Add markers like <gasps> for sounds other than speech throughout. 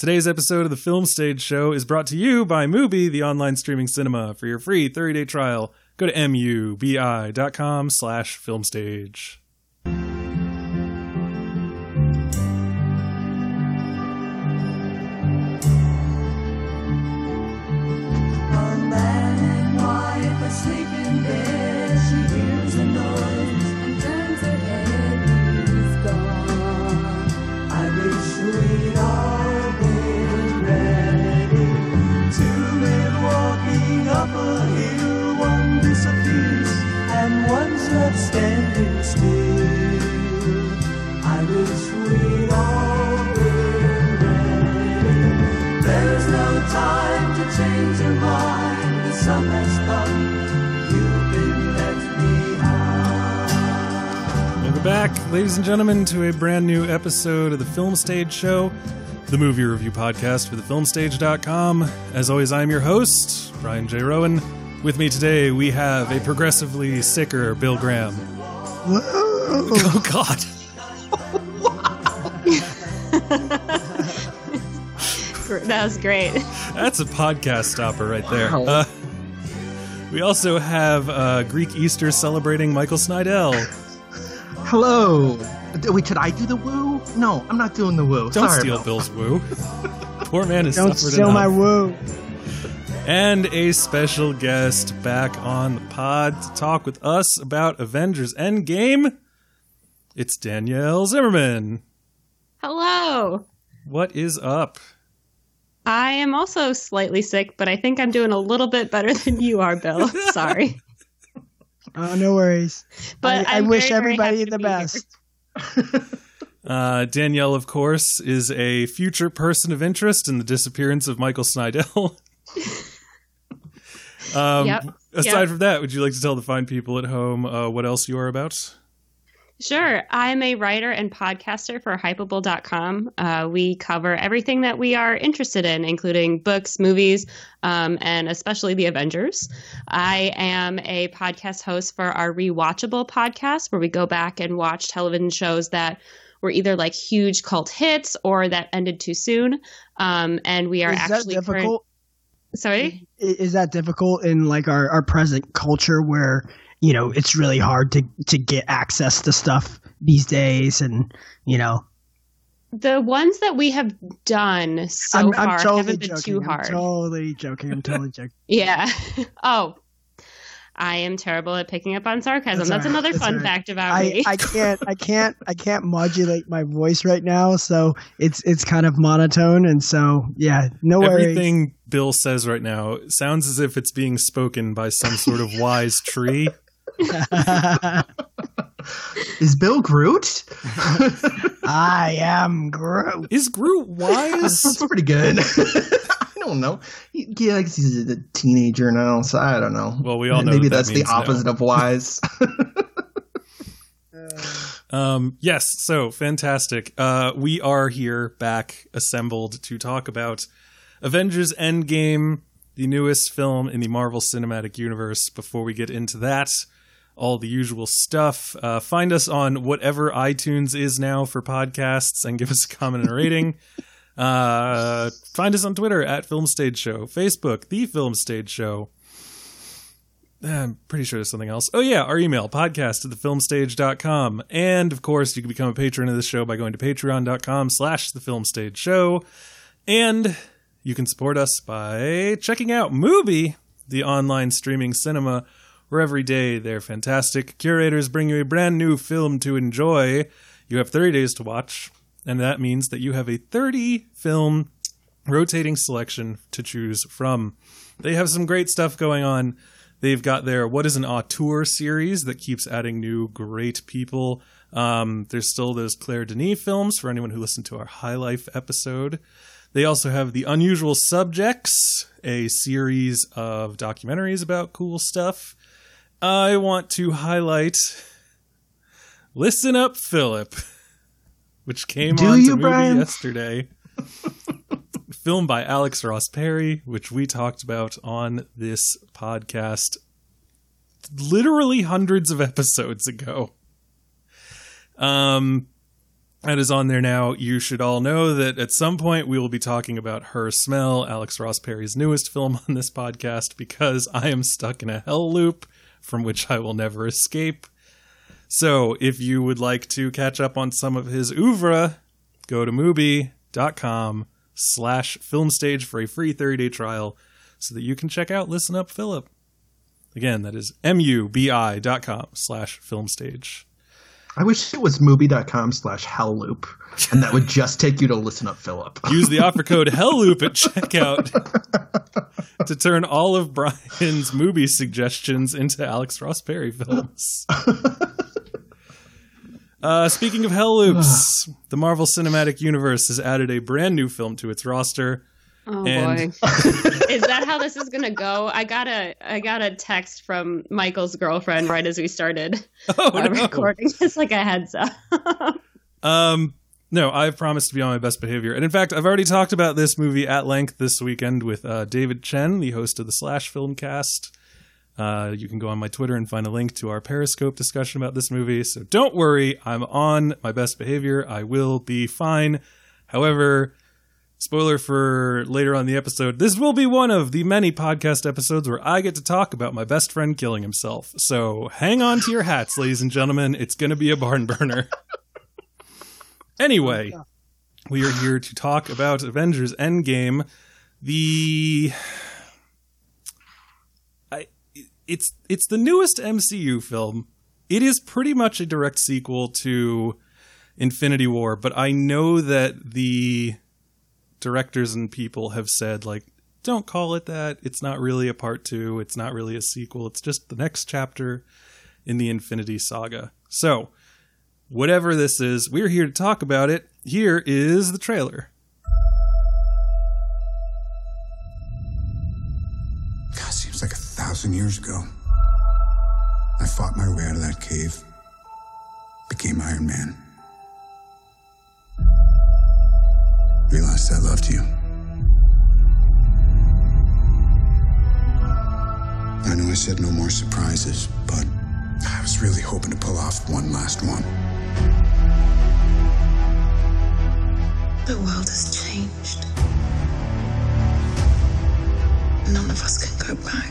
Today's episode of the Film Stage Show is brought to you by Mubi, the online streaming cinema. For your free 30-day trial, go to mubi.com slash filmstage. Welcome back, ladies and gentlemen, to a brand new episode of the Film Stage Show, the movie review podcast for thefilmstage.com. As always, I'm your host, Brian J. Rowan. With me today, we have a progressively sicker Bill Graham. <laughs> Oh, God. That was great. That's a podcast stopper right there. Wow. Uh, we also have uh, Greek Easter celebrating Michael Snydel. Hello. D- Wait, should I do the woo? No, I'm not doing the woo. Don't Sorry steal about- Bill's woo. Poor man has Don't suffered steal enough. my woo. and a special guest back on the pod to talk with us about Avengers Endgame. It's Danielle Zimmerman. Hello. What is up? I am also slightly sick, but I think I'm doing a little bit better <laughs> than you are, Bill. Sorry. Oh, no worries. But I, I wish very, very everybody happy to the be best. <laughs> Uh, Danielle, of course, is a future person of interest in the disappearance of Michael Snydel. <laughs> um, Yep, Aside yep. from that, would you like to tell the fine people at home uh, what else you are about? Sure. I'm a writer and podcaster for Hypable.com. Uh, we cover everything that we are interested in, including books, movies, um, and especially the Avengers. I am a podcast host for our Rewatchable podcast, where we go back and watch television shows that were either like huge cult hits or that ended too soon. Um, and we are Is that actually current- Sorry. Is that difficult in like our, our present culture where you know it's really hard to to get access to stuff these days, and you know The ones that we have done so I'm, far I'm totally haven't been joking. too I'm hard. totally joking. I'm totally joking. <laughs> Yeah. <laughs> oh, I am terrible at picking up on sarcasm. That's That's, all right. another That's fun all right. fact about I, me. I can't I can't I can't modulate my voice right now, so it's it's kind of monotone, and so yeah, no worries. Everything Bill says right now sounds as if it's being spoken by some sort of wise tree. <laughs> Is Bill Groot? <laughs> I am Groot. Is Groot wise? <laughs> That's pretty good. I don't know. He, yeah, I guess he's a teenager now, so I don't know. Well, we all know Maybe that that's the means now. opposite of wise. Um, yes, so fantastic. Uh, we are here back assembled to talk about Avengers Endgame, the newest film in the Marvel Cinematic Universe. Before we get into that, all the usual stuff, uh, find us on whatever iTunes is now for podcasts and give us a comment and a rating. <laughs> Uh, find us on Twitter at Film Stage Show, Facebook, The Film Stage Show. I'm pretty sure there's something else. Oh, yeah, our email, podcast at thefilmstage.com. And, of course, you can become a patron of this show by going to patreon.com slash thefilmstageshow. And you can support us by checking out Mubi, the online streaming cinema, where every day they're fantastic. Curators bring you a brand new film to enjoy. You have 30 days to watch, and that means that you have a 30 film rotating selection to choose from. They have some great stuff going on. They've got their What is an Auteur series that keeps adding new great people. Um, there's still those Claire Denis films for anyone who listened to our High Life episode. They also have The Unusual Subjects, a series of documentaries about cool stuff. I want to highlight Listen Up Philip, which came Do on to Mubi Brian? yesterday. <laughs> Filmed by Alex Ross Perry, which we talked about on this podcast literally hundreds of episodes ago. Um that is on there now. You should all know that at some point we will be talking about Her Smell, Alex Ross Perry's newest film on this podcast, because I am stuck in a hell loop from which I will never escape. So if you would like to catch up on some of his oeuvre, go to mubi.com slash filmstage for a free 30 day trial so that you can check out Listen Up Philip. Again, that is M-U-B-I dot com slash filmstage. I wish it was mubi.com slash hell loop, and that would just take you to listen up Philip. Use the offer code <laughs> HELLLOOP at checkout <laughs> to turn all of Brian's movie suggestions into Alex Ross Perry films. <laughs> Uh, speaking of Hell Loops, the Marvel Cinematic Universe has added a brand new film to its roster. Oh And- boy. <laughs> is that how this is gonna go? I got a I got a text from Michael's girlfriend right as we started <laughs> Oh, uh, no. recording. It's like a heads up. Um, no, I've promised to be on my best behavior. And in fact, I've already talked about this movie at length this weekend with uh, David Chen, the host of the Slash Film Cast. Uh, you can go on my Twitter and find a link to our Periscope discussion about this movie. So don't worry, I'm on my best behavior. I will be fine. However, spoiler for later on the episode, this will be one of the many podcast episodes where I get to talk about my best friend killing himself. So hang on to your hats, ladies and gentlemen. It's going to be a barn burner. <laughs> Anyway, we are here to talk about Avengers Endgame. The I it's it's the newest MCU film. It is pretty much a direct sequel to Infinity War, but I know that the directors and people have said like don't call it that. It's not really a part 2. It's not really a sequel. It's just the next chapter in the Infinity Saga. So, whatever this is, we're here to talk about it. Here is the trailer. God, seems like a thousand years ago. I fought my way out of that cave, became Iron Man. Realized I loved you. I know I said no more surprises, but I was really hoping to pull off one last one. The world has changed. None of us can go back.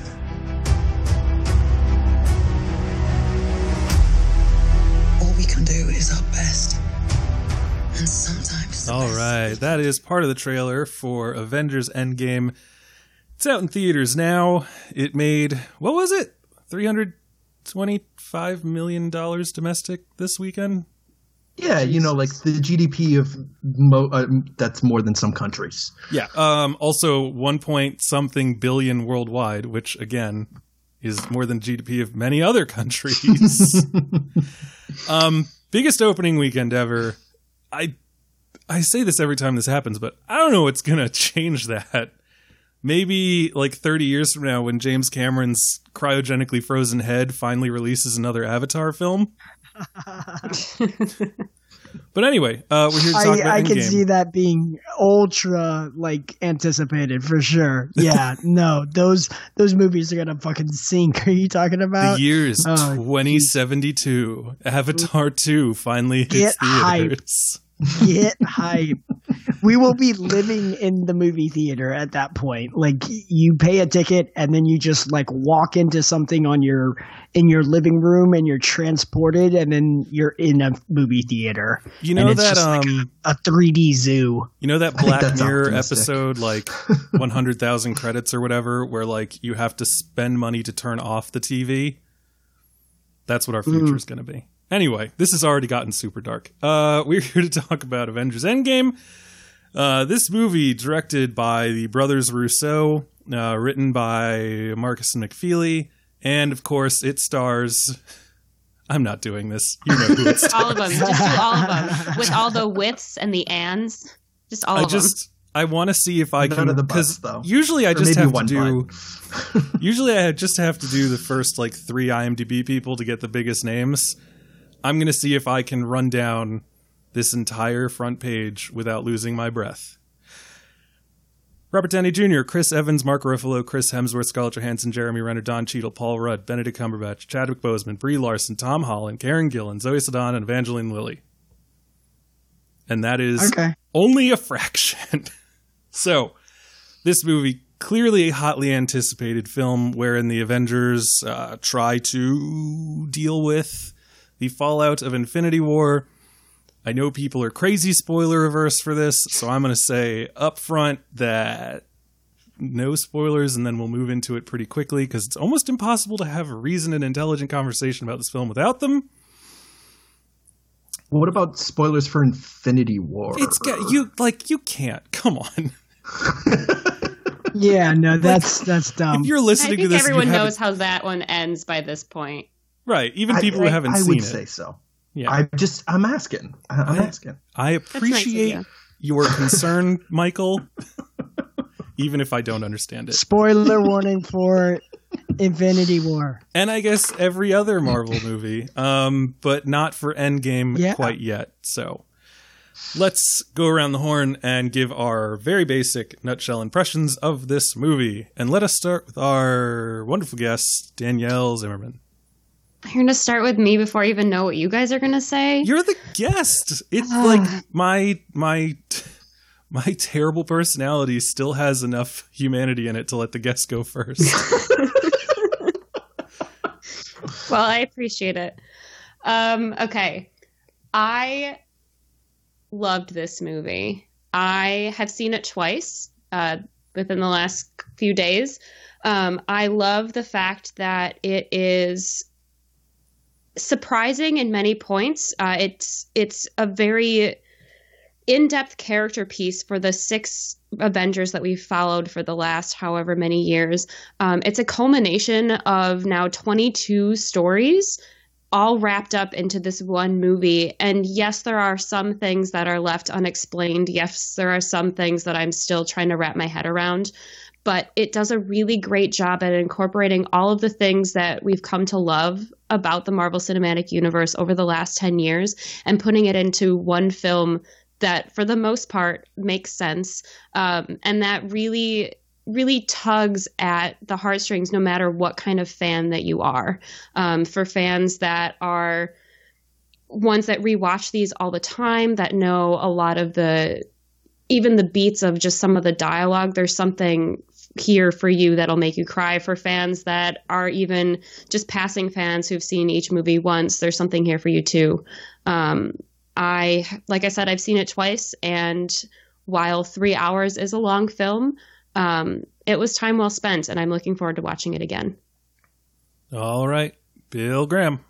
All we can do is our best. And sometimes. All right, that is part of the trailer for Avengers Endgame. It's out in theaters now. It made what was it? 325 million dollars domestic this weekend. Yeah, you know, like the GDP of mo- uh, that's more than some countries. Yeah. Um also 1 point something billion worldwide, which again is more than GDP of many other countries. <laughs> um biggest opening weekend ever. I I say this every time this happens, but I don't know what's going <laughs> to change that. Maybe like 30 years from now when James Cameron's cryogenically frozen head finally releases another Avatar film. <laughs> but anyway, uh we're here to talk I, about I can see that being ultra like anticipated for sure. Yeah, <laughs> no, those those movies are gonna fucking sink. Are you talking The about? year is Oh, 2072. Avatar 2 finally hits Get hype. Get <laughs> hype. We will be living in the movie theater at that point. Like you pay a ticket and then you just like walk into something on your in your living room and you're transported and then you're in a movie theater. You know that just like um A 3D zoo. you know that think Black Mirror optimistic. episode like <laughs> 100,000 credits or whatever where like you have to spend money to turn off the TV? That's what our future is going to be. Anyway, this has already gotten super dark. Uh we're here to talk about Avengers Endgame. Uh, this movie, directed by the brothers Russo, uh, written by Markus and McFeely, and of course, it stars. I'm not doing this. You know who it stars. all of them. Just do all of them with all the widths and the ands. Just all I of them. just I want to see if I None can of the because butts, though. usually I Or just have to do. <laughs> <laughs> usually I just have to do the first like three IMDb people to get the biggest names. I'm gonna see if I can run down this entire front page without losing my breath. Robert Downey Jr., Chris Evans, Mark Ruffalo, Chris Hemsworth, Scarlett Johansson, Jeremy Renner, Don Cheadle, Paul Rudd, Benedict Cumberbatch, Chadwick Boseman, Brie Larson, Tom Holland, Karen Gillan, Zoe Saldana, and Evangeline Lilly. and that is Okay. only a <laughs> fraction. so, this movie clearly a hotly anticipated film wherein the Avengers uh, try to deal with the fallout of Infinity War. I know people are crazy spoiler averse for this, so I'm going to say up front that no spoilers, and then we'll move into it pretty quickly because it's almost impossible to have a reasoned and intelligent conversation about this film without them. What about spoilers for Infinity War? It's got you like you can't. Come on. <laughs> Yeah, no, that's that's dumb. if you're I listening to this, everyone knows how that one ends by this point. right? Even people I, who haven't I seen would it. say so. Yeah. I just I'm asking. I, I'm I- asking. I appreciate you. your <laughs> concern, Michael, even if I don't understand it. Spoiler warning for Infinity War. And I guess every other Marvel <laughs> movie, um, but not for Endgame Yeah. quite yet. So let's go around the horn and give our very basic nutshell impressions of this movie. And let us start with our wonderful guest, Danielle Zimmerman. You're going to start with me before I even know what you guys are going to say? You're the guest. It's Ah. like <sighs> my my <laughs> my terrible personality still has enough humanity in it to let the guest go first. <laughs> Well, I appreciate it. Um, okay. I loved this movie. I have seen it twice uh, within the last few days. Um, I love the fact that it is surprising in many points. Uh, it's it's a very in-depth character piece for the six Avengers that we've followed for the last however many years. Um, it's a culmination of now 22 stories, all wrapped up into this one movie. And yes, there are some things that are left unexplained. Yes, there are some things that I'm still trying to wrap my head around. But it does a really great job at incorporating all of the things that we've come to love about the Marvel Cinematic Universe over the last 10 years and putting it into one film that, for the most part, makes sense um, and that really really tugs at the heartstrings no matter what kind of fan that you are. Um, for fans that are ones that rewatch these all the time that know a lot of the even the beats of just some of the dialogue there's something here for you that'll make you cry for fans that are even just passing fans who've seen each movie once there's something here for you too um, i like i said i've seen it twice and while three hours is a long film um, it was time well spent and i'm looking forward to watching it again All right, Bill Graham.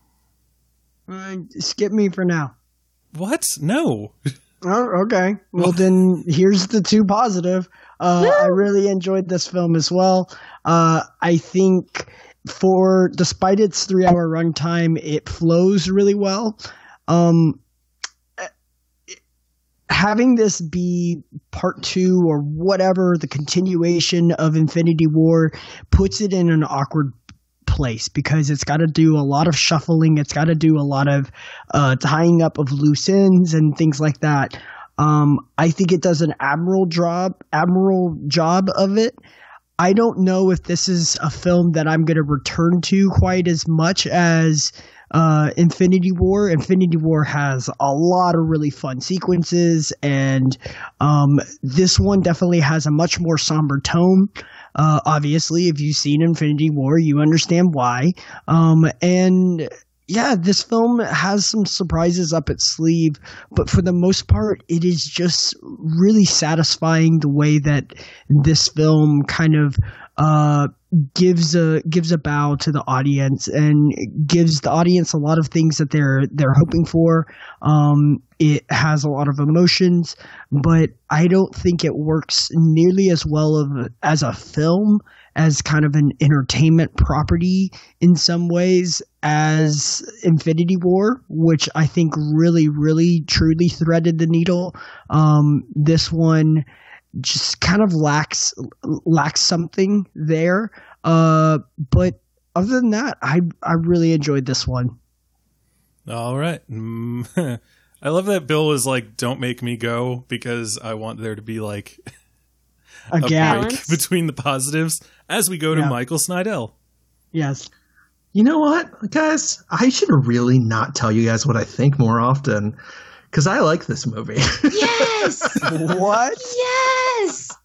Uh, skip me for now. What? No. <laughs> Oh, okay. Well, <laughs> then here's the two positive. Uh, I really enjoyed this film as well. Uh, I think for despite its three hour runtime, it flows really well. Um, having this be part two or whatever, the continuation of Infinity War puts it in an awkward place because it's got to do a lot of shuffling. It's got to do a lot of uh, tying up of loose ends and things like that. Um, I think it does an admiral job, admiral job of it. I don't know if this is a film that I'm going to return to quite as much as uh, Infinity War. Infinity War has a lot of really fun sequences, and um, this one definitely has a much more somber tone. Uh, obviously, if you've seen Infinity War, you understand why. Um, and yeah, this film has some surprises up its sleeve, but for the most part, it is just really satisfying the way that this film kind of uh, gives a gives a bow to the audience and gives the audience a lot of things that they're they're hoping for. Um, it has a lot of emotions, but I don't think it works nearly as well of as a film as kind of an entertainment property in some ways as Infinity War, which I think really, really, truly threaded the needle. Um, this one just kind of lacks lacks something there. Uh, but other than that, I I really enjoyed this one. All right. <laughs> I love that Bill was like, "Don't make me go," because I want there to be like <laughs> A a gap, between the positives as we go to Yeah. Michael Snydel. yes. You know what, guys? I should really not tell you guys what I think more often. Because I like this movie. Yes. <laughs> What? yes.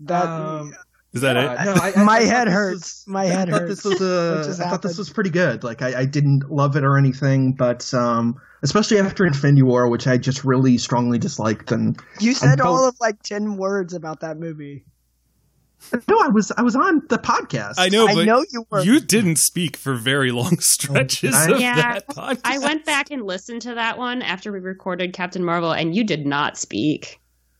That Um, Is that it? Uh, no, I, I- My I head hurts. was- My I head thought hurts. this was What a. I thought this was pretty good. Like I, I didn't love it or anything, but um, especially after Infinity War, which I just really strongly disliked. And you said don't- all of like ten words about that movie. No, I was I was on the podcast. I know, I know you were. you didn't speak for very long <laughs> stretches I- of Yeah, that podcast. I went back and listened to that one after we recorded Captain Marvel, and you did not speak.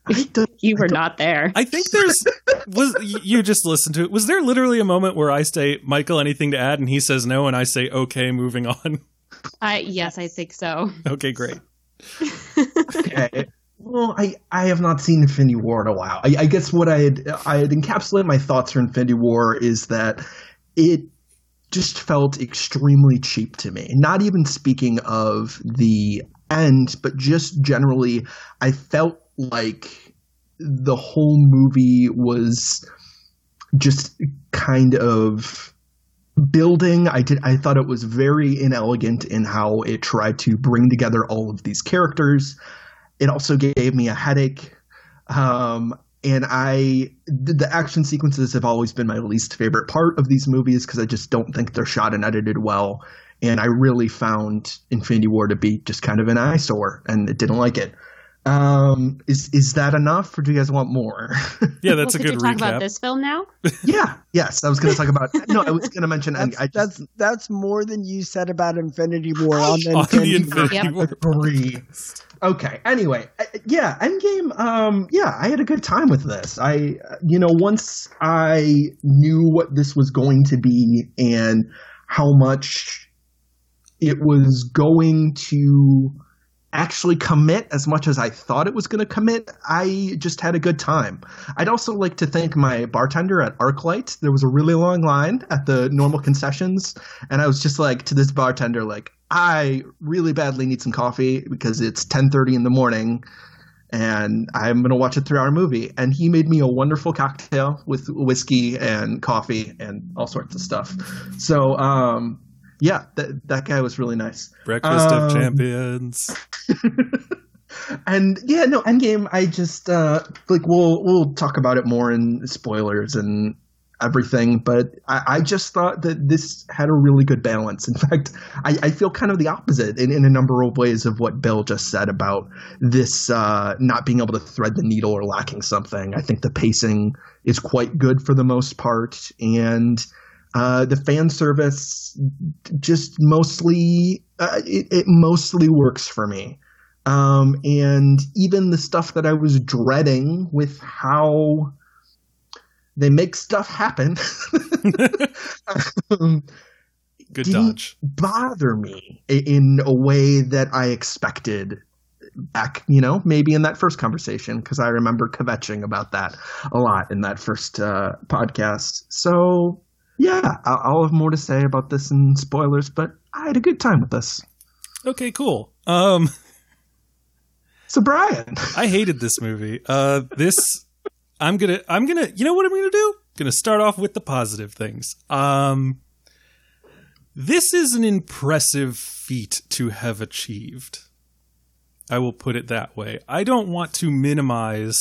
<laughs> You were don't- not there. I think there's was you just listened to it. Was there literally a moment where I say, "Michael, anything to add?" and he says no, and I say, "Okay, moving on." I yes, I think so. okay, great. <laughs> okay. Well, I, I have not seen Infinity War in a while. I, I guess what I had I had encapsulated my thoughts for Infinity War is that it just felt extremely cheap to me. Not even speaking of the end, but just generally, I felt like the whole movie was just kind of building i did i thought it was very inelegant in how it tried to bring together all of these characters it also gave me a headache um and i the the action sequences have always been my least favorite part of these movies because i just don't think they're shot and edited well and i really found infinity war to be just kind of an eyesore and it didn't like it um is is that enough or do you guys want more Yeah, that's well, a could good you talk recap. about this film now? <laughs> yeah yes i was gonna talk about no i was gonna mention That's, I just, that's that's more than you said about Infinity War on the <laughs> On the Infinity War. Infinity War. <laughs> agree. Okay. Anyway, uh, yeah, Endgame. Um, yeah, I had a good time with this. I, you know, once I knew what this was going to be and how much it was going to actually commit as much as I thought it was going to commit, I just had a good time. I'd also like to thank my bartender at ArcLight. There was a really long line at the normal concessions, and I was just like to this bartender, like, I really badly need some coffee because it's 10:30 in the morning and I'm going to watch a 3-hour movie and he made me a wonderful cocktail with whiskey and coffee and all sorts of stuff. So um yeah, that that guy was really nice. Breakfast of Um, Champions. <laughs> and yeah, no, Endgame. I just uh, like we'll we'll talk about it more in spoilers and everything. But I, I just thought that this had a really good balance. In <laughs> fact, I, I feel kind of the opposite in, in a number of ways of what Bill just said about this uh, not being able to thread the needle or lacking something. I think the pacing is quite good for the most part, and uh, the fan service just mostly uh, it, it mostly works for me. Um, and even the stuff that I was dreading with how they make stuff happen <laughs> um, Good didn't dodge. bother me in a way that I expected back, you know, maybe in that first conversation, because I remember kvetching about that a lot in that first uh, podcast. So, yeah, I'll, I'll have more to say about this in spoilers, but I had a good time with this. Okay, cool. Um, <laughs> So, Brian, <laughs> I hated this movie. Uh, this, I'm gonna, I'm gonna, you know what I'm gonna do? I'm Gonna start off with the positive things. Um, this is an impressive feat to have achieved. I will put it that way. I don't want to minimize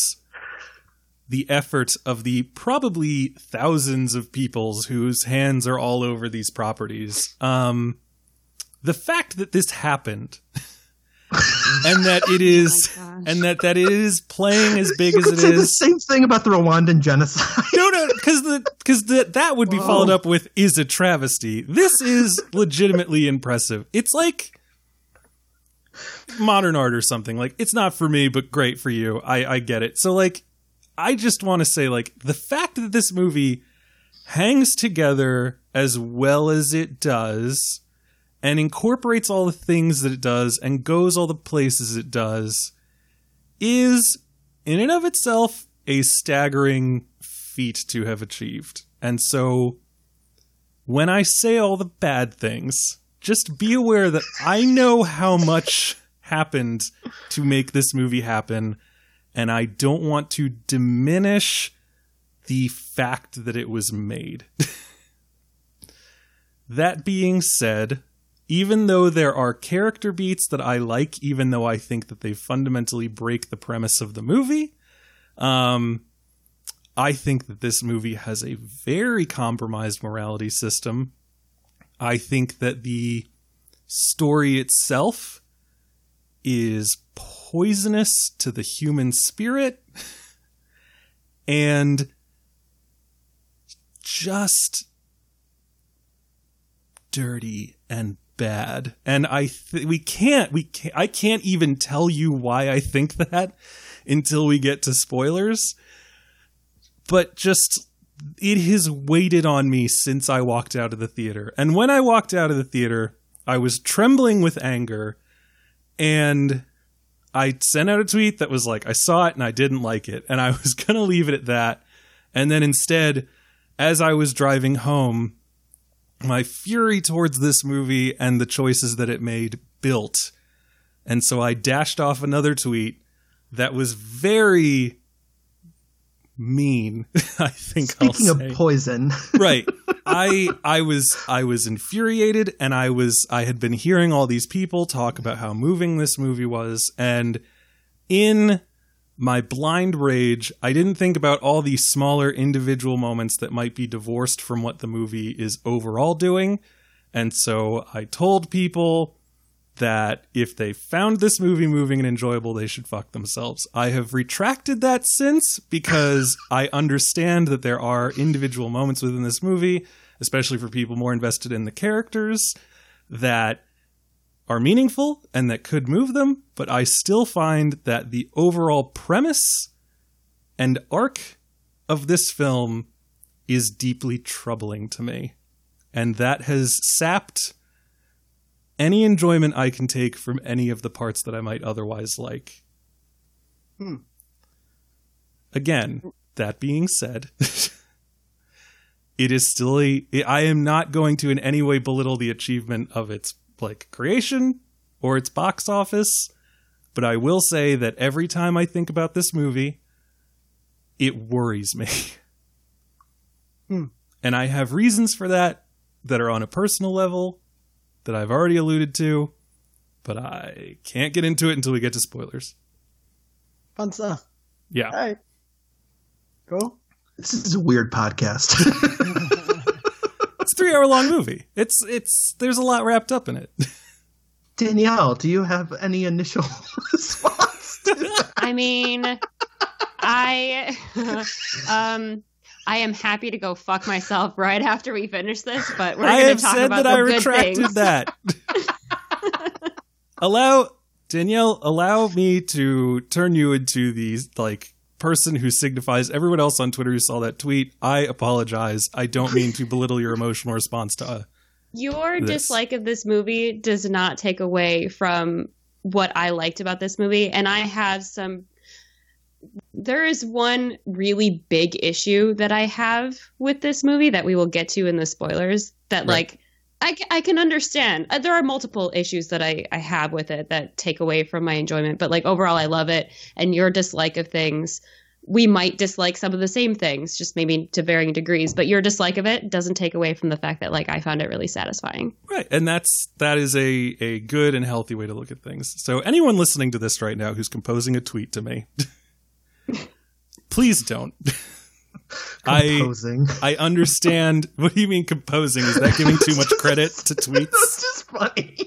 the effort of the probably thousands of peoples whose hands are all over these properties. Um, the fact that this happened <laughs> and that it is Oh and that that it is playing as big you as could it say the same thing about the Rwandan genocide. no no because the because that that would be followed up with is a travesty. This is legitimately impressive. It's like modern art or something. Like it's not for me but great for you. I i get it. So like i just want to say like the fact that this movie hangs together as well as it does and incorporates all the things that it does and goes all the places it does is in and of itself a staggering feat to have achieved. And so when I say all the bad things, just be aware that I know how much happened to make this movie happen, and I don't want to diminish the fact that it was made. <laughs> that being said, even though there are character beats that I like, even though I think that they fundamentally break the premise of the movie, um, I think that this movie has a very compromised morality system. I think that the story itself is poisonous to the human spirit and just dirty and bad. And I th- we can't we can't, I can't even tell you why I think that until we get to spoilers. But just it has waited on me since I walked out of the theater. And when I walked out of the theater, I was trembling with anger and I sent out a tweet that was like, I saw it and I didn't like it. And I <laughs> was going to leave it at that. And then instead, as I was driving home, my fury towards this movie and the choices that it made built. And so I dashed off another tweet that was very mean, <laughs> I think Speaking of poison, <laughs> right i i was i was infuriated and i was i had been hearing all these people talk about how moving this movie was. And in my blind rage i didn't think about all these smaller individual moments that might be divorced from what the movie is overall doing. And so i told people that if they found this movie moving and enjoyable, they should fuck themselves. I have retracted that since because <laughs> I understand that there are individual moments within this movie, especially for people more invested in the characters, that are meaningful and that could move them, but I still find that the overall premise and arc of this film is deeply troubling to me. And that has sapped any enjoyment I can take from any of the parts that I might otherwise like. Hmm. Again, that being said, <laughs> it is still a. I am not going to in any way belittle the achievement of its like creation or its box office, but I will say that every time I think about this movie, it worries me. <laughs> Hmm. And I have reasons for that that are on a personal level that I've already alluded to, but I can't get into it until we get to spoilers. Fun stuff. Yeah. All right. Cool. this is a weird podcast. <laughs> <laughs> It's a three hour long movie. It's it's there's a lot wrapped up in it. Danielle, do you have any initial <laughs> response? to that? I mean, I um I am happy to go fuck myself right after we finish this, but we're I going to talk said about that the I good retracted things. that. <laughs> allow Danielle, allow me to turn you into the like person who signifies everyone else on Twitter who saw that tweet. I apologize. I don't mean to belittle your emotional response to uh, Your this. dislike of this movie does not take away from what I liked about this movie. And I have some. There is one really big issue that I have with this movie that we will get to in the spoilers that, Right. like, I can understand. Uh, There are multiple issues that I, I have with it that take away from my enjoyment, but, like, overall, I love it. And your dislike of things, we might dislike some of the same things, just maybe to varying degrees, but your dislike of it doesn't take away from the fact that, like, I found it really satisfying. Right. And that's that is a a good and healthy way to look at things. So anyone listening to this right now who's composing a tweet to me, <laughs> please don't. <laughs> I Composing. I understand. <laughs> What do you mean composing? Is that giving too much credit to tweets? <laughs> That's tweets? just funny.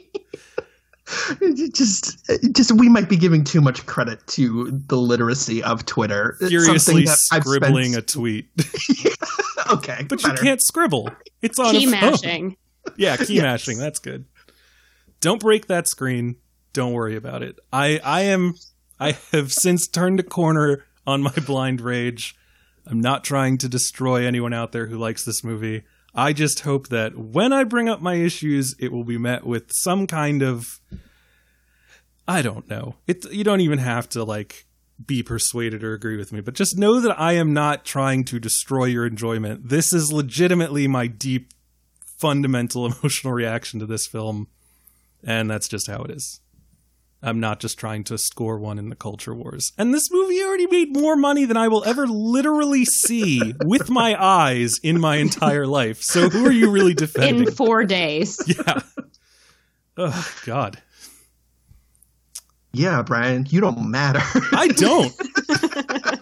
Just, just we might be giving too much credit to the literacy of Twitter. It's Furiously something that I've scribbling spent- a tweet, okay, but you can't scribble. It's on Key a phone. mashing. Yeah, key Yes. mashing. That's good. Don't break that screen. Don't worry about it. I I am I have since turned a corner on my <laughs> blind rage. I'm not trying to destroy anyone out there who likes this movie. I just hope that when I bring up my issues, it will be met with some kind of I don't know. It you don't even have to like be persuaded or agree with me, but just know that I am not trying to destroy your enjoyment. This is legitimately my deep fundamental <laughs> emotional reaction to this film, and that's just how it is. I'm not just trying to score one in the culture wars. And this movie already made more money than I will ever literally see <laughs> with my eyes in my entire life. So who are you really defending? in four days. <laughs> yeah. Oh God, Yeah, Brian, you don't matter. I don't. <laughs>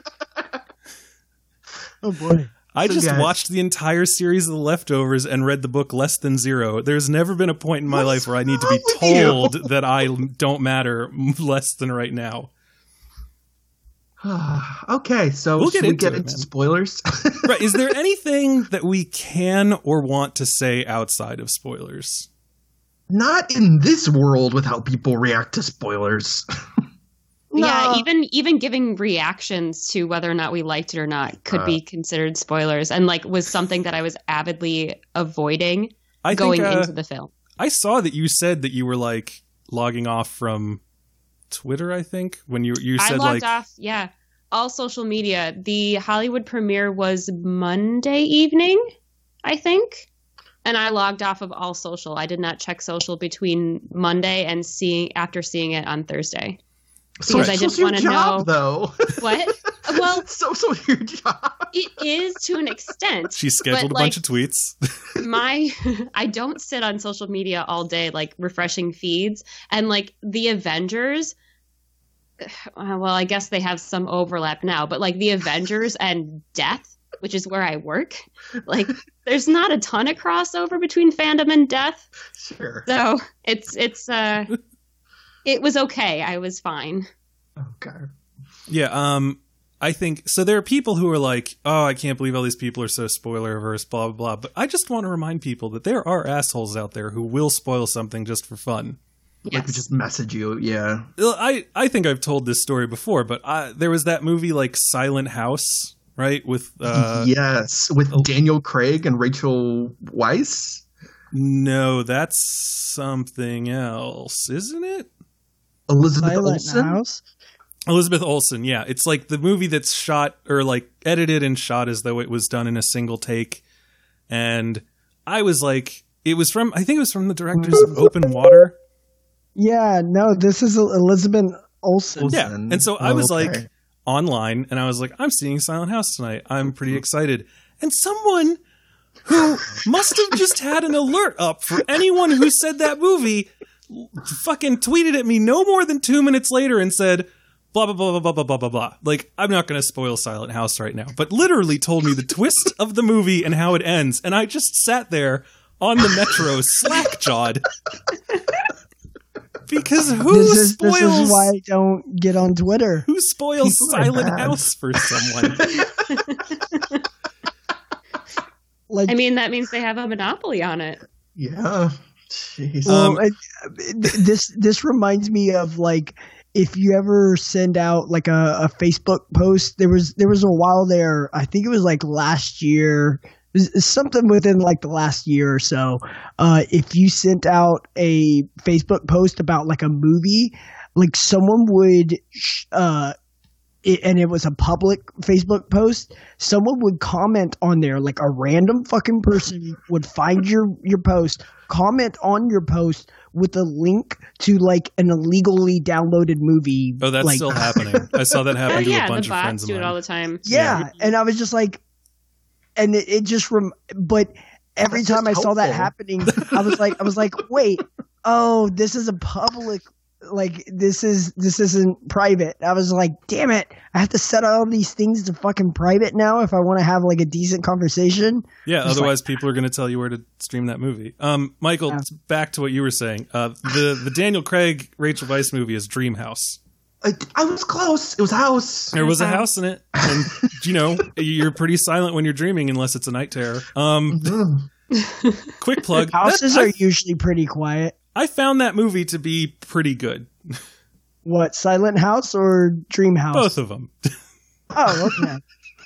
Oh boy. I So, just watched the entire series of The Leftovers and read the book Less Than Zero. There's never been a point in my What's life where I need to be with you? told that I don't matter <laughs> less than right now. <sighs> okay, so We'll get we into get it, into spoilers? <laughs> Right? Is there anything that we can or want to say outside of spoilers? Not in this world with how people react to spoilers. <laughs> Yeah, even even giving reactions to whether or not we liked it or not could Uh. be considered spoilers, and like was something that I was avidly avoiding I going think uh, into the film. I saw that you said that you were like logging off from Twitter. I think when you you I said logged like off. Yeah, all social media. The Hollywood premiere was Monday evening, I think, and I logged off of all social. I did not check social between Monday and seeing after seeing it on Thursday. So Because I just your wanna know- though. What? <laughs> well, so so your job. it is to an extent. she scheduled a but, bunch of tweets. <laughs> my <laughs> I don't sit on social media all day like refreshing feeds and like the Avengers <sighs> uh, well I guess they have some overlap now but like the Avengers and death which is where I work like there's not a ton of crossover between fandom and death Sure. so it's it's uh it was okay I was fine Okay. Yeah, um I think so there are people who are like, "Oh, I can't believe all these people are so spoiler averse blah blah blah." But I just want to remind people that there are assholes out there who will spoil something just for fun. Like yes we just message you, yeah. I I think I've told this story before, but I, there was that movie like Silent House, right? With uh yes, with Daniel Craig and Rachel Weisz. no, that's something else, isn't it? Elizabeth Silent Olsen. House. Elizabeth Olsen, yeah. It's like the movie that's shot or like edited and shot as though it was done in a single take. And I was like, it was from, I think it was from the directors of Open Water. Yeah, no, this is Elizabeth Olsen. Yeah. And so I was Okay. like online and I was like, I'm seeing Silent House tonight. I'm pretty excited. And someone who must have just had an alert up for anyone who said that movie fucking tweeted at me no more than two minutes later and said, blah, blah, blah, blah, blah, blah, blah, blah, blah. Like, I'm not going to spoil Silent House right now, but literally told me the twist of the movie and how it ends. And I just sat there on the metro <laughs> slack jawed. <laughs> Because who this is spoils this is why I don't get on Twitter. who spoils People Silent. House for <laughs> someone? Like, I mean that means they have a monopoly on it Yeah. Jeez. Um, well, it, this this reminds me of like if you ever send out like a, a Facebook post. There was there was a while there. I think it was like last year. Something within like the last year or so. Uh, if you sent out a Facebook post about like a movie, like someone would, sh- uh, it, and it was a public Facebook post, someone would comment on there, like a random fucking person would find your your post, comment on your post with a link to like an illegally downloaded movie. Oh, that's like, still <laughs> happening. I saw that oh happen to yeah a bunch the of friends bots of do mine. it all the time yeah, and I was just like, and it, it just rem. But every That's time I just saw that happening, I was like, I was like, wait, oh, this is a public. Like this is this isn't private. I was like, damn it! I have to set all these things to fucking private now if I want to have like a decent conversation. Yeah, Just otherwise people are going to tell you where to stream that movie. Um, Michael, Yeah. back to what you were saying. Uh, the the Daniel Craig Rachel Weisz movie is Dream House. I, I was close. It was house. There was a house in it, and you know <laughs> you're pretty silent when you're dreaming unless it's a night terror. Um, Mm. quick plug. <laughs> that- Houses I, are usually pretty quiet. I found that movie to be pretty good. What Silent House or Dream House? Both of them. <laughs> Oh, okay.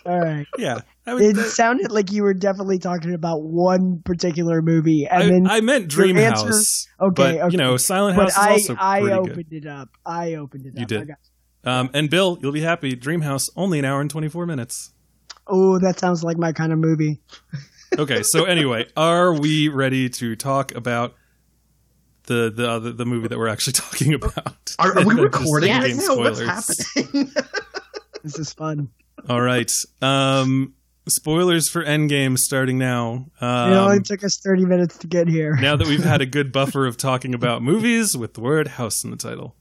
All right. yeah, It sounded like you were definitely talking about one particular movie, and I, then I meant Dream answer- okay, but okay. you know, Silent but House I is also I pretty opened good. it up. I opened it up. You did. Um, and Bill, you'll be happy. Dream House only an hour and twenty four minutes. Oh, that sounds like my kind of movie. <laughs> Okay, so anyway, are we ready to talk about the the other, the movie that we're actually <laughs> talking about? Are, are we <laughs> recording Yes. right game now? What's happening? <laughs> This is fun. All right. Um, spoilers for Endgame starting now. Um, it only took us 30 minutes to get here. now that we've had a good buffer of talking about movies with the word house in the title.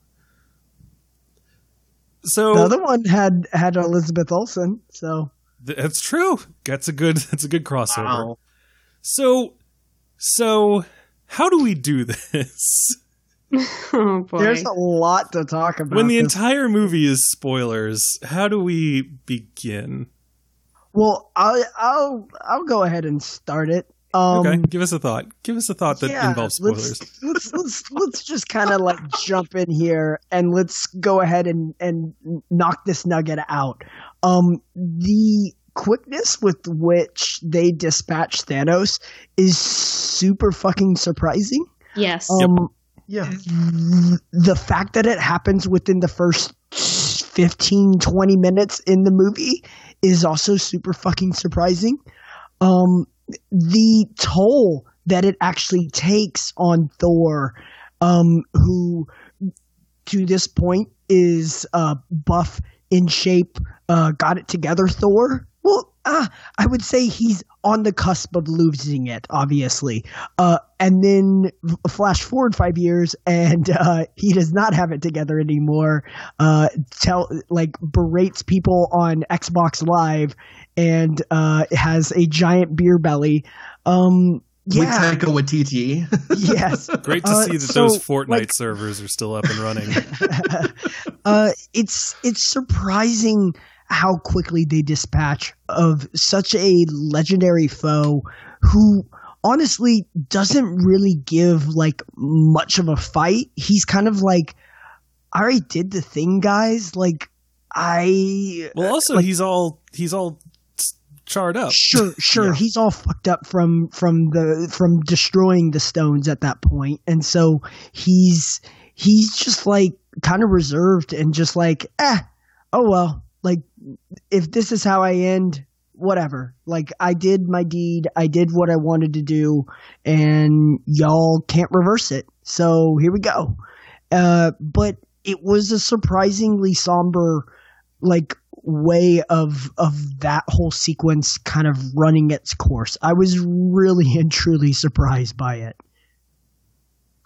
So the other one had had Elizabeth Olsen, so that's true. That's a good that's a good crossover. Wow. So so how do we do this? <laughs> oh boy. there's a lot to talk about. when the this. entire movie is spoilers, how do we begin? well, I'll I'll I'll go ahead and start it. Um, okay, give us a thought. Give us a thought that yeah, involves spoilers. Let's <laughs> let's let's, let's just kind of like jump in here and let's go ahead and and knock this nugget out. Um, the quickness with which they dispatch Thanos is super fucking surprising. yes. Um, Yeah. the fact that it happens within the first 15 20 minutes in the movie is also super fucking surprising um the toll that it actually takes on thor um who to this point is uh buff in shape uh got it together thor well uh, i would say he's on the cusp of losing it obviously. Uh and then flash forward five years and uh he does not have it together anymore. Uh tell like berates people on xbox live and uh has a giant beer belly. Um With yeah. Taika Waititi. <laughs> yes. Great to Uh, see that so, those Fortnite like- servers are still up and running. <laughs> uh, it's it's surprising how quickly they dispatch of such a legendary foe who honestly doesn't really give like much of a fight. He's kind of like, I already did the thing, guys. Like, I Well, also he's all he's all charred up. Sure, <laughs> sure. Yeah. He's all fucked up from from the from destroying the stones at that point, and so he's he's just like kind of reserved and just like, eh, oh well. Like, if this is how I end, whatever. Like, I did my deed. I did what I wanted to do, and y'all can't reverse it. So here we go. Uh, but it was a surprisingly somber, like way of of that whole sequence kind of running its course. I was really <laughs> and truly surprised by it.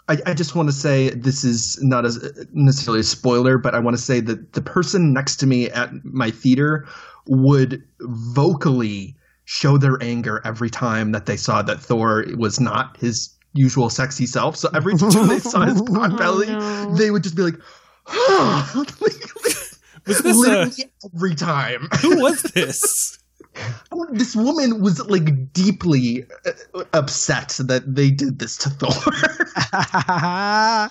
I, I just want to say this is not as necessarily a spoiler, but I want to say that the person next to me at my theater would vocally show their anger every time that they saw that Thor was not his usual sexy self. So every <laughs> time they saw his oh, pot belly, no. they would just be like, <gasps> Was this a, every time. who was <laughs> this? <laughs> this woman was like deeply uh, upset that they did this to Thor. <laughs>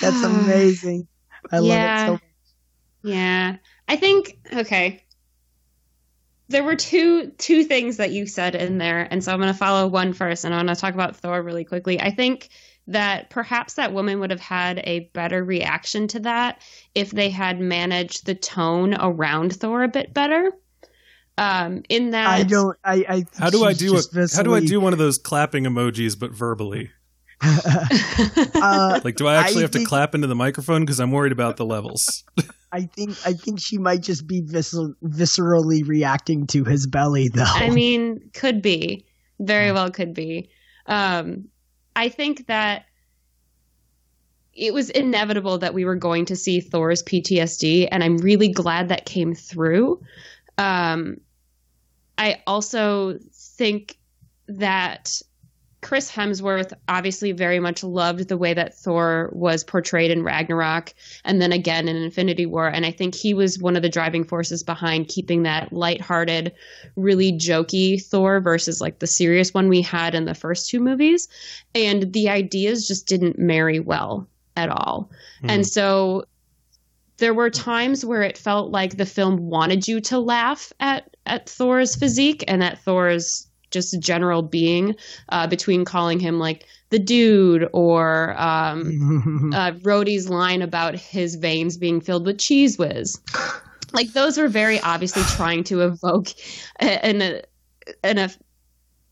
That's amazing. I Yeah. love it so much. Yeah. I think okay. There were two two things that you said in there, and so I'm going to follow one first, and I want to talk about Thor really quickly. I think that perhaps that woman would have had a better reaction to that if they had managed the tone around Thor a bit better. Um, in that I don't. I. I How do I do a, just how do I do one of those clapping emojis but verbally? <laughs> uh, Like do I actually I have to clap into the microphone because I'm worried about the levels? <laughs> I think. I think she might just be viscer- viscerally reacting to his belly, though. I mean, could be. Very well could be. Um, I think that it was inevitable that we were going to see Thor's PTSD, and I'm really glad that came through. Um, I also think that Chris Hemsworth obviously very much loved the way that Thor was portrayed in Ragnarok and then again in Infinity War. And I think he was one of the driving forces behind keeping that lighthearted, really jokey Thor versus like the serious one we had in the first two movies. And the ideas just didn't marry well at all. Hmm. And so there were times where it felt like the film wanted you to laugh at at Thor's physique and at Thor's just general being uh, between calling him like the dude or um, <laughs> uh, Rhodey's line about his veins being filled with Cheez Whiz. Like those were very obviously trying to evoke an a, an a,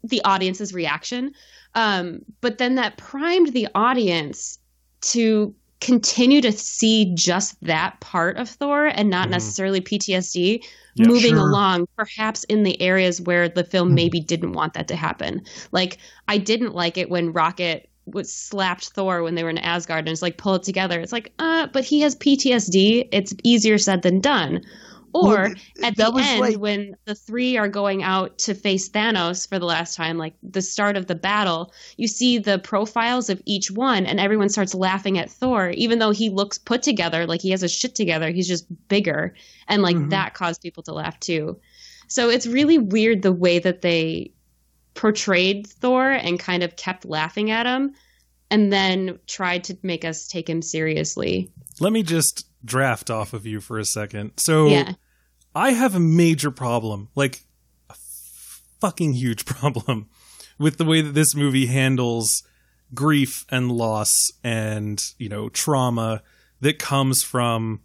the audience's reaction, um, but then that primed the audience to continue to see just that part of Thor and not Mhm. necessarily PTSD Yeah. moving Sure. along, perhaps in the areas where the film maybe didn't want that to happen. Like, I didn't like it when Rocket was slapped Thor when they were in Asgard and it's like pull it together. It's like, uh, but he has PTSD. It's easier said than done. Or Well, at the was end, like- when the three are going out to face Thanos for the last time, like the start of the battle, you see the profiles of each one, and everyone starts laughing at Thor, even though he looks put together, like he has his shit together. He's just bigger, and like Mhm. that caused people to laugh too. So it's really weird the way that they portrayed Thor and kind of kept laughing at him, and then tried to make us take him seriously. Let me just draft off of you for a second. So Yeah. I have a major problem, like a fucking huge <laughs> problem, with the way that this movie handles grief and loss and, you know, trauma that comes from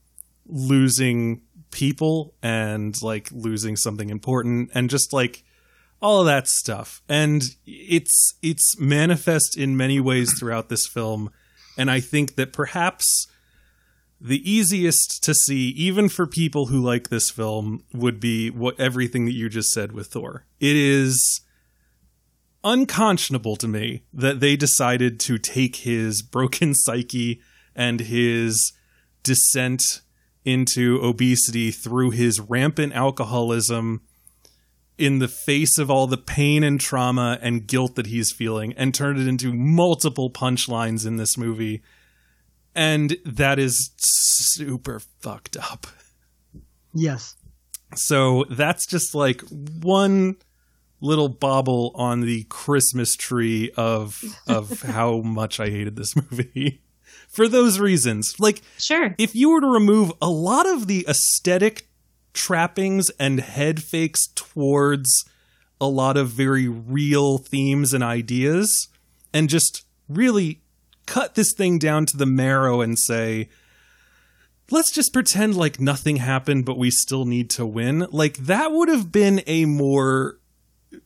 losing people and like losing something important and just like all of that stuff. And it's it's manifest in many ways throughout this film. And I think that perhaps the easiest to see, even for people who like this film, would be what everything that you just said with Thor. It is unconscionable to me that they decided to take his broken <laughs> psyche and his descent into obesity through his rampant alcoholism in the face of all the pain and trauma and guilt that he's feeling and turn it into multiple punchlines in this movie and that is super fucked up. Yes. So that's just like one little bauble on the Christmas tree of of <laughs> how much I hated this movie. <laughs> For those reasons. Like Sure. if you were to remove a lot of the aesthetic trappings and head fakes towards a lot of very real themes and ideas and just really cut this thing down to the marrow and say let's just pretend like nothing happened but we still need to win like that would have been a more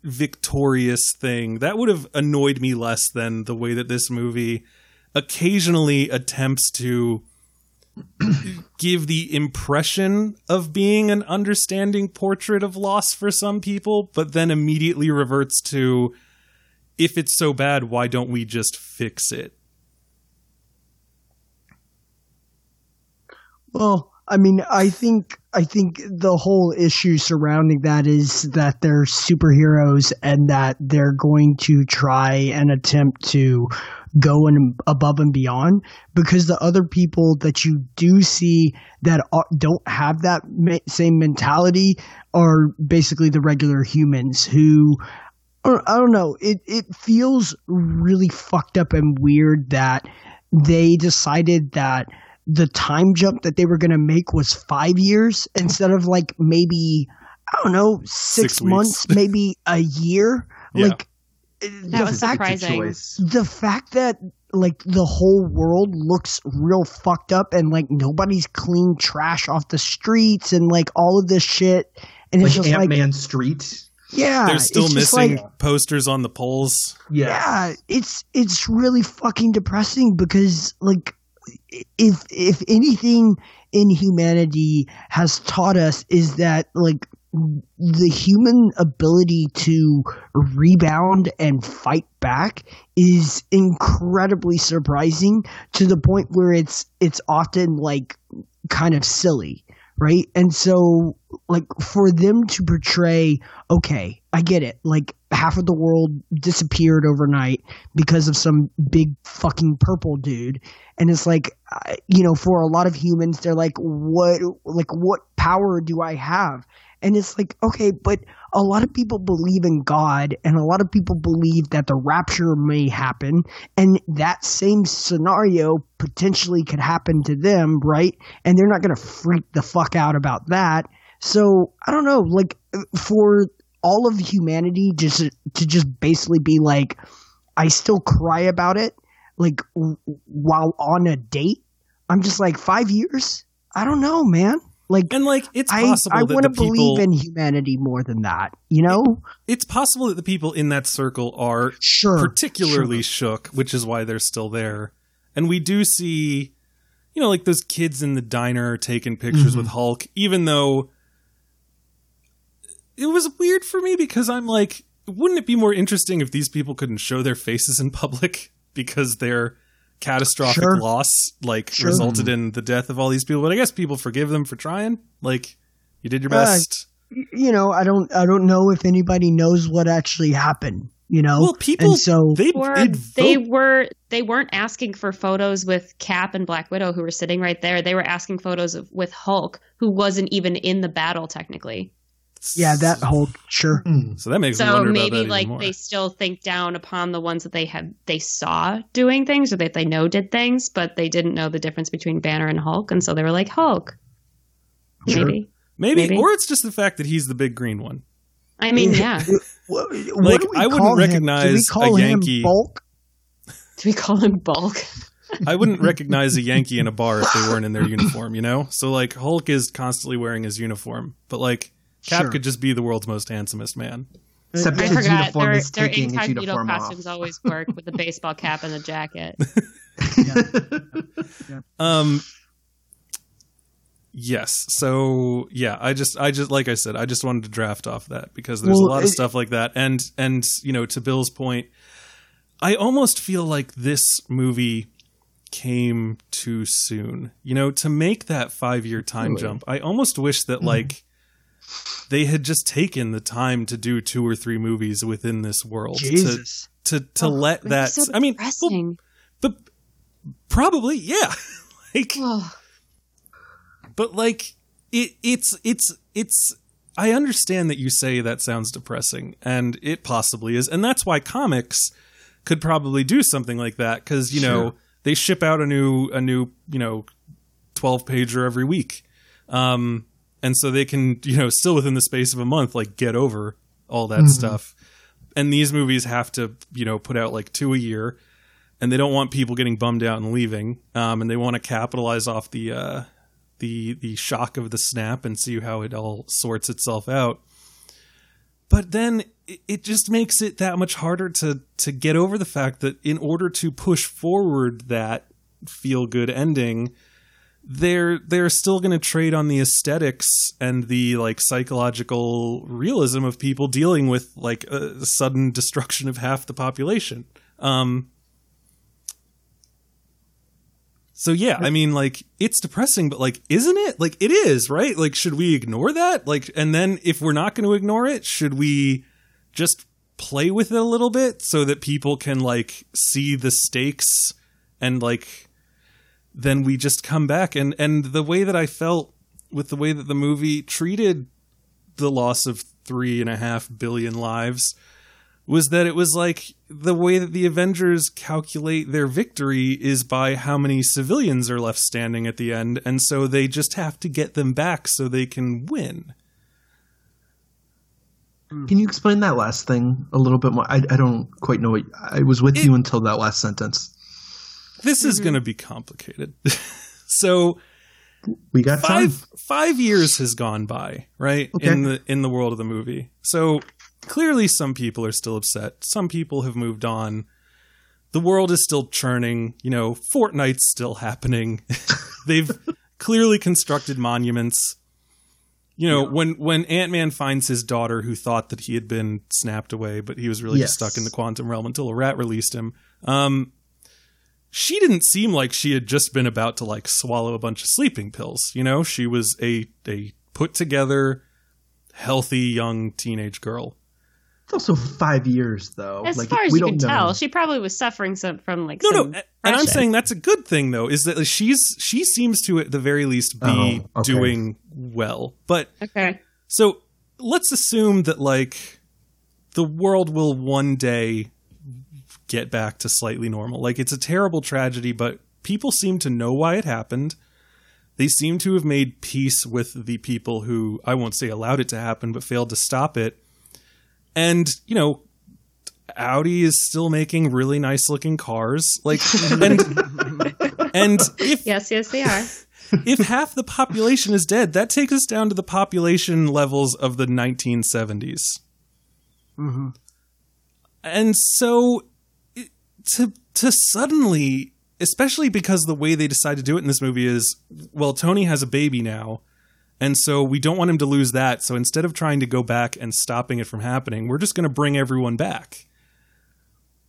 victorious thing that would have annoyed me less than the way that this movie occasionally attempts to <clears throat> give the impression of being an understanding portrait of loss for some people, but then immediately reverts to if it's so bad, why don't we just fix it? Well, I mean, I think I think the whole issue surrounding that is that they're superheroes and that they're going to try and attempt to go and above and beyond because the other people that you do see that don't have that same mentality are basically the regular humans who I don't know. It it feels really fucked up and weird that they decided that the time jump that they were going to make was five years instead of like maybe I don't know six, Six months, maybe a year. Yeah. Like That the was fact surprising. the fact that like the whole world looks real fucked up and like nobody's cleaned trash off the streets and like all of this shit and it's Like just Ant like Man Street. yeah They're still it's missing like, posters on the poles. Yes. yeah it's it's really fucking depressing because like if if anything in humanity has taught us is that like the human ability to rebound and fight back is incredibly surprising to the point where it's it's often like kind of silly right? And so like for them to portray okay i get it. Like half of the world disappeared overnight because of some big fucking purple dude. And it's like you know for a lot of humans they're like what like what power do i have? And it's like okay but a lot of people believe in god and a lot of people believe that the rapture may happen and that same scenario potentially could happen to them right? And they're not going to freak the fuck out about that. So i don't know like for all of humanity just to just basically be like i still cry about it like w- while on a date i'm just like five years i don't know man like And like it's I, possible I that want to people believe in humanity more than that, you know? it's possible that the people in that circle are Sure. particularly sure. shook, which is why they're still there. And we do see you know, like those kids in the diner taking pictures mm-hmm. with Hulk, even though it was weird for me because I'm like, wouldn't it be more interesting if these people couldn't show their faces in public <laughs> because their catastrophic Sure. loss like Sure. resulted in the death of all these people? But I guess people forgive them for trying. Like, you did your Uh, best. you know, I don't I don't know if anybody knows what actually happened. You know, well, people and so they Or they'd they vote- were they weren't asking for photos with Cap and Black Widow who were sitting right there. They were asking photos of with Hulk who wasn't even in the battle technically. Yeah, that whole sure. Mm. So that makes me So wonder about that maybe even like more. they still think down upon the ones that they had they saw doing things or that they know did things, but they didn't know the difference between Banner and Hulk, and so they were like Hulk. Sure. Maybe. maybe, maybe. or it's just the fact that he's the big green one. I mean, <laughs> yeah. What, Like, what do I wouldn't call him? Do we recognize call a Yankee- Bulk? <laughs> Do we call him Bulk? I wouldn't <laughs> recognize a Yankee in a bar if they weren't in their uniform, you know? So like Hulk is constantly wearing his uniform, but like Cap Sure. could just be the world's most handsomest man. Except I his forgot uniform their, is their taking his incognito costumes off. always work with the baseball cap and the jacket. <laughs> <laughs> Um Yes. So yeah, I just I just like I said, I just wanted to draft off that because there's Well, a lot of it- stuff like that. And and you know, to Bill's point, I almost feel like this movie came too soon. You know, to make that 5-year time jump. I almost wish that like they had just taken the time to do two or three movies within this world Jesus. to to to let that so I mean, well, but probably yeah. <laughs> like Oh, but like it it's it's it's I understand that you say that sounds depressing and it possibly is and that's why comics could probably do something like that cuz you know they ship out a new a new you know 12 pager every week um and so they can you know still within the space of a month like get over all that stuff. And these movies have to you know put out like two a year. And they don't want people getting bummed out and leaving. Um and they want to capitalize off the uh the the shock of the snap and see how it all sorts itself out. But then it, it just makes it that much harder to to get over the fact that in order to push forward that feel good ending, they're they're still going to trade on the aesthetics and the like psychological realism of people dealing with like a sudden destruction of half the population. Um, so yeah, I mean, like it's depressing, but like, isn't it? Like it is, right? Like, should we ignore that? Like, and then if we're not going to ignore it, should we just play with it a little bit so that people can like see the stakes and like then we just come back and and the way that I felt with the way that the movie treated the loss of three and a half billion lives was that it was like the way that the Avengers calculate their victory is by how many civilians are left standing at the end, and so they just have to get them back so they can win. Hmm. Can you explain that last thing a little bit more? I, I don't quite know. What, I was with you until that last sentence. This is going to be complicated. <laughs> so We got time. five five years has gone by, right? Okay. In the in the world of the movie. So clearly some people are still upset. Some people have moved on. The world is still churning, you know, Fortnite's still happening. <laughs> They've clearly constructed monuments. You know, when when Ant-Man finds his daughter who thought that he had been snapped away, but he was really just stuck in the quantum realm until a rat released him. Um she didn't seem like she had just been about to like swallow a bunch of sleeping pills. You know, she was a a put together, healthy young teenage girl. It's also five years, though. As Like, far as we you can know. tell, she probably was suffering some from like No, some no, and I'm saying that's a good thing though. Is that she's she seems to at the very least be Oh, okay. doing well. But okay. so let's assume that like the world will one day get back to slightly normal. Like it's a terrible tragedy, but people seem to know why it happened. They seem to have made peace with the people who I won't say allowed it to happen, but failed to stop it. And, you know, Audi is still making really nice looking cars. Like <laughs> and and if Yes, yes, they are. <laughs> if half the population is dead, that takes us down to the population levels of the 1970s. Mm-hmm. And so it- to to suddenly especially because the way they decide to do it in this movie is well, Tony has a baby now. And so we don't want him to lose that. So instead of trying to go back and stopping it from happening, we're just going to bring everyone back.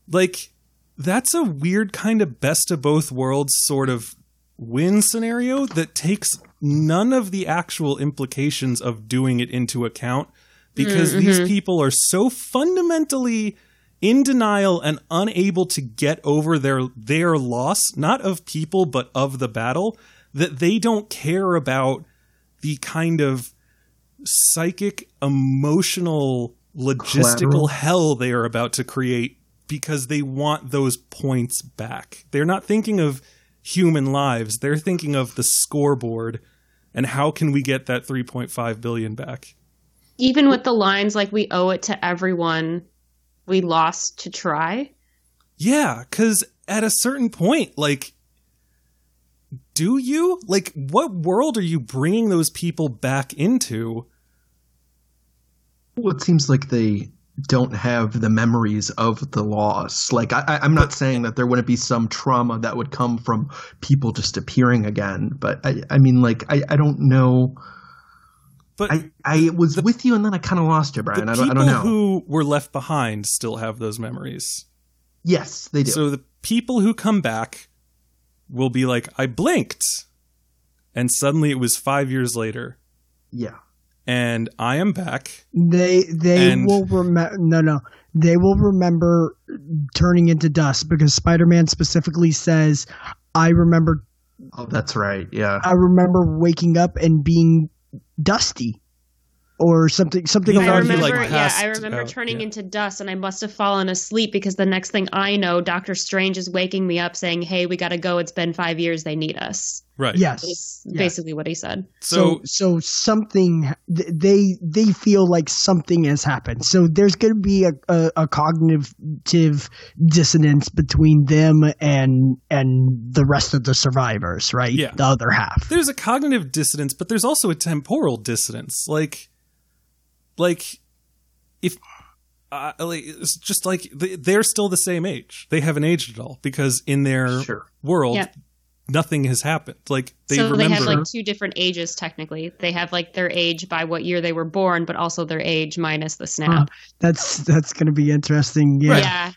Like, that's a weird kind of best of both worlds sort of win scenario that takes none of the actual implications of doing it into account because mm-hmm. these people are so fundamentally in denial and unable to get over their their loss not of people but of the battle that they don't care about the kind of psychic emotional logistical Collateral. hell they are about to create because they want those points back. They're not thinking of human lives. They're thinking of the scoreboard and how can we get that 3.5 billion back? Even with the lines like we owe it to everyone we lost to try. Yeah, because at a certain point, like, do you? Like, what world are you bringing those people back into? Well, it seems like they don't have the memories of the loss. Like, I, I- I'm not saying that there wouldn't be some trauma that would come from people just appearing again, but I, I mean, like, I, I don't know. But I, I was with you and then I kind of lost you, the Brian. I don't, I don't know. who were left behind still have those memories. yes, they do. So the people who come back will be like, I blinked. And suddenly it was five years later. yeah. And I am back. They they And- will remember. No, no, they will remember turning into dust because Spider-Man specifically says, "I remember. Oh, that's right. Yeah. I remember waking up and being dusty, or something. Something Yeah, along he, those like, remember, yeah, I remember out, turning yeah. into dust, and I must have fallen asleep because the next thing I know, Doctor Strange is waking me up, saying, "Hey, we got to go. It's been five years. They need us." Right. Yes. Is Yeah. basically what he said. So, so so something they they feel like something has happened so there's going to be a, a, a cognitive dissonance between them and and the rest of the survivors right Yeah. the other half there's a cognitive dissonance, but there's also a temporal dissonance. Like, like if uh, like it's just like they- they're still the same age. They haven't aged at all because in their Sure. world, Yeah. nothing has happened. Like they so remember. they have like two different ages technically. They have like their age by what year they were born, but also their age minus the snap. that's that's going to be interesting yeah Yeah.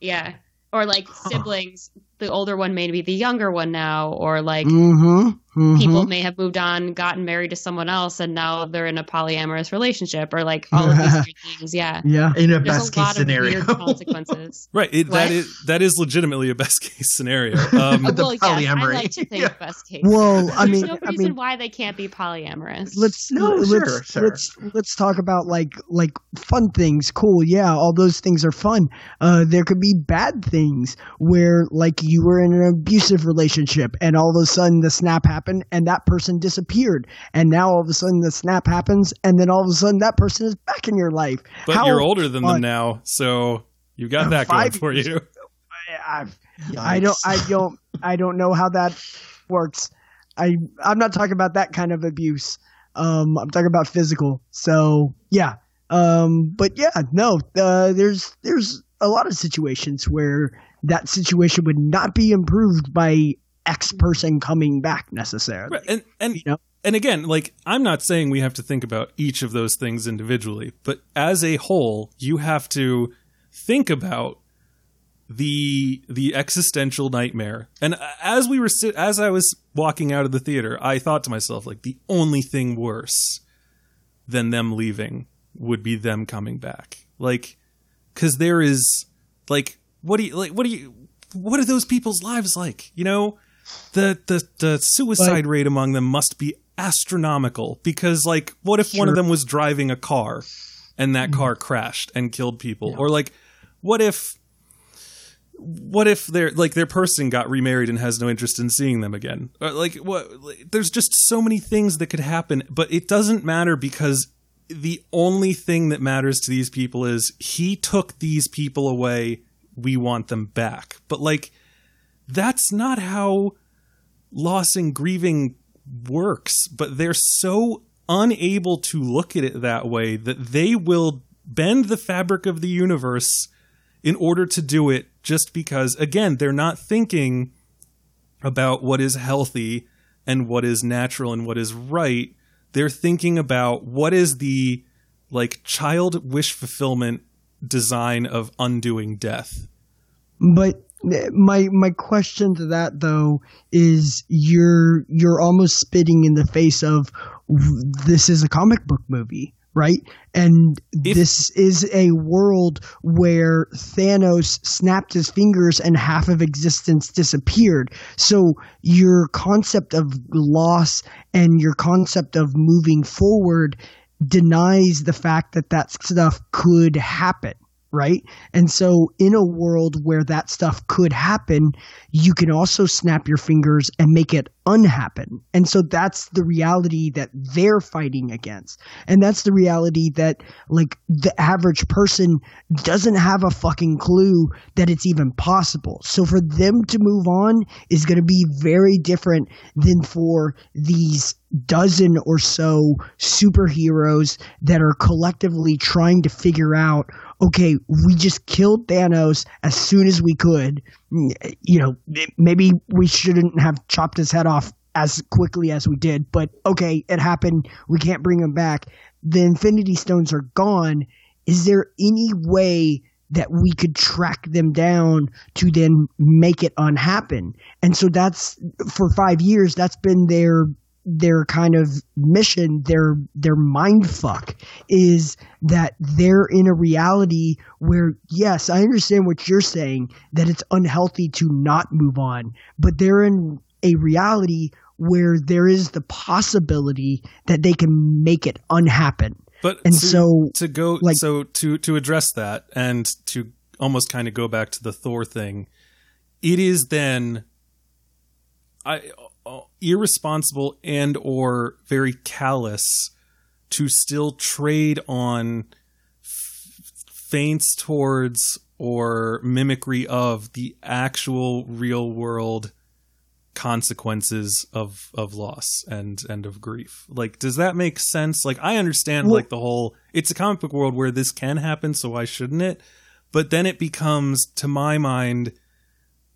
Yeah. Or like siblings, the older one may be the younger one now, or like mm-hmm, mm-hmm. people may have moved on, gotten married to someone else, and now they're in a polyamorous relationship, or like all of these <laughs> things. Yeah. yeah In a There's best a case lot scenario. of weird <laughs> consequences. Right, it, that What? is that is legitimately a best <laughs> case scenario. Um, The well, yes, I like to think Yeah. best case. well i mean no i mean why they can't be polyamorous. let's No, let's sure, sure. let's let's talk about like like fun things cool yeah all those things are fun uh there could be bad things where like you were in an abusive relationship and all of a sudden the snap happened and that person disappeared and now all of a sudden the snap happens and then all of a sudden that person is back in your life but How you're older than them now, so you've got that going for you. I, I, I don't I don't I don't know how that works. I I'm not talking about that kind of abuse. Um, I'm talking about physical. So yeah. Um, but yeah, no. Uh, there's there's a lot of situations where that situation would not be improved by X person coming back necessarily. Right, and and You know? and again, like I'm not saying we have to think about each of those things individually, but as a whole, you have to think about the the existential nightmare. And as we were as I was walking out of the theater, I thought to myself like the only thing worse than them leaving would be them coming back. Like cuz there is like what do you like what do you what are those people's lives like? You know, the the the suicide rate among them must be astronomical because like what if one of them was driving a car and that mm-hmm. car crashed and killed people? Or like what if what if their like their person got remarried and has no interest in seeing them again? Or like what like, there's just so many things that could happen but it doesn't matter because the only thing that matters to these people is he took these people away. We want them back. But like that's not how loss and grieving works, but they're so unable to look at it that way that they will bend the fabric of the universe in order to do it just because again they're not thinking about what is healthy and what is natural and what is right. They're thinking about what is the like child wish fulfillment design of undoing death. But uh, my my question to that though is you're you're almost spitting in the face of this is a comic book movie, right? And If- this is a world where Thanos snapped his fingers and half of existence disappeared. So your concept of loss and your concept of moving forward denies the fact that that stuff could happen right? And so, in a world where that stuff could happen, you can also snap your fingers and make it unhappen. And so, that's the reality that they're fighting against. And that's the reality that, like, the average person doesn't have a fucking clue that it's even possible. So, for them to move on is going to be very different than for these dozen or so superheroes that are collectively trying to figure out okay, we just killed Thanos as soon as we could. Mm, you know, maybe we shouldn't have chopped his head off as quickly as we did, but okay, it happened. We can't bring him back. The Infinity Stones are gone. Is there any way that we could track them down to then make it unhappen? And so that's for five years, that's been their their kind of mission, their their mind fuck is that they're in a reality where yes, I understand what you're saying that it's unhealthy to not move on, but they're in a reality where there is the possibility that they can make it unhappen. But And to, so, to go like- so to to address that and to almost kind of go back to the Thor thing, it is then I irresponsible and or very callous to still trade on f- feints towards or mimicry of the actual real world consequences of of loss and and of grief. Like does that make sense? Like i understand Well- like the whole it's a comic book world where this can happen so why shouldn't it? But then it becomes to my mind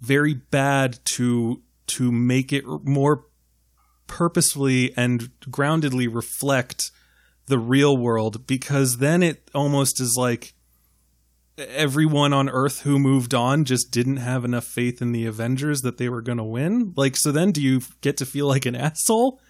very bad to to make it more purposefully and groundedly reflect the real world because then it almost is like everyone on earth who moved on just didn't have enough faith in the avengers that they were going to win. Like so then do you get to feel like an <laughs> asshole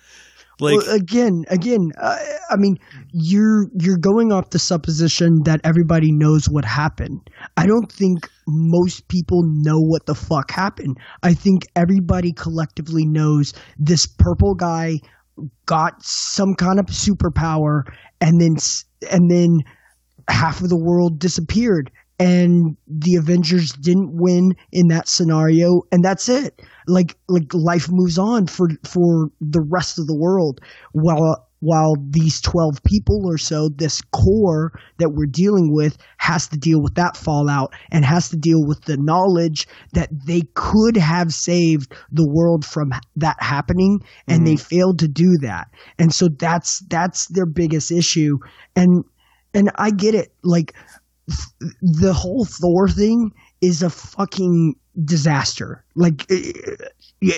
like well, again, again, uh, I mean, you're you're going off the supposition that everybody knows what happened. I don't think most people know what the fuck happened. I think everybody collectively knows this purple guy got some kind of superpower, and then and then half of the world disappeared. And the Avengers didn't win in that scenario, and that's it. Like like life moves on for for the rest of the world, while while these twelve people or so, this core that we're dealing with, has to deal with that fallout and has to deal with the knowledge that they could have saved the world from that happening, and they mm-hmm. failed to do that. And so that's that's their biggest issue. And and I get it, like the whole Thor thing is a fucking disaster. Like, eh,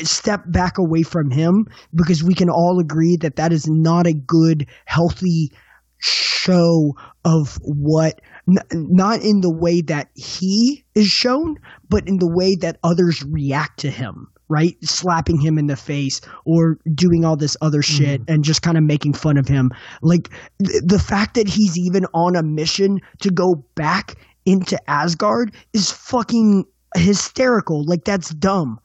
step back away from him because we can all agree that that is not a good, healthy show of what, not in the way that he is shown, but in the way that others react to him. Right, slapping him in the face or doing all this other mm-hmm. shit and just kind of making fun of him. Like th- the fact that he's even on a mission to go back into Asgard is fucking hysterical. Like that's dumb.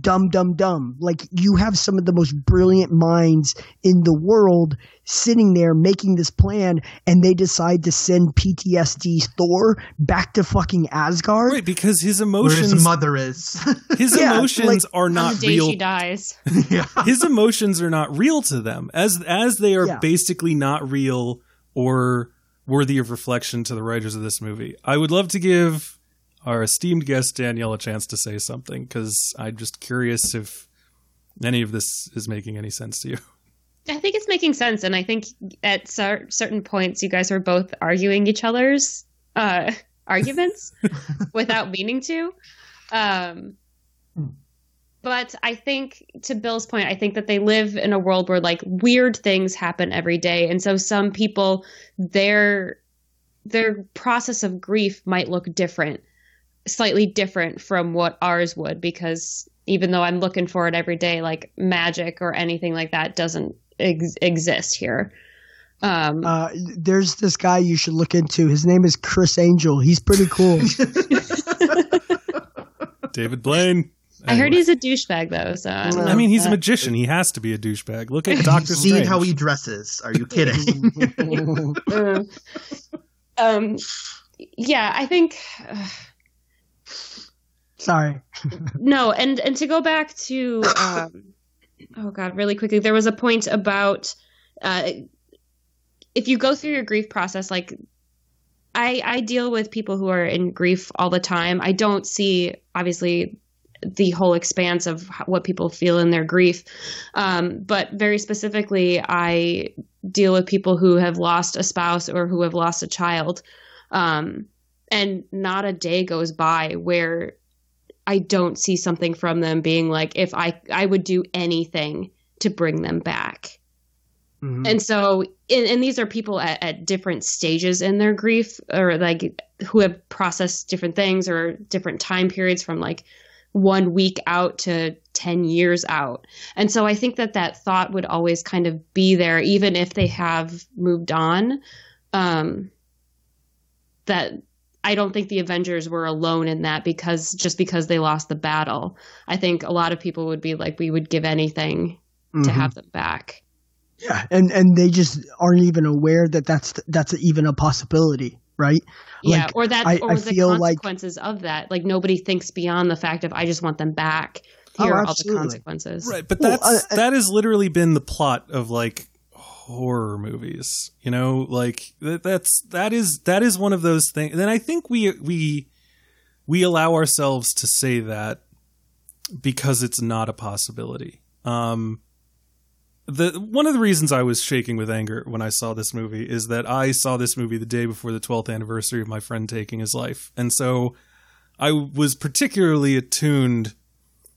Dumb, dumb, dumb. Like you have some of the most brilliant minds in the world sitting there making this plan and they decide to send PTSD Thor back to fucking Asgard. right because his Where emotions his mother is. <laughs> his Yeah, emotions like, are On not the day real she dies. <laughs> yeah. his emotions are not real to them as as they are Yeah. basically not real or worthy of reflection to the writers of this movie. I would love to give our esteemed guest Danielle a chance to say something because I'm just curious if any of this is making any sense to you. I think it's making sense, and I think at cer- certain points, you guys are both arguing each other's uh, <laughs> arguments <laughs> without meaning to. Um, but I think to Bill's point, I think that they live in a world where like weird things happen every day, and so some people their their process of grief might look different, slightly different from what ours would, because even though I'm looking for it every day, like magic or anything like that doesn't ex- exist here. Um, Uh, there's this guy you should look into. His name is Criss Angel. He's pretty cool. <laughs> David Blaine. I heard he's a douchebag though, so I, don't I mean, he's a magician. He has to be a douchebag. Look at the <laughs> Doctor Seeing Strange. how he dresses. Are you kidding? Uh, <laughs> um, yeah, I think Sorry. <laughs> no, and and to go back to um, oh god, really quickly, there was a point about uh, if you go through your grief process, like I I deal with people who are in grief all the time. I don't see obviously the whole expanse of what people feel in their grief, um, but very specifically, I deal with people who have lost a spouse or who have lost a child, um, and not a day goes by where I don't see something from them being like, if I I would do anything to bring them back. Mhm. And so, and, and these are people at, at different stages in their grief, or like who have processed different things or different time periods from like one week out to 10 years out. And so I think that that thought would always kind of be there, even if they have moved on. Um, that I don't think the Avengers were alone in that because just because they lost the battle. I think a lot of people would be like, we would give anything to Mhm. have them back. Yeah, and and they just aren't even aware that that's that's even a possibility, right? Yeah, Like, or that, I- or I the feel like- consequences of that. Like nobody thinks beyond the fact of I just want them back. Oh, Here are all the consequences. Right, but Well, that's I- I- that has literally been the plot of like horror movies. You know, like that, that's that is that is one of those things. Then I think we we we allow ourselves to say that because it's not a possibility. Um the one of the reasons I was shaking with anger when I saw this movie is that I saw this movie the day before the 12th anniversary of my friend taking his life. And so I was particularly attuned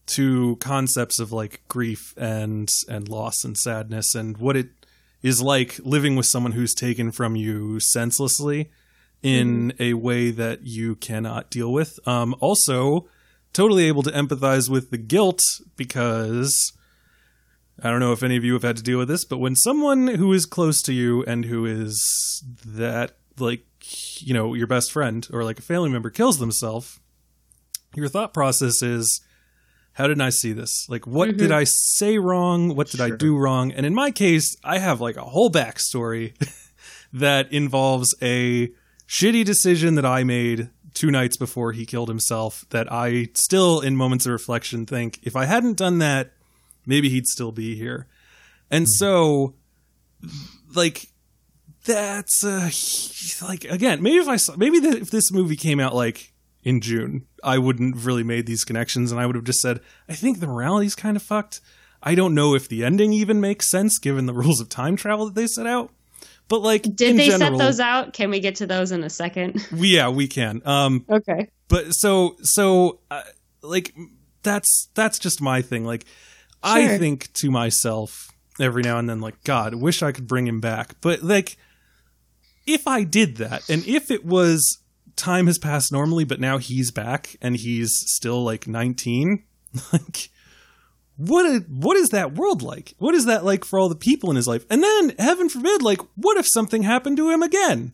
to concepts of like grief and and loss and sadness and what it is like living with someone who's taken from you senselessly in a way that you cannot deal with. Um, also, totally able to empathize with the guilt because I don't know if any of you have had to deal with this, but when someone who is close to you and who is that like you know your best friend or like a family member kills themselves, your thought process is how did I see this? Like, what did I say wrong? What did I do wrong? And in my case, I have like a whole backstory <laughs> that involves a shitty decision that I made two nights before he killed himself that I still, in moments of reflection, think if I hadn't done that, maybe he'd still be here. And so, like, that's uh, like again, maybe if I saw, maybe the, if this movie came out like in June, I wouldn't have really made these connections, and I would have just said, I think the morality's kind of fucked. I don't know if the ending even makes sense given the <laughs> rules of time travel that they set out. But like, Did in they general, set those out? Can we get to those in a second? <laughs> Yeah, we can. Um, Okay. but so so uh, like that's that's just my thing like i think to myself every now and then like god wish i could bring him back but like if i did that and if it was time has passed normally but now he's back and he's still like 19 <laughs> like what a, what is that world like? What is that like for all the people in his life? And then heaven forbid like what if something happened to him again?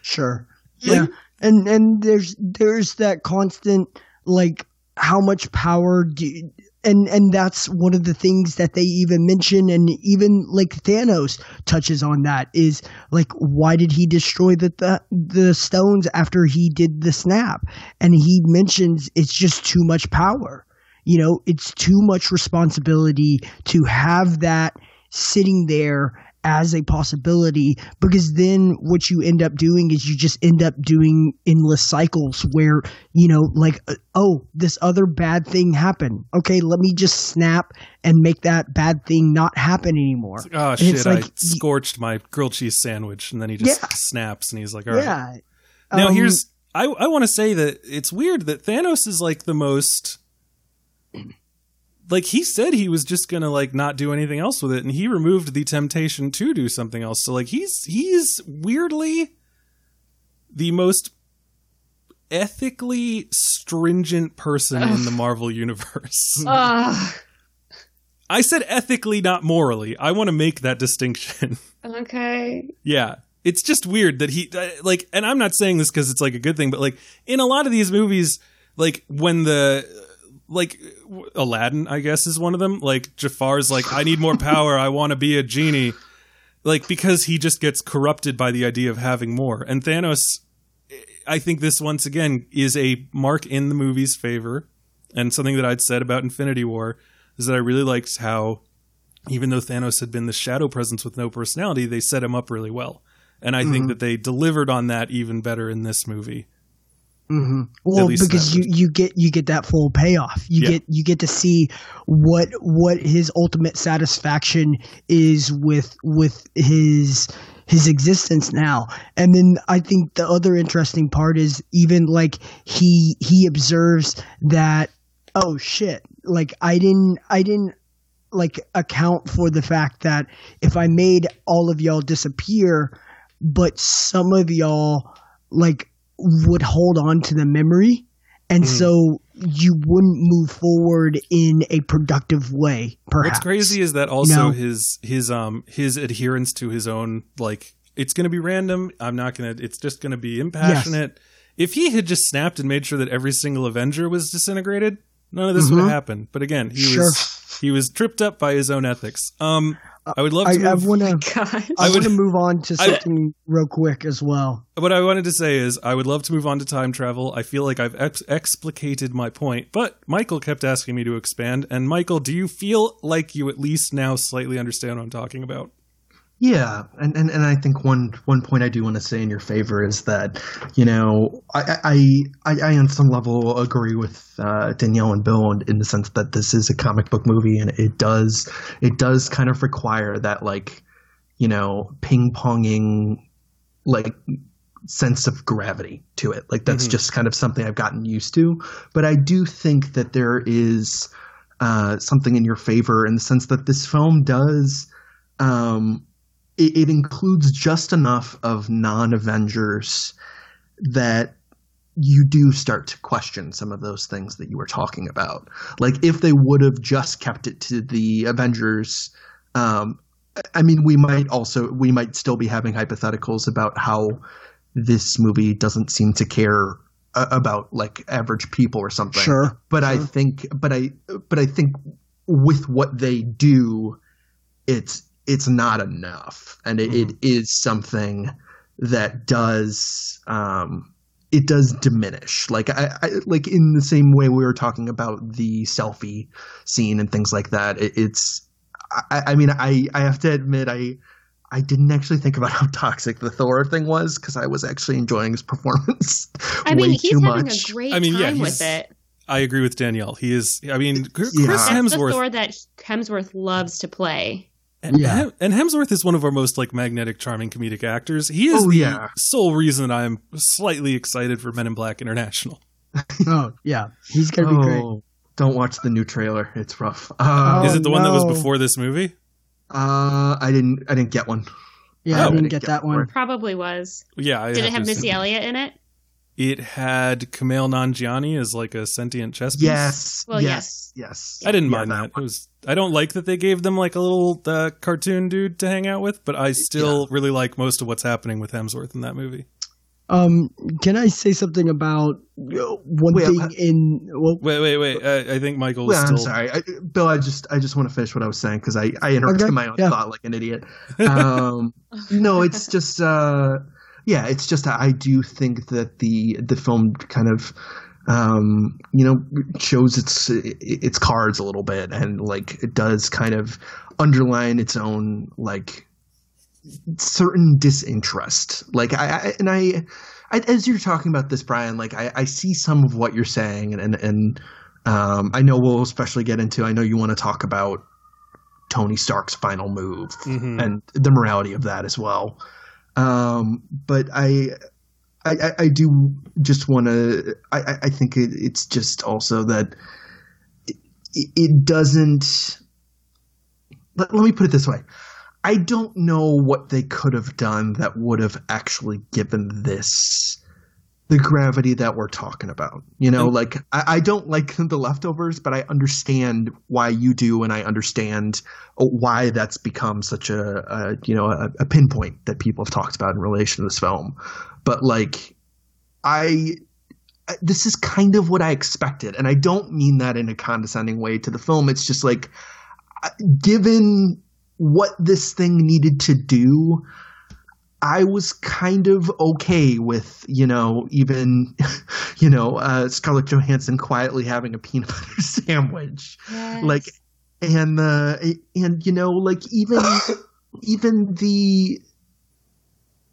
Sure. Yeah. And and there's there's that constant like how much power do you, and and that's one of the things that they even mention and even like Thanos touches on that is like why did he destroy the the, the stones after he did the snap? And he mentions it's just too much power. You know it's too much responsibility to have that sitting there as a possibility because then what you end up doing is you just end up doing endless cycles where you know like uh, oh this other bad thing happened okay let me just snap and make that bad thing not happen anymore Oh And shit! it's I scorched my grilled cheese sandwich, and then he just Yeah. snaps, and he's like, "All right." yeah Now Um, here's I I want to say that it's weird that Thanos is like the most like he said he was just gonna like not do anything else with it, and he removed the temptation to do something else. So like he's he's weirdly the most ethically stringent person in the Marvel universe. <laughs> Ugh. I said ethically, not morally. I want to make that distinction. <laughs> okay. yeah. It's just weird that he uh, like and I'm not saying this cuz it's like a good thing, but like in a lot of these movies like when the like Aladdin, I guess is one of them, like Jafar's like I need more power, I want to be a genie. Like because he just gets corrupted by the idea of having more. And Thanos I think this once again is a mark in the movie's favor and something that I'd said about Infinity War is that I really liked how even though Thanos had been the shadow presence with no personality, they set him up really well. And I think mm-hmm. that they delivered on that even better in this movie. Mm-hmm. Well, because you, you get you get that full payoff. You Yeah. get you get to see what what his ultimate satisfaction is with with his his existence now. And then I think the other interesting part is even like he he observes that oh shit, like I didn't I didn't like account for the fact that if I made all of y'all disappear, but some of y'all like would hold on to the memory and Hmm. so you wouldn't move forward in a productive way perhaps What's crazy is that also No. his his um his adherence to his own like it's going to be random. I'm not going to. It's just going to be impassionate. If he had just snapped and made sure that every single Avenger was disintegrated, none of this would have happened. But again, he Mm-hmm. Sure. was he was tripped up by his own ethics. Um, I would love i, to. I move- want to <laughs> oh i, I want to move on to I- something real quick as well what I wanted to say is I would love to move on to time travel. I feel like I've ex- explicated my point, but Michael kept asking me to expand. And Michael, do you feel like you at least now slightly understand what I'm talking about? Yeah, and, and, and I think one one point I do want to say in your favor is that you know I I, I, I on some level agree with uh, Danielle and Bill in, in the sense that this is a comic book movie and it does it does kind of require that like you know ping ponging like sense of gravity to it like that's Mhm. just kind of something I've gotten used to but I do think that there is uh, something in your favor in the sense that this film does um, it, it includes just enough of non-Avengers that you do start to question some of those things that you were talking about. Like if they would have just kept it to the Avengers, um, I mean, we might also we might still be having hypotheticals about how this movie doesn't seem to care uh, about like average people or something sure but I think, but I, but I think with what they do, it's it's not enough, and it, it is something that does um, it does diminish. Like I, I, like in the same way we were talking about the selfie scene and things like that. It, it's, I, I mean, I I have to admit, I I didn't actually think about <laughs> how toxic the Thor thing was because I was actually enjoying his performance. <laughs> I mean, he's too having much. a great I mean, yeah, time with it. I agree with Danielle. He is. I mean, Chris Yeah. That's the Hemsworth. Thor that Hemsworth loves to play. And, Yeah. Hem- and Hemsworth is one of our most like magnetic, charming comedic actors. He is Oh, the yeah. sole reason I'm slightly excited for Men in Black International. <laughs> oh yeah he's gonna be great Oh, don't watch the new trailer. It's rough. Uh, Oh, is it the one that was before this movie? uh, I didn't. I didn't get one. yeah Oh. i didn't get that one Probably was. Yeah. I Did it have Missy. Elliott in it? It had Kumail Nanjiani as like a sentient chess piece. Yes. Well, yes. Yes. I didn't Yeah, mind that. that It was. I don't like that they gave them like a little uh, cartoon dude to hang out with, but I still really like most of what's happening with Hemsworth in that movie. um can i say something about uh, one Wait, thing uh, in well Wait, wait, wait. Uh, I think Michael was still. I'm sorry, I, Bill. I just, I just want to finish what I was saying because I, I interrupted Okay, my own yeah. thought like an idiot. <laughs> Um, no, it's just, uh, yeah, it's just I do think that the the film kind of, um, you know, shows its its cards a little bit and like it does kind of underline its own like certain disinterest. Like I, I and I, I, as you're talking about this, Brian, like I, I see some of what you're saying, and and, and um, I know we'll especially get into. I know you want to talk about Tony Stark's final move Mhm. and the morality of that as well. Um, but I, I, I- do just want to. I, I- I think it, it's just also that it, it doesn't. Let, let me put it this way. I don't know what they could have done that would have actually given this the gravity that we're talking about. You know, And- like I, I don't like the leftovers, but I understand why you do, and I understand why that's become such a, a you know a, a pinpoint that people have talked about in relation to this film. But like, I- this is kind of what I expected, and I don't mean that in a condescending way to the film. It's just like, given what this thing needed to do, I was kind of okay with you know even <laughs> you know uh, Scarlett Johansson quietly having a peanut <laughs> butter sandwich, like and the and you know like even <laughs> even the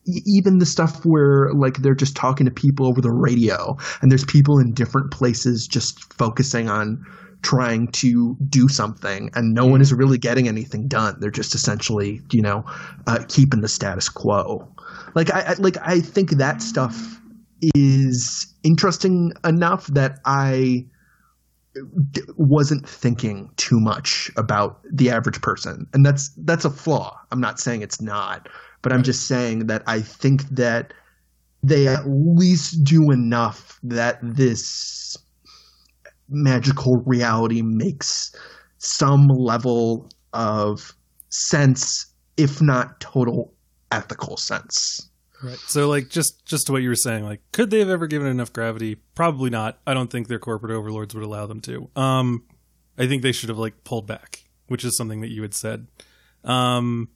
even the stuff where like they're just talking to people over the radio and there's people in different places just focusing on trying to do something and no one is really getting anything done. They're just essentially you know uh, keeping the status quo. Like I, I like i think that stuff is interesting enough that i d- wasn't thinking too much about the average person. And that's that's a flaw. I'm not saying it's not but i'm just saying that i think that they at least do enough that this magical reality makes some level of sense if not total ethical sense Right. So like just just to what you were saying, like could they have ever given enough gravity? Probably not. I don't think their corporate overlords would allow them to. Um I think they should have like pulled back, which is something that you had said. Um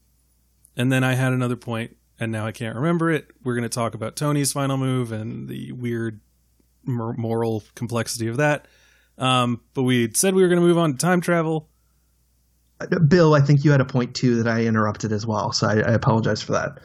and then I had another point and now I can't remember it. We're going to talk about Tony's final move and the weird mor- moral complexity of that. Um but we said we were going to move on to time travel. Uh, bill i think you had a point too that i interrupted as well so i, I apologize for that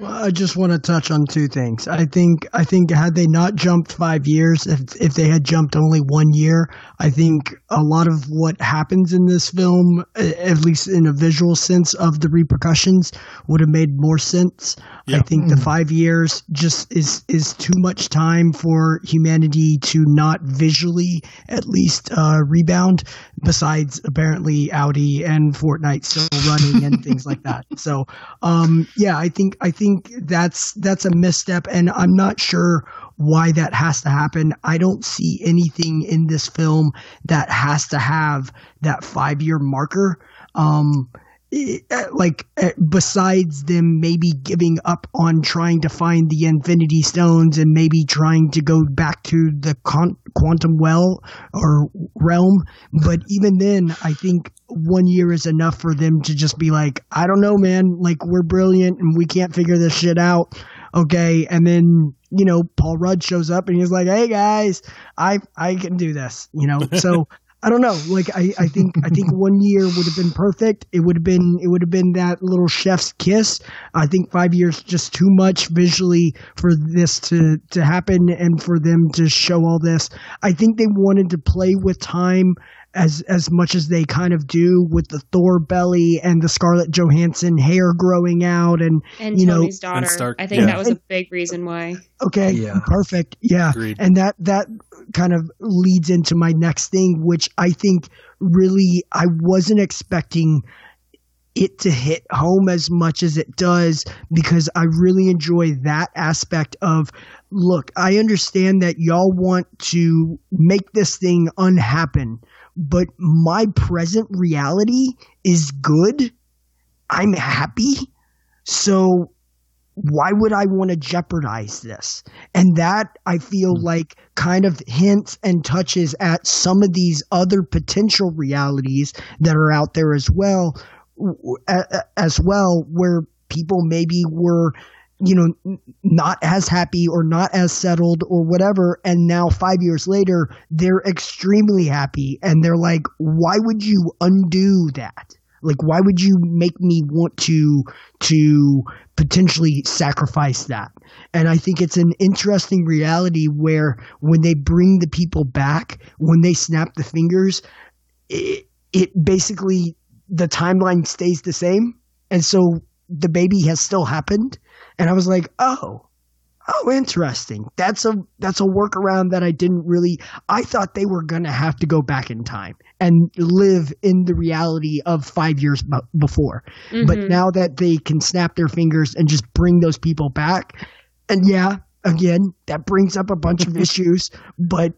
Well, I just want to touch on two things. I think I think had they not jumped five years, if if they had jumped only one year, I think a lot of what happens in this film, at least in a visual sense of the repercussions, would have made more sense. Yeah. I think the five years just is is too much time for humanity to not visually at least uh, rebound. Besides, apparently Audi and Fortnite still running and things like that. <laughs> So, um, yeah, I think I think that's that's a misstep, and I'm not sure why that has to happen. I don't see anything in this film that has to have that five year marker. Um, like eh, besides them maybe giving up on trying to find the infinity stones and maybe trying to go back to the con- quantum well or realm but even then i think one year is enough for them to just be like i don't know man. Like we're brilliant and we can't figure this shit out. Okay and then you know paul rudd shows up and he's like hey guys i i can do this you know? <laughs> So I don't know. Like I, I think I think <laughs> one year would have been perfect. It would have been it would have been that little chef's kiss. I think five years just too much visually for this to to happen and for them to show all this. I think they wanted to play with time as as much as they kind of do with the Thor belly and the Scarlett Johansson hair growing out and and you know- Tony's daughter. Stark, I think yeah. that was a big reason why. Okay, Yeah. perfect. Yeah. Agreed. And that that kind of leads into my next thing which I think really I wasn't expecting it to hit home as much as it does because I really enjoy that aspect of look, I understand that y'all want to make this thing unhappen, but my present reality is good. I'm happy. So why would I want to jeopardize this? And that I feel hmm. like kind of hints and touches at some of these other potential realities that are out there as well, w- a- a- as well, where people maybe were, you know, not as happy or not as settled or whatever. And now five years later, they're extremely happy. And they're like, why would you undo that? Like, why would you make me want to, to, potentially sacrifice that. And I think it's an interesting reality where when they bring the people back, when they snap the fingers, it, it basically the timeline stays the same. And so the baby has still happened. And I was like, oh, oh, interesting. That's a that's a workaround that I didn't really. I thought they were gonna have to go back in time and live in the reality of five years b- before. But Mhm. now that they can snap their fingers and just bring those people back, and yeah, again, that brings up a bunch of <laughs> issues. But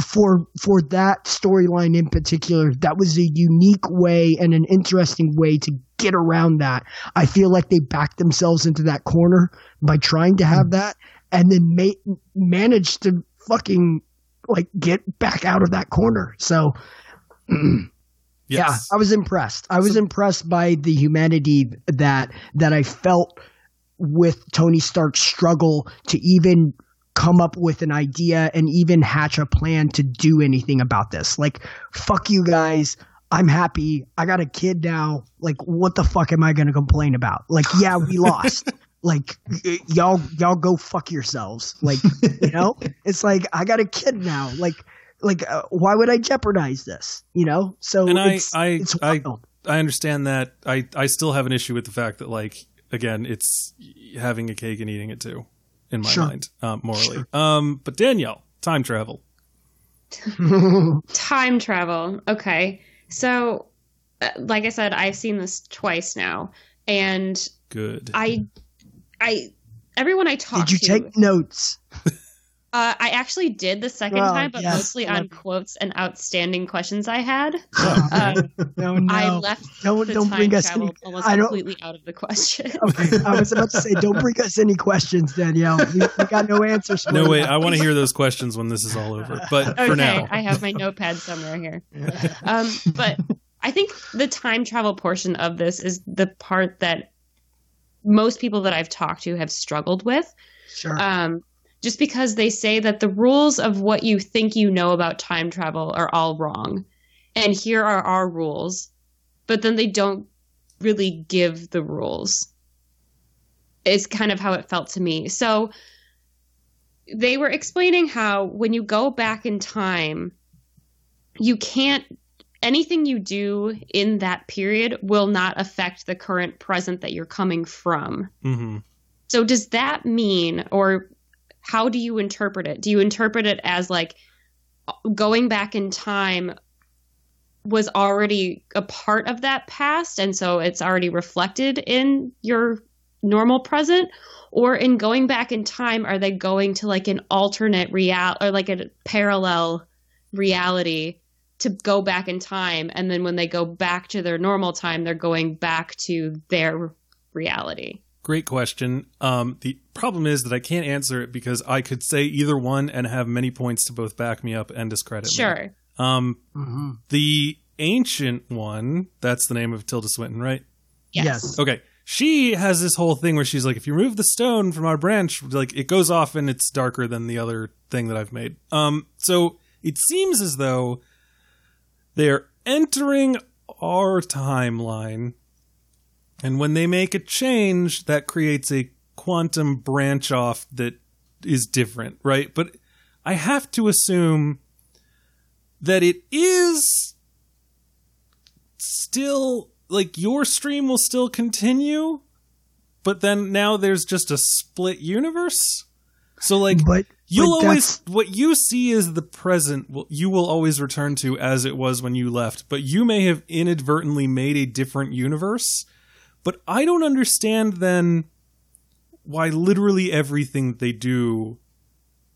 for for that storyline in particular, that was a unique way and an interesting way to get around that. I feel like they backed themselves into that corner by trying to have hmm. that, and then ma- managed to fucking like get back out of that corner. So <clears throat> Yes. yeah, I was impressed. I was impressed by the humanity that that I felt with Tony Stark's struggle to even come up with an idea and even hatch a plan to do anything about this. Like, fuck you guys. I'm happy. I got a kid now. Like, what the fuck am I going to complain about? Like, yeah, we <laughs> lost. like, y- y'all, y'all go fuck yourselves. Like, you know, <laughs> it's like I got a kid now. Like, like, uh, why would I jeopardize this? You know. So And I- it's, I- it's I- wild. I understand that. I I still have an issue with the fact that like again, it's having a cake and eating it too, in my Sure. mind, um, morally. Um, but Danielle, time travel. <laughs> Time travel. Okay. So, uh, like I said, I've seen this twice now, and Good. I, I, everyone I talk. to Did you to, take notes? <laughs> uh, I actually did the second Oh, time, but yes, mostly on quotes and outstanding questions I had. Oh, Um, No, no. I left Don't- the don't time bring us travel any- almost I don't- completely out of the question. <laughs> okay, I was about to say, don't bring us any questions, Danielle. We, we got no answers. No you. wait, I want to hear those questions when this is all over. But okay, for now, I have my notepad somewhere here. Um, but I think the time travel portion of this is the part that most people that I've talked to have struggled with. Sure. Um, just because they say that the rules of what you think you know about time travel are all wrong. And here are our rules. But then they don't really give the rules. Is kind of how it felt to me. So they were explaining how when you go back in time, you can't anything you do in that period will not affect the current present that you're coming from. hmm So does that mean or how do you interpret it? Do you interpret it as like going back in time was already a part of that past and so it's already reflected in your normal present or in going back in time are they going to like an alternate real or like a parallel reality to go back in time and then when they go back to their normal time they're going back to their reality Great question. Um, the problem is that I can't answer it because I could say either one and have many points to both back me up and discredit me. sure Um, hmm the ancient one, that's the name of Tilda Swinton, right? Yes. Okay. She has this whole thing where she's like, if you remove the stone from our branch, like it goes off and it's darker than the other thing that I've made. Um, so it seems as though they're entering our timeline, and when they make a change, that creates a quantum branch off that is different, right? But I have to assume that it is still like your stream will still continue, but then now there's just a split universe. So like But you'll but always what you see is the present will you will always return to as it was when you left, but you may have inadvertently made a different universe. But I don't understand then why literally everything that they do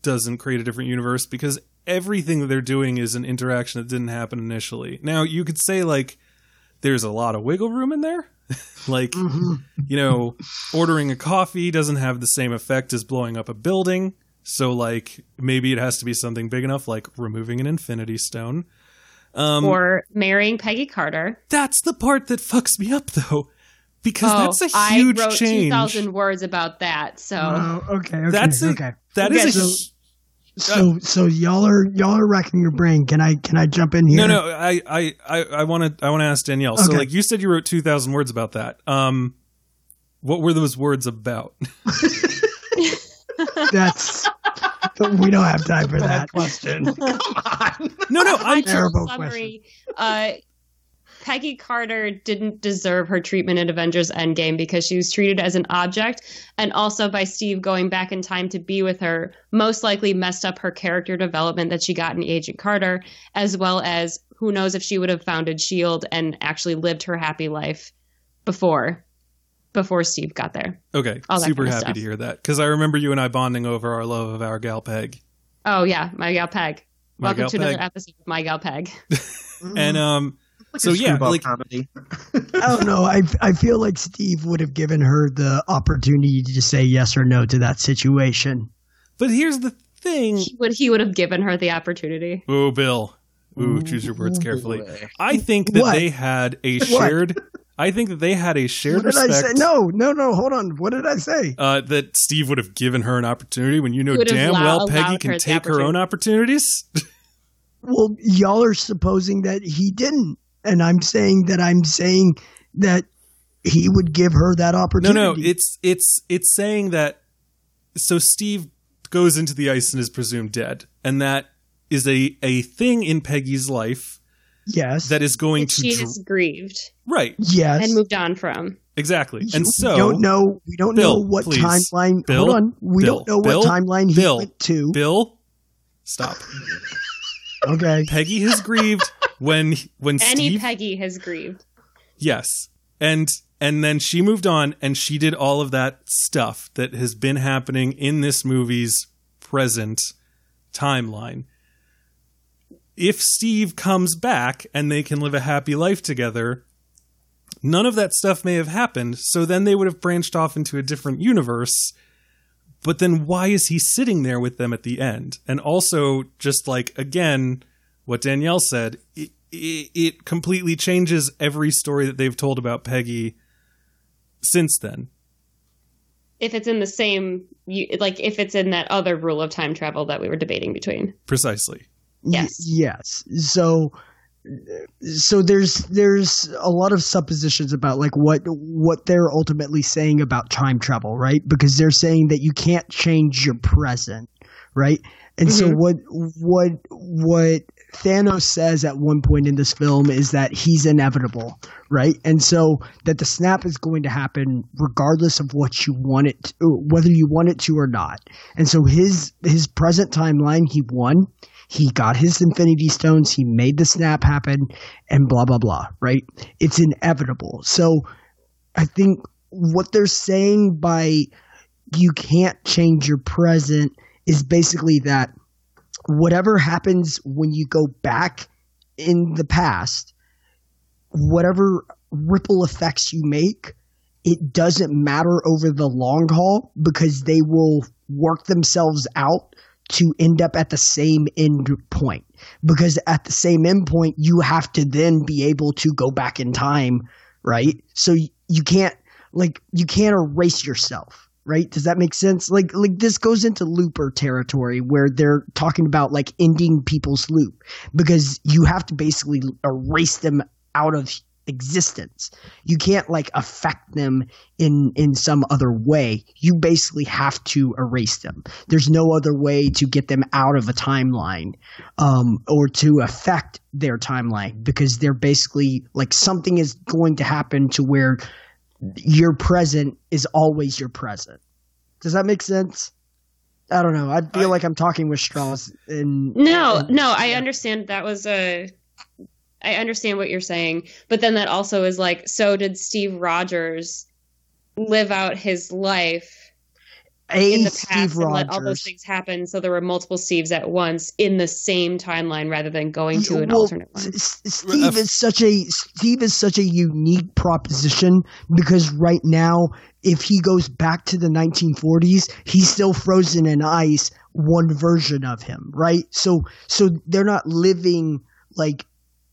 doesn't create a different universe because everything that they're doing is an interaction that didn't happen initially. Now, you could say like there's a lot of wiggle room in there. <laughs> like, Mhm. you know, ordering a coffee doesn't have the same effect as blowing up a building. So like maybe it has to be something big enough like removing an infinity stone. Um or marrying Peggy Carter. that's the part that fucks me up though. Because oh, that's a huge I wrote change. two thousand words about that. So Oh, okay, okay, That's a, okay. that Okay, a so- So, so y'all are y'all are racking your brain. Can I can I jump in here? No, no, I, I, I, I want to, I want to ask Danielle. So, like, you said you wrote two thousand words about that. Um, what were those words about? <laughs> That's we don't have time for that question. <laughs> Come on. No, no, I'm Terrible summary. Uh, Peggy Carter didn't deserve her treatment in Avengers Endgame because she was treated as an object, and also by Steve going back in time to be with her, most likely messed up her character development that she got in Agent Carter, as well as who knows if she would have founded Shield and actually lived her happy life before before Steve got there. Okay, super kind of happy stuff. to hear that because I remember you and I bonding over our love of our gal Peg. Oh yeah, my gal Peg. My Welcome gal to another episode of My Gal Peg. And um, Like so yeah, like comedy. I don't know. I I feel like Steve would have given her the opportunity to say yes or no to that situation. but here's the thing. he would he would have given her the opportunity. Oh, Bill. Ooh, choose your words carefully. I think that What? they had a What? shared. I think that they had a shared What did I say? No, no, no. Hold on. What did I say? Uh, that Steve would have given her an opportunity when you know damn allow- well Peggy can her take her own opportunities. <laughs> Well, y'all are supposing that he didn't, and I'm saying that I'm saying that he would give her that opportunity. no, no, it's it's it's saying that. So Steve goes into the ice and is presumed dead, and that is a a thing in Peggy's life yes, that is going That to she dr- has grieved right yes. and moved on from. exactly, and we so don't know. We don't Bill, know what please. timeline. Bill, hold on. We Bill, don't know Bill, what timeline he Bill, went to. Bill, stop. <laughs> Okay. Peggy has grieved when when Any Steve Peggy has grieved. Yes. And and then she moved on and she did all of that stuff that has been happening in this movie's present timeline. If Steve comes back and they can live a happy life together, none of that stuff may have happened, so then they would have branched off into a different universe. But then why is he sitting there with them at the end? And also just like again what Danielle said, it, it, it completely changes every story that they've told about Peggy since then. If it's in the same, you- like if it's in that other rule of time travel that we were debating between. Precisely. Yes. Y- yes. So so there's there's a lot of suppositions about like what what they're ultimately saying about time travel, right? Because they're saying that you can't change your present, right? And so Mhm. what what what Thanos says at one point in this film is that he's inevitable, right? And so that the snap is going to happen regardless of what you want it, to, whether you want it to or not. And so his his present timeline, he won. He got his Infinity Stones. He made the snap happen, and blah blah blah. Right? It's inevitable. So I think what they're saying by you can't change your present is basically that whatever happens when you go back in the past, whatever ripple effects you make, it doesn't matter over the long haul because they will work themselves out to end up at the same end point. Because at the same end point, you have to then be able to go back in time, right? So you can't like you can't erase yourself right? Does that make sense? Like like this goes into looper territory where they're talking about like ending people's loop because you have to basically erase them out of existence. You can't like affect them in in some other way. You basically have to erase them. There's no other way to get them out of a timeline um or to affect their timeline because they're basically like something is going to happen to where your present is always your present. Does that make sense? I don't know. I feel I- like I'm talking with straws. And No, and- no, I understand that was a. I understand what you're saying, but then that also is like, so did Steve Rogers live out his life a in the Steve past and let all those things happen? So there were multiple Steves at once in the same timeline rather than going to an Well, alternate one. S- S- Steve is such a Steve is such a unique proposition because right now, if he goes back to the 1940s, he's still frozen in ice. One version of him, right? So, so they're not living like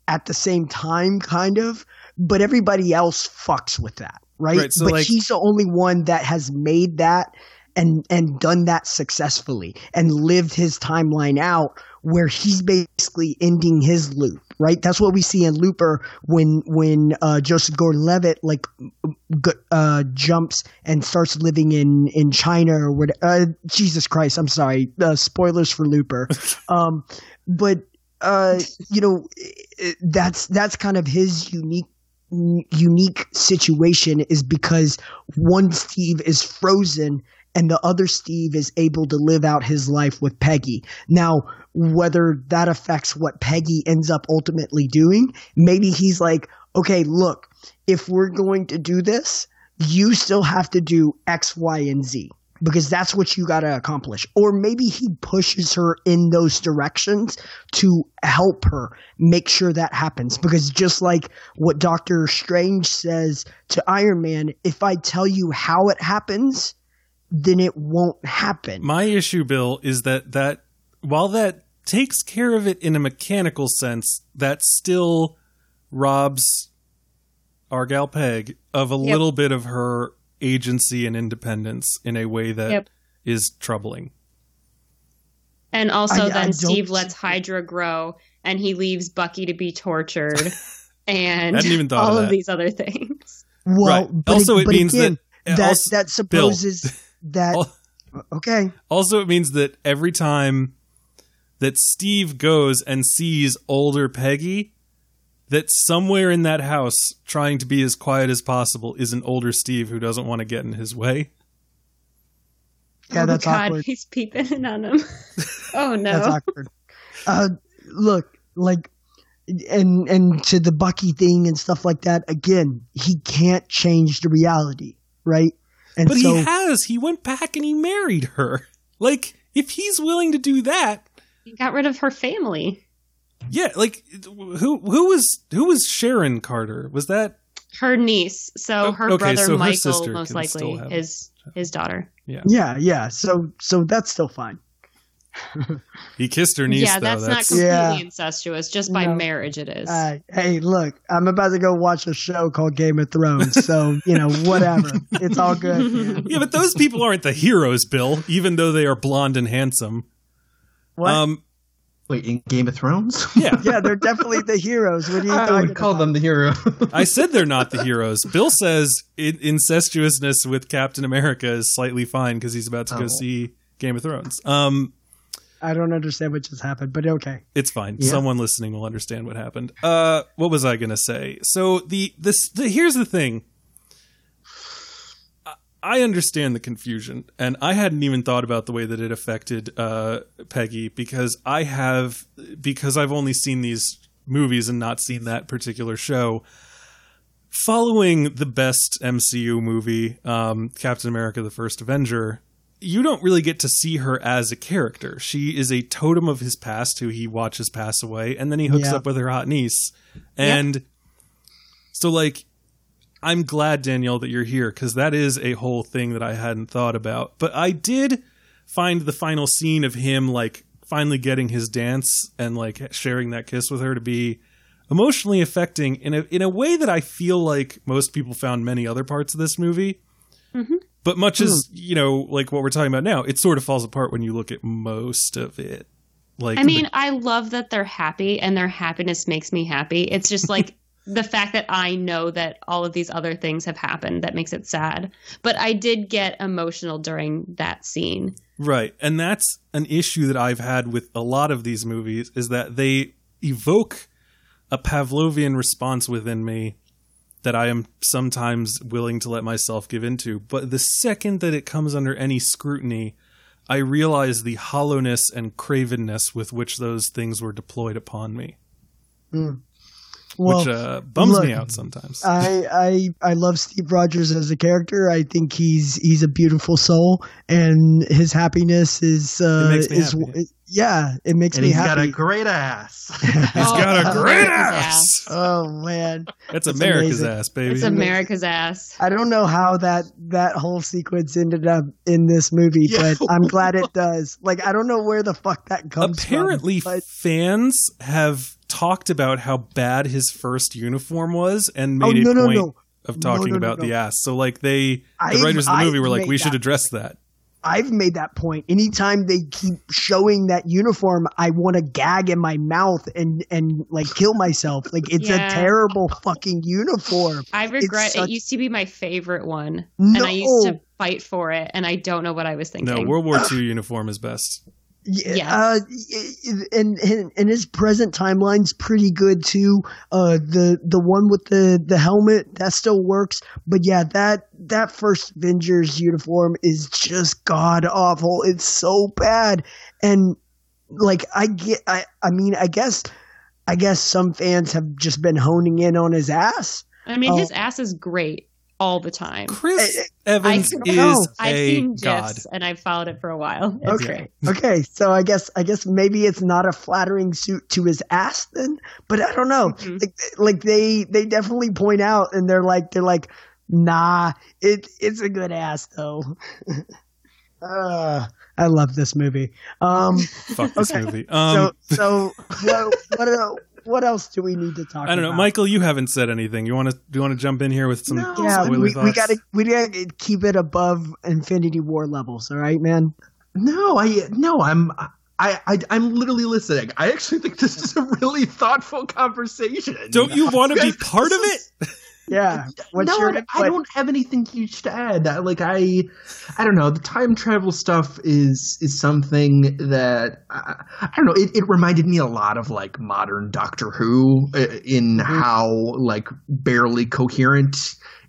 at the same time, kind of. But everybody else fucks with that, right? Right, so, but like- he's the only one that has made that and and done that successfully and lived his timeline out where he's basically ending his loop right? That's what we see in looper when when uh, joseph gordon-levitt like g- uh, jumps and starts living in in china or what uh, jesus christ i'm sorry uh, spoilers for looper. <laughs> Um, but uh, you know, that's that's kind of his unique unique situation is because one Steve is frozen and the other Steve is able to live out his life with Peggy. Now, whether that affects what Peggy ends up ultimately doing, maybe he's like, okay, look, if we're going to do this, you still have to do X, Y, and Z because that's what you got to accomplish. Or maybe he pushes her in those directions to help her make sure that happens. Because just like what Doctor Strange says to Iron Man, if I tell you how it happens, then it won't happen. My issue, Bill, is that that while that takes care of it in a mechanical sense, that still robs Argal Peg of a Yep. little bit of her agency and independence in a way that is Yep. troubling. And also, I- I then don't Steve lets Hydra grow, and he leaves Bucky to be tortured, <laughs> and even all of of these other things. Well, Right. but Also, it but means again, that- that also- that supposes that Al- okay. Also, it means that every time that Steve goes and sees older Peggy, that somewhere in that house, trying to be as quiet as possible, is an older Steve who doesn't want to get in his way. Yeah, oh that's God, awkward. he's peeping in on him. <laughs> oh no! That's awkward. Uh, look, like, and and to the Bucky thing and stuff like that. Again, he can't change the reality, right? And But so, he has. He went back and he married her. Like, if he's willing to do that, He got rid of her family, yeah. Like, who who was who was Sharon Carter? Was that her niece. So Oh, her okay, brother so Michael, sister most likely have- his his daughter. yeah, yeah. So so that's still fine. He kissed her niece? yeah, though. that's, not completely Yeah. incestuous. Just by No. marriage, it is. Uh, hey, look, I'm about to go watch a show called Game of Thrones, so you know, <laughs> whatever. It's all good. man. <laughs> yeah, but those people aren't the heroes, Bill. Even though they are blonde and handsome. What? Um, Wait, in Game of Thrones? <laughs> yeah, yeah, they're definitely the heroes. What are you I would call about? them the hero. I said they're not the heroes. Bill says in- incestuousness with Captain America is slightly fine because he's about to go Oh. see Game of Thrones. Um, I don't understand what just happened, but okay. it's fine. Yeah. Someone listening will understand what happened. Uh, what was I gonna say? So the this the, here's the thing. I- I understand the confusion, and I hadn't even thought about the way that it affected uh, Peggy because I have because I've only seen these movies and not seen that particular show. Following the best MCU movie, um, Captain America: The First Avenger, you don't really get to see her as a character. She is a totem of his past who he watches pass away, and then he hooks Yeah. up with her hot niece. And so, like, I'm glad, Danielle, that you're here because that is a whole thing that I hadn't thought about. But I did find the final scene of him, like, finally getting his dance and, like, sharing that kiss with her to be emotionally affecting in a, in a way that I feel like most people found many other parts of this movie. Mm-hmm. But much as, hmm. you know, like what we're talking about now, it sort of falls apart when you look at most of it. Like, I mean, I love that they're happy and their happiness makes me happy. It's just like <laughs> the fact that I know that all of these other things have happened that makes it sad. But I did get emotional during that scene. Right. And that's an issue that I've had with a lot of these movies is that they evoke a Pavlovian response within me that I am sometimes willing to let myself give into. But the second that it comes under any scrutiny, I realize the hollowness and cravenness with which those things were deployed upon me, Well, which uh, bums look, me out sometimes. I, I I love Steve Rogers as a character. I think he's he's a beautiful soul, and his happiness is uh, It makes me is happy. Yeah, it makes and me he's got a great ass. <laughs> He's got oh, a Oh, great America's ass. oh man, That's It's America's amazing. ass, baby. It's America's ass. I don't know how that that whole sequence ended up in this movie, Yeah. but I'm glad it does. Like I don't know where the fuck that comes apparently from. but fans have talked about how bad his first uniform was and Oh, made no, a point no. of talking no, no, about the no. ass so like they the I've- writers of the movie I've were like made we should address that I've made that point. Anytime they keep showing that uniform, I want to gag in my mouth and and like kill myself. Like it's Yeah. a terrible fucking uniform. I regret such- it used to be my favorite one. No. And I used to fight for it and I don't know what I was thinking. no world war ii uniform is best Yeah, uh, and, and and his present timeline's pretty good too. Uh, the the one with the the helmet that still works, but yeah, that that first Avengers uniform is just god awful. It's so bad, and like I get, I I mean, I guess, I guess some fans have just been honing in on his ass. I mean, Oh. his ass is great all the time. Chris Evans I- is No. I've a seen god. gifs and I've followed it for a while. It's Okay. <laughs> Okay. So I guess I guess maybe it's not a flattering suit to his ass then, but I don't know. Mhm. Like, like they they definitely point out and they're like they're like, nah, it it's a good ass though. uh, <laughs> I love this movie. Um, Fuck this Okay. movie. Um, so so <laughs> what what el- what else do we need to talk? About? I don't know, about? Michael. You haven't said anything. You want to? Do you want to jump in here with some? Yeah, we, we gotta we gotta keep it above Infinity War levels. All right, man. No, I no, I'm I, I I'm literally listening. I actually think this is a really thoughtful conversation. Don't you want to be part of it? <laughs> Yeah. What's no, your I, I don't have anything huge to add. I- Like I, I don't know. The time travel stuff is is something that I, I don't know. It, it reminded me a lot of like modern Doctor Who uh, in how like barely coherent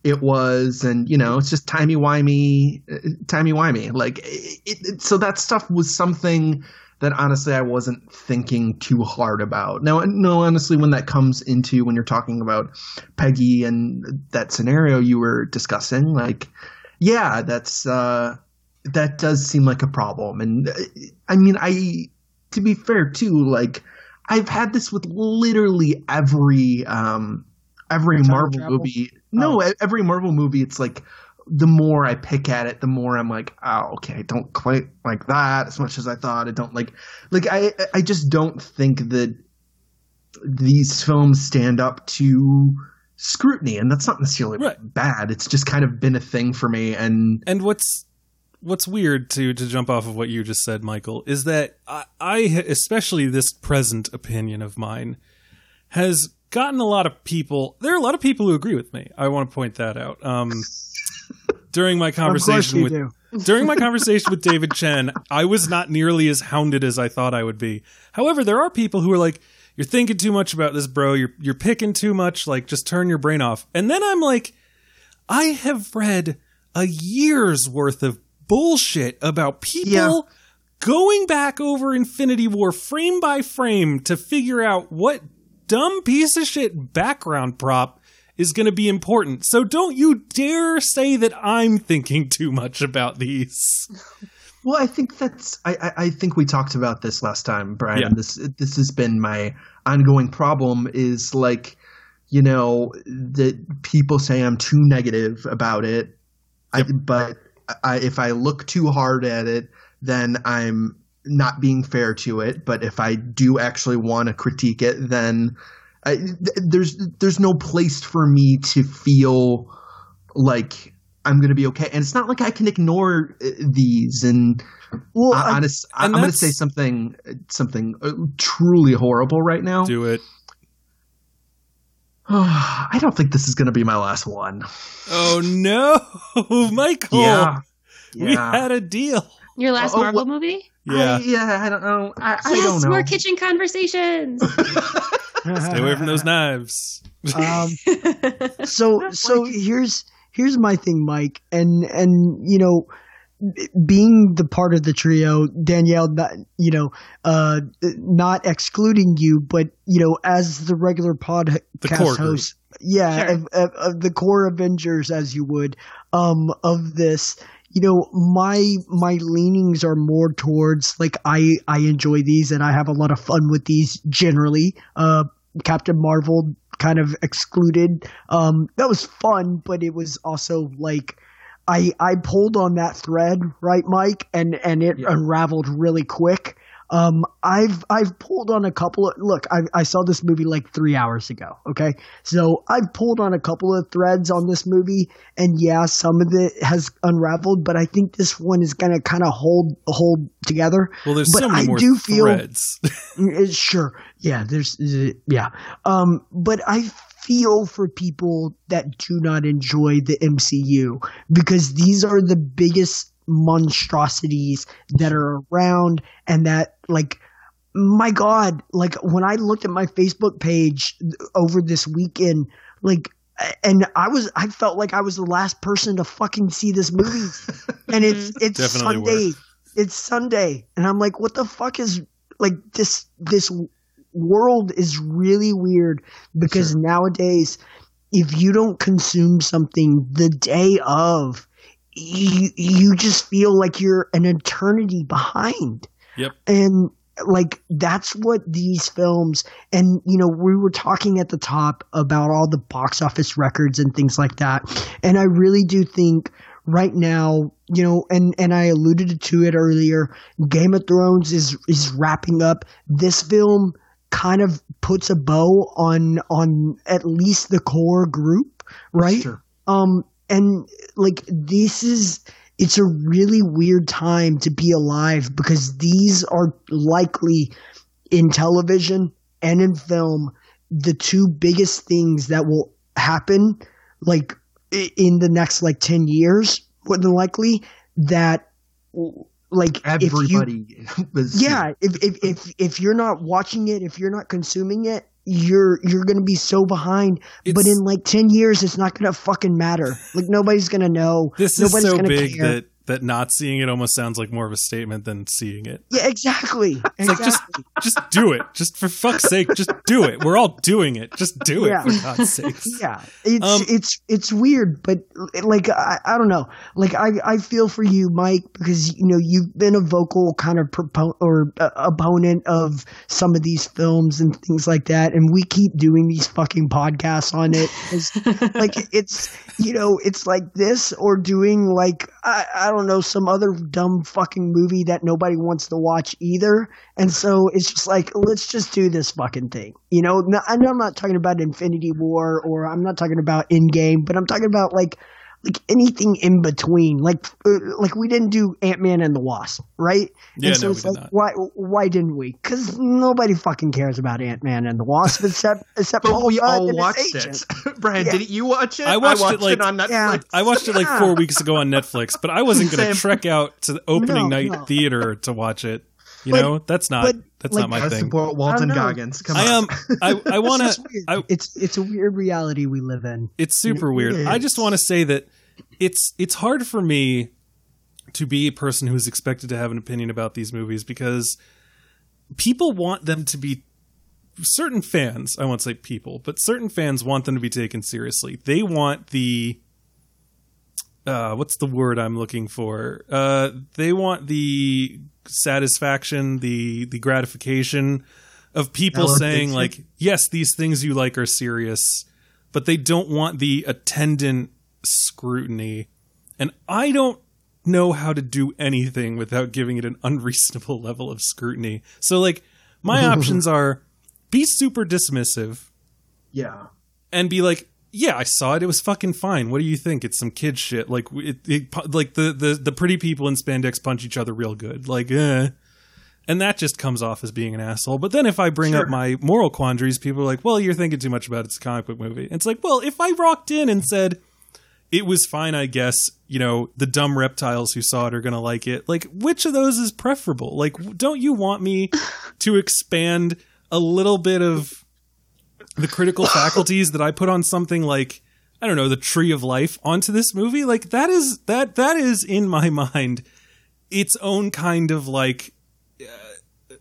it was, and you know, it's just timey wimey, timey wimey. Like it, it, so that stuff was something that honestly I wasn't thinking too hard about. Now, no, honestly, when that comes into when you're talking about Peggy and that scenario you were discussing, like, yeah, that's uh, that does seem like a problem. And uh, I mean, I to be fair too, like, I've had this with literally every um, every Marvel travel? movie. No, e- every Marvel movie, it's like the more I pick at it, the more I'm like, oh, okay, I don't quite like that as much as I thought. I don't like, like I, I just don't think that these films stand up to scrutiny, and that's not necessarily Right. bad. It's just kind of been a thing for me, and And what's what's weird to to jump off of what you just said, Michael, is that I, I especially this present opinion of mine has gotten a lot of people. There are a lot of people who agree with me. I want to point that out. Um, during my conversation with do. during my <laughs> conversation with David Chen, I was not nearly as hounded as I thought I would be. However, there are people who are like, "You're thinking too much about this, bro. You're you're picking too much. Like, just turn your brain off." And then I'm like, I have read a year's worth of bullshit about people Yeah. going back over Infinity War frame by frame to figure out what dumb piece of shit background prop is going to be important. So don't you dare say that I'm thinking too much about these. Well, I think that's. I, I, I think we talked about this last time, Brian. Yeah. This this has been my ongoing problem. Is like, you know, that people say I'm too negative about it. I, but I, if I look too hard at it, then I'm not being fair to it. But if I do actually want to critique it, then I, th- there's there's no place for me to feel like I'm going to be okay. And it's not like I can ignore uh, these. And Well, I, I- honest, I, and I'm going to say something something uh, truly horrible right now. Do it. <sighs> I don't think this is going to be my last one. Oh no, <laughs> Michael. Yeah, We had a deal. Your last Oh, Marvel what- movie? Yeah. I, yeah. I don't know. I, I don't know. more kitchen conversations. <laughs> Stay away from those <laughs> knives. Um, <laughs> so so here's here's my thing, Mike, and and you know, being the part of the trio, Danielle, not you know, uh, not excluding you, but you know, as the regular podcast The core group. host, yeah, Sure. of, of, of the core Avengers, as you would, um, of this. You know, my my leanings are more towards like I I enjoy these and I have a lot of fun with these generally. Uh, Captain Marvel kind of excluded. Um, that was fun, but it was also like I I pulled on that thread, right, Mike, and and it Yeah. unraveled really quick. Um, I've I've pulled on a couple of look. I I saw this movie like three hours ago. Okay, so I've pulled on a couple of threads on this movie, and yeah, some of it has unraveled, but I think this one is gonna kind of hold hold together. Well, there's But so many I more do feel- threads. <laughs> Mm, Sure. Yeah, there's uh, yeah. Um but I feel for people that do not enjoy the MCU because these are the biggest monstrosities that are around and that like my god like when i looked at my facebook page over this weekend like and i was i felt like i was the last person to fucking see this movie. <laughs> And it's it's Definitely were. sunday. It's sunday. And i'm like what the fuck is like this this world is really weird because nowadays if you don't consume something the day of you you just feel like you're an eternity behind Yep. and like that's what these films and you know we were talking at the top about all the box office records and things like that and i really do think right now you know and and i alluded to it earlier game of thrones is is wrapping up this film kind of puts a bow on on at least the core group right Sure. um and like this is it's a really weird time to be alive because these are likely in television and in film the two biggest things that will happen like in the next like 10 years more than likely that like if you Everybody <laughs> was yeah if, if if if you're not watching it if you're not consuming it you're you're gonna be so behind but in like 10 years it's not gonna fucking matter like nobody's gonna know This nobody's is so gonna big care. that that not seeing it almost sounds like more of a statement than seeing it. yeah exactly <laughs> It's like just just do it. Just for fuck's sake, just do it. We're all doing it. Just do it Yeah. for God's sakes. <laughs> yeah it's Um, it's it's weird but like I, I don't know like I, I feel for you mike because you know you've been a vocal kind of propo- or uh, opponent of some of these films and things like that and we keep doing these fucking podcasts on it 'cause, <laughs> like it's you know it's like this or doing like I, I don't know some other dumb fucking movie that nobody wants to watch either. And so it's just like let's just do this fucking thing. You know I know i'm not talking about infinity war or i'm not talking about Endgame, but i'm talking about like like anything in between like uh, like we didn't do ant-man and the wasp right Yeah, and so no, it's we did like not. why why didn't we because nobody fucking cares about ant-man and the wasp except except But Paul we Rudd all and his watched agent. it. <laughs> Brian, Yeah. didn't you watch it? I watched it, like- on Netflix. Yeah. I watched it like four weeks ago on Netflix, but I wasn't going Same. to trek out to the opening No, night no. theater to watch it. You But- know, that's not but, that's like, not my thing. support I Walton don't. Goggins. Come I on. um <laughs> I I want to just weird. I it's it's a weird reality we live in it's super It weird. I just want to say that it's it's hard for me to be a person who's expected to have an opinion about these movies because people want them to be certain fans, I won't say people, but certain fans want them to be taken seriously. They want the uh what's the word I'm looking for? Uh they want the satisfaction, the the gratification of people saying like, yes, these things you like are serious, but they don't want the attendant scrutiny. And I don't know how to do anything without giving it an unreasonable <laughs> level of scrutiny. So like my <laughs> options are be super dismissive yeah. and be like, "Yeah, I saw it. It was fucking fine. What do you think? It's some kid shit. Like, it, it, like the, the the pretty people in spandex punch each other real good. Like, eh." And that just comes off as being an asshole. But then if I bring up my moral quandaries, people are like, "Well, you're thinking too much about it. it's a comic book movie." It's like, well, if I rocked in and said it was fine, I guess you know the dumb reptiles who saw it are gonna like it. Like, which of those is preferable? Like, don't you want me <laughs> to expand a little bit of the critical <laughs> faculties that I put on something like I don't know the Tree of Life onto this movie like that is that that is in my <laughs> mind its own kind of like uh,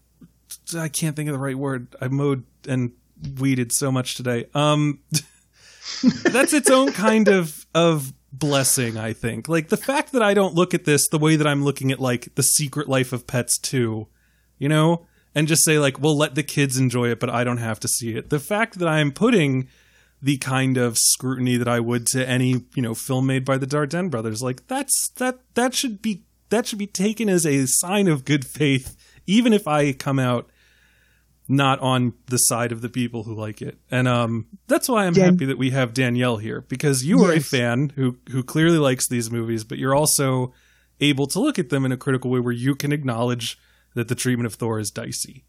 I can't think of the right word I mowed and weeded so much today um that's its own kind of of blessing I think. Like the fact that I don't look at this the way that I'm looking at like the Secret Life of Pets 2 you know? And just say like well let the kids enjoy it but i don't have to see it. The fact that i'm putting the kind of scrutiny that i would to any you know film made by the Dardenne brothers like that's that that should be that should be taken as a sign of good faith even if i come out not on the side of the people who like it and um that's why i'm Dan- happy that we have danielle here because you are a fan who who clearly likes these movies but you're also able to look at them in a critical way where you can acknowledge that the treatment of Thor is dicey.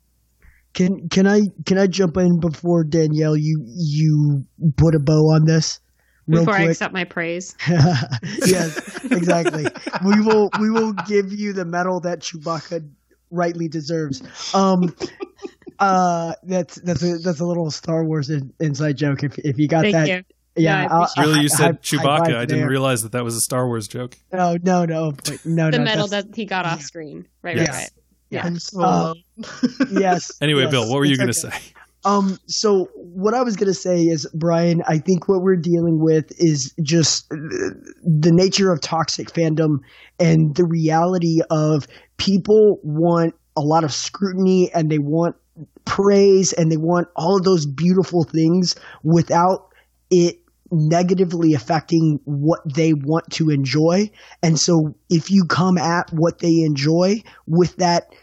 Can can I can I jump in before Danielle you you put a bow on this? real Before I accept my praise. <laughs> yes, exactly. we will we will give you the medal that Chewbacca rightly deserves. Um, uh, that's that's a that's a little Star Wars in, inside joke. If if you got Thank that, you. yeah. No, I I'll- Really, I- you said high- high Chewbacca. five I didn't there. realize that that was a Star Wars joke. No, no, no, but no, The no. medal that he got off screen. Right, Yes. right, right. Yeah. Han Solo. Uh, yes. <laughs> Anyway, yes, Bill, what were you going to okay. say? Um, so what I was gonna say is, Brian, I think what we're dealing with is just the nature of toxic fandom and the reality of people want a lot of scrutiny and they want praise and they want all of those beautiful things without it negatively affecting what they want to enjoy. And so if you come at what they enjoy with that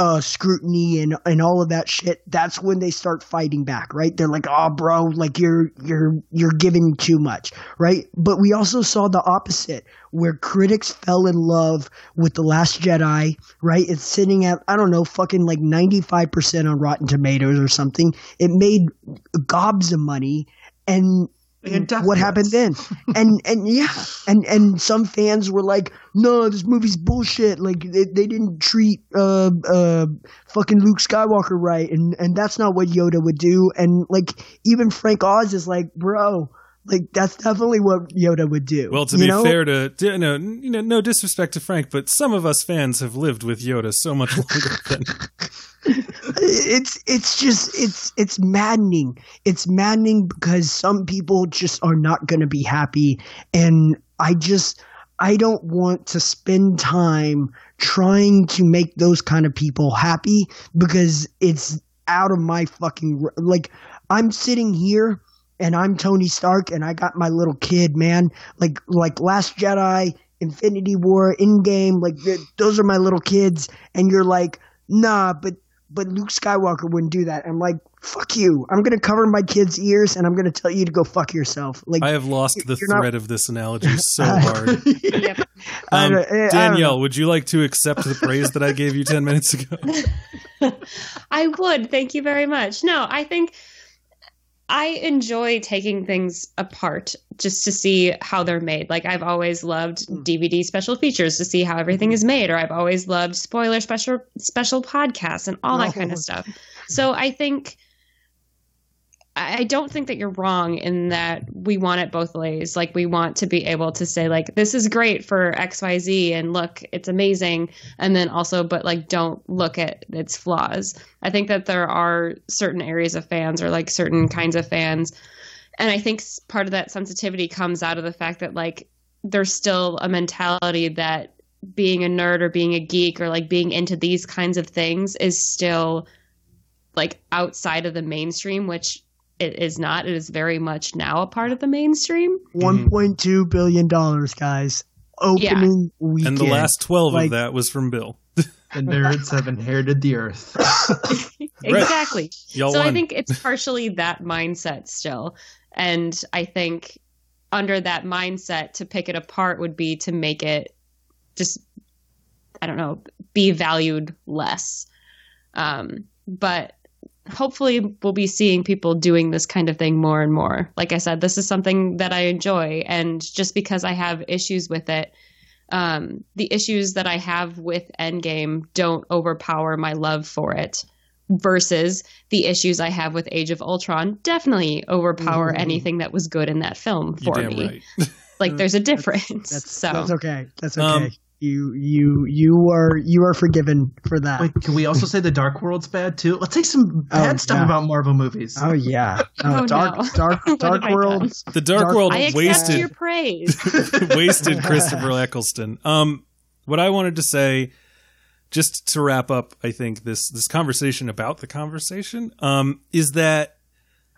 uh, scrutiny and and all of that shit, that's when they start fighting back, right? They're like, "Oh, bro, like you're you're you're giving too much," right? But we also saw the opposite, where critics fell in love with the Last Jedi, right? It's sitting at I don't know, fucking like ninety five percent on Rotten Tomatoes or something. It made gobs of money, and what happened then? <laughs> and and yeah, and and some fans were like, "No, this movie's bullshit. Like they, they didn't treat uh uh fucking Luke Skywalker right, and and that's not what Yoda would do." And like even Frank Oz is like, "Bro." Like that's definitely what Yoda would do. Well, to you be know? fair to, to no, you know, no disrespect to Frank, but some of us fans have lived with Yoda so much <laughs> longer than it's it's just it's it's maddening. It's maddening because some people just are not going to be happy. And i just i don't want to spend time trying to make those kind of people happy because it's out of my fucking like i'm sitting here and i'm tony stark and i got my little kid man. Like like last jedi infinity war Endgame like th- those are my little kids. And you're like nah but but Luke Skywalker wouldn't do that. I'm like, fuck you. I'm gonna cover my kid's ears and I'm gonna tell you to go fuck yourself. Like, I have lost the You're not- thread of this analogy so <laughs> hard. <laughs> Yep. Um, don't- I don't Danielle, would you like to accept the praise that I gave you 10 minutes ago? <laughs> I would. Thank you very much. No, I think I enjoy taking things apart just to see how they're made. Like I've always loved hmm. DVD special features to see how everything is made, or I've always loved spoiler special special podcasts and all that oh. kind Oh. of stuff. So I think I don't think that you're wrong in that we want it both ways. Like we want to be able to say like this is great for XYZ and look, it's amazing and then also but like don't look at its flaws. I think that there are certain areas of fans or like certain kinds of fans and I think part of that sensitivity comes out of the fact that like there's still a mentality that being a nerd or being a geek or like being into these kinds of things is still like outside of the mainstream, which it is not. It is very much now a part of the mainstream. One point two billion dollars, guys. Opening weekend. And the last 12 Like- of that was from Bill. <laughs> The nerds have inherited the earth. <laughs> Exactly. Y'all so I think it's partially that mindset still. And I think under that mindset to pick it apart would be to make it just I don't know, be valued less. Um, but hopefully we'll be seeing people doing this kind of thing more and more. Like I said, this is something that I enjoy and just because I have issues with it, um, the issues that I have with Endgame don't overpower my love for it versus the issues I have with Age of Ultron definitely overpower Mhm. anything that was good in that film You for damn me. right. Like there's a <laughs> difference. That's, so that's okay. That's okay. Um, you you you are you are forgiven for that. Wait, can we also say the Dark World's bad too? Let's say some bad Oh, stuff yeah. about Marvel movies. Oh yeah. Oh, <laughs> Oh, dark no. dark <laughs> What dark world. The Dark, Dark- World I wasted your praise. <laughs> wasted Christopher Eccleston. Um, what I wanted to say, just to wrap up, I think this this conversation about the conversation, um, is that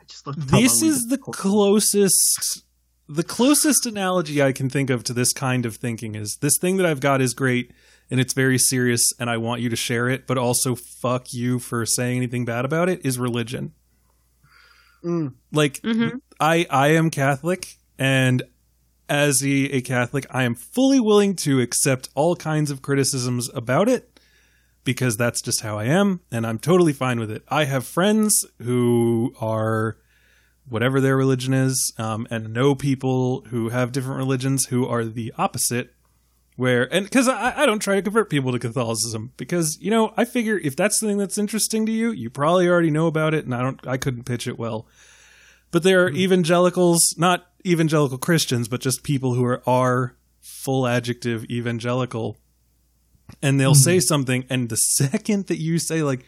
I just looked at how this is did the record. closest the closest analogy I can think of to this kind of thinking is this thing that I've got is great and it's very serious and I want you to share it, but also fuck you for saying anything bad about it is religion. Mm. Like Mhm. I I am Catholic and as a, a Catholic, I am fully willing to accept all kinds of criticisms about it because that's just how I am and I'm totally fine with it. I have friends who are whatever their religion is, um, and know people who have different religions who are the opposite. Where and because I, I don't try to convert people to Catholicism because you know I figure if that's the thing that's interesting to you, you probably already know about it, and I don't I couldn't pitch it well. But there are evangelicals, not evangelical Christians, but just people who are, are full adjective evangelical. And they'll say something, and the <laughs> second that you say, like,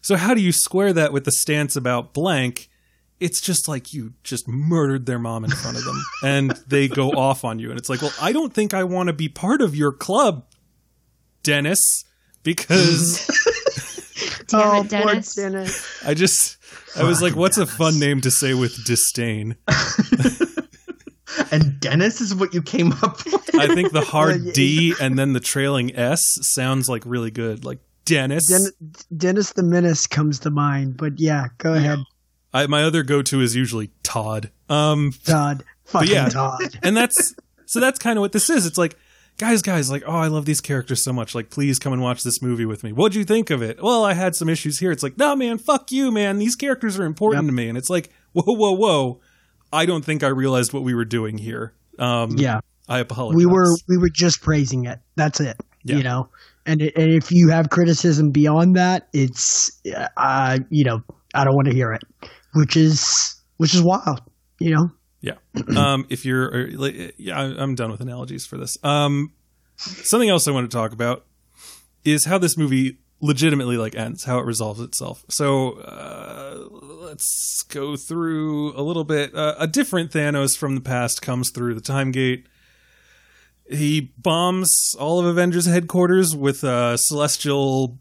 so how do you square that with the stance about blank? It's just like you just murdered their mom in front of them, and they go <laughs> off on you. And it's like, well, I don't think I want to be part of your club, Dennis, because <laughs> <laughs> Damn oh, it, poor Dennis. Dennis. I just, I was like, what's a fun name to say with disdain? And Dennis is what you came up with. I think the hard D and then the trailing S sounds like really good. Like Dennis. Den- Dennis the Menace comes to mind, but yeah, go ahead, I, my other go to is usually Todd. Um, Todd. Fucking yeah. Todd. and that's so that's kind of what this is. It's like, guys, guys, like, oh, I love these characters so much. Like, please come and watch this movie with me. What'd you think of it? Well, I had some issues here. It's like, no, man, fuck you, man. These characters are important Yep. to me. And it's like, whoa, whoa, whoa. I don't think I realized what we were doing here. Um, Yeah, I apologize. we were we were just praising it. That's it. Yeah. You know, and it, and if you have criticism beyond that, it's uh you know I don't want to hear it, which is which is wild. You know, Yeah. <clears throat> Um, if you're, like, yeah, I- I'm done with analogies for this. Um, something else I want to talk about is how this movie legitimately like ends, how it resolves itself. So uh, let's go through a little bit. Uh, a different Thanos from the past comes through the time gate. He bombs all of Avengers headquarters with a celestial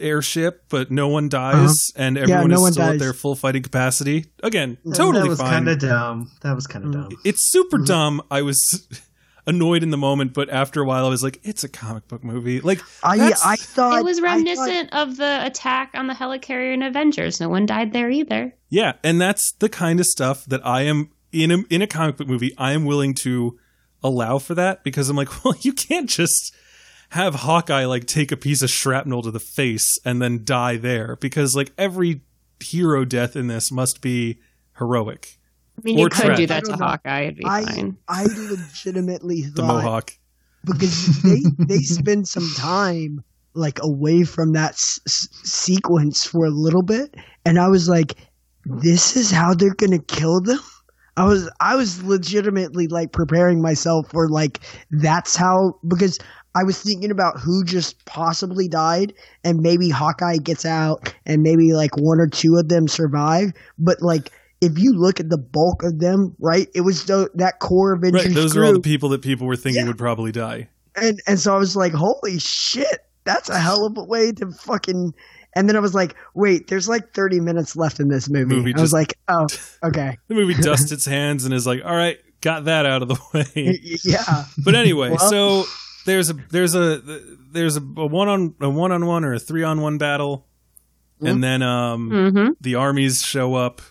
airship, but no one dies, uh-huh. and everyone no is one still at their full fighting capacity. Again, totally that was kind of dumb. That was kind of dumb. It's super mm-hmm. dumb. I was <laughs> annoyed in the moment, but after a while, I was like, "It's a comic book movie." Like, I I thought It was I thought- reminiscent of the attack on the helicarrier in Avengers. No one died there either. yeah, and that's the kind of stuff that I am in a in a comic book movie. I am willing to allow for that because I'm like, <laughs> well, you can't just have Hawkeye like take a piece of shrapnel to the face and then die there because like every hero death in this must be heroic. I mean, Or you could trash. do that to don't know. Hawkeye. It'd be I fine. I legitimately The thought Mohawk. because they they spend some time like away from that s- s- sequence for a little bit, and I was like, "This is how they're gonna kill them." I was I was legitimately like preparing myself for like that's how because I was thinking about who just possibly died and maybe Hawkeye gets out and maybe like one or two of them survive, but like. If you look at the bulk of them, right, it was the, that core Avengers Right, those crew are all the people that people were thinking Yeah. would probably die. and and so I was like, "Holy shit, that's a hell of a way to fucking." And then I was like, "Wait, there's like 30 minutes left in this movie." Movie I was like, "Oh, okay, <laughs> The movie dusts <laughs> its hands and is like, "All right, got that out of the <laughs> way." yeah." But anyway, Well- so there's a there's a there's a, a one on a one on one or a three on one battle, and then um hmm the armies show up,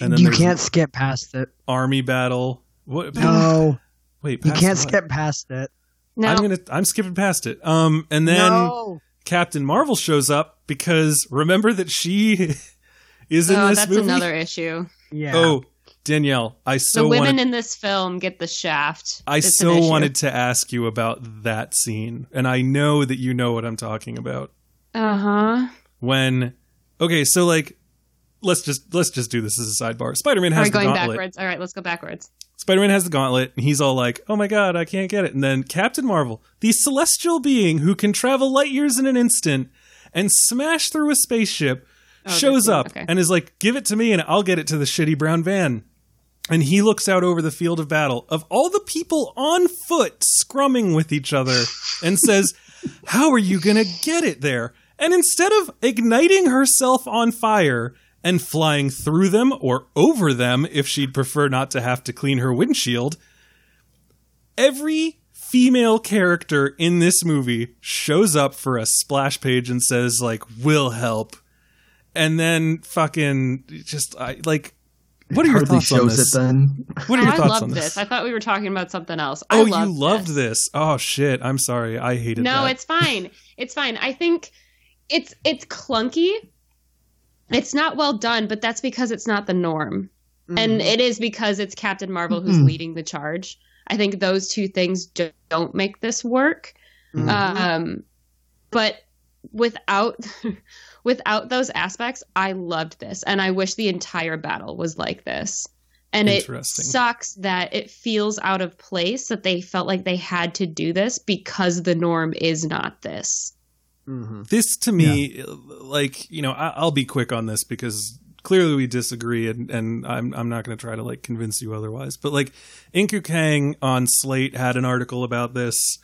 and then you can't skip past it. army battle. What? No, Wait, you can't what? skip past it. No, I'm gonna I'm skipping past it. Um, and then no. Captain Marvel shows up because remember that she <laughs> is in oh, this that's movie. another issue. Yeah. Oh, Danielle, I so the women wanted in this film get the shaft. I It's so wanted to ask you about that scene, and I know that you know what I'm talking about. Uh huh. When okay, so like let's just let's just do this as a sidebar. Spider-Man Are has we the going gauntlet. backwards? All right, let's go backwards. Spider-Man has the gauntlet, and he's all like, "Oh my god, I can't get it." And then Captain Marvel, the celestial being who can travel light years in an instant and smash through a spaceship, Oh, shows up okay. and is like, "Give it to me, and I'll get it to the shitty brown van." And he looks out over the field of battle of all the people on foot scrumming with each other and says, <laughs> How are you going to get it there? And instead of igniting herself on fire and flying through them or over them if she'd prefer not to have to clean her windshield, every female character in this movie shows up for a splash page and says, like, We'll help. And then fucking just, I like, what are your Hardly thoughts on this? it then. What are Oh, your I thoughts loved on this. this? I thought we were talking about something else. oh, I loved you loved this. this. Oh shit! I'm sorry. I hated it. No, that. it's fine. It's fine. I think it's it's clunky. It's not well done, but that's because it's not the norm. and it is because it's Captain Marvel who's Mhm. leading the charge. I think those two things do- don't make this work. Mhm. Um, but without <laughs> without those aspects, I loved this, and I wish the entire battle was like this. And it sucks that it feels out of place that they felt like they had to do this because the norm is not this. Mhm. this to me like you know I, i'll be quick on this because clearly we disagree and, and i'm, I'm not going to try to like convince you otherwise but like Inkoo Kang on slate had an article about this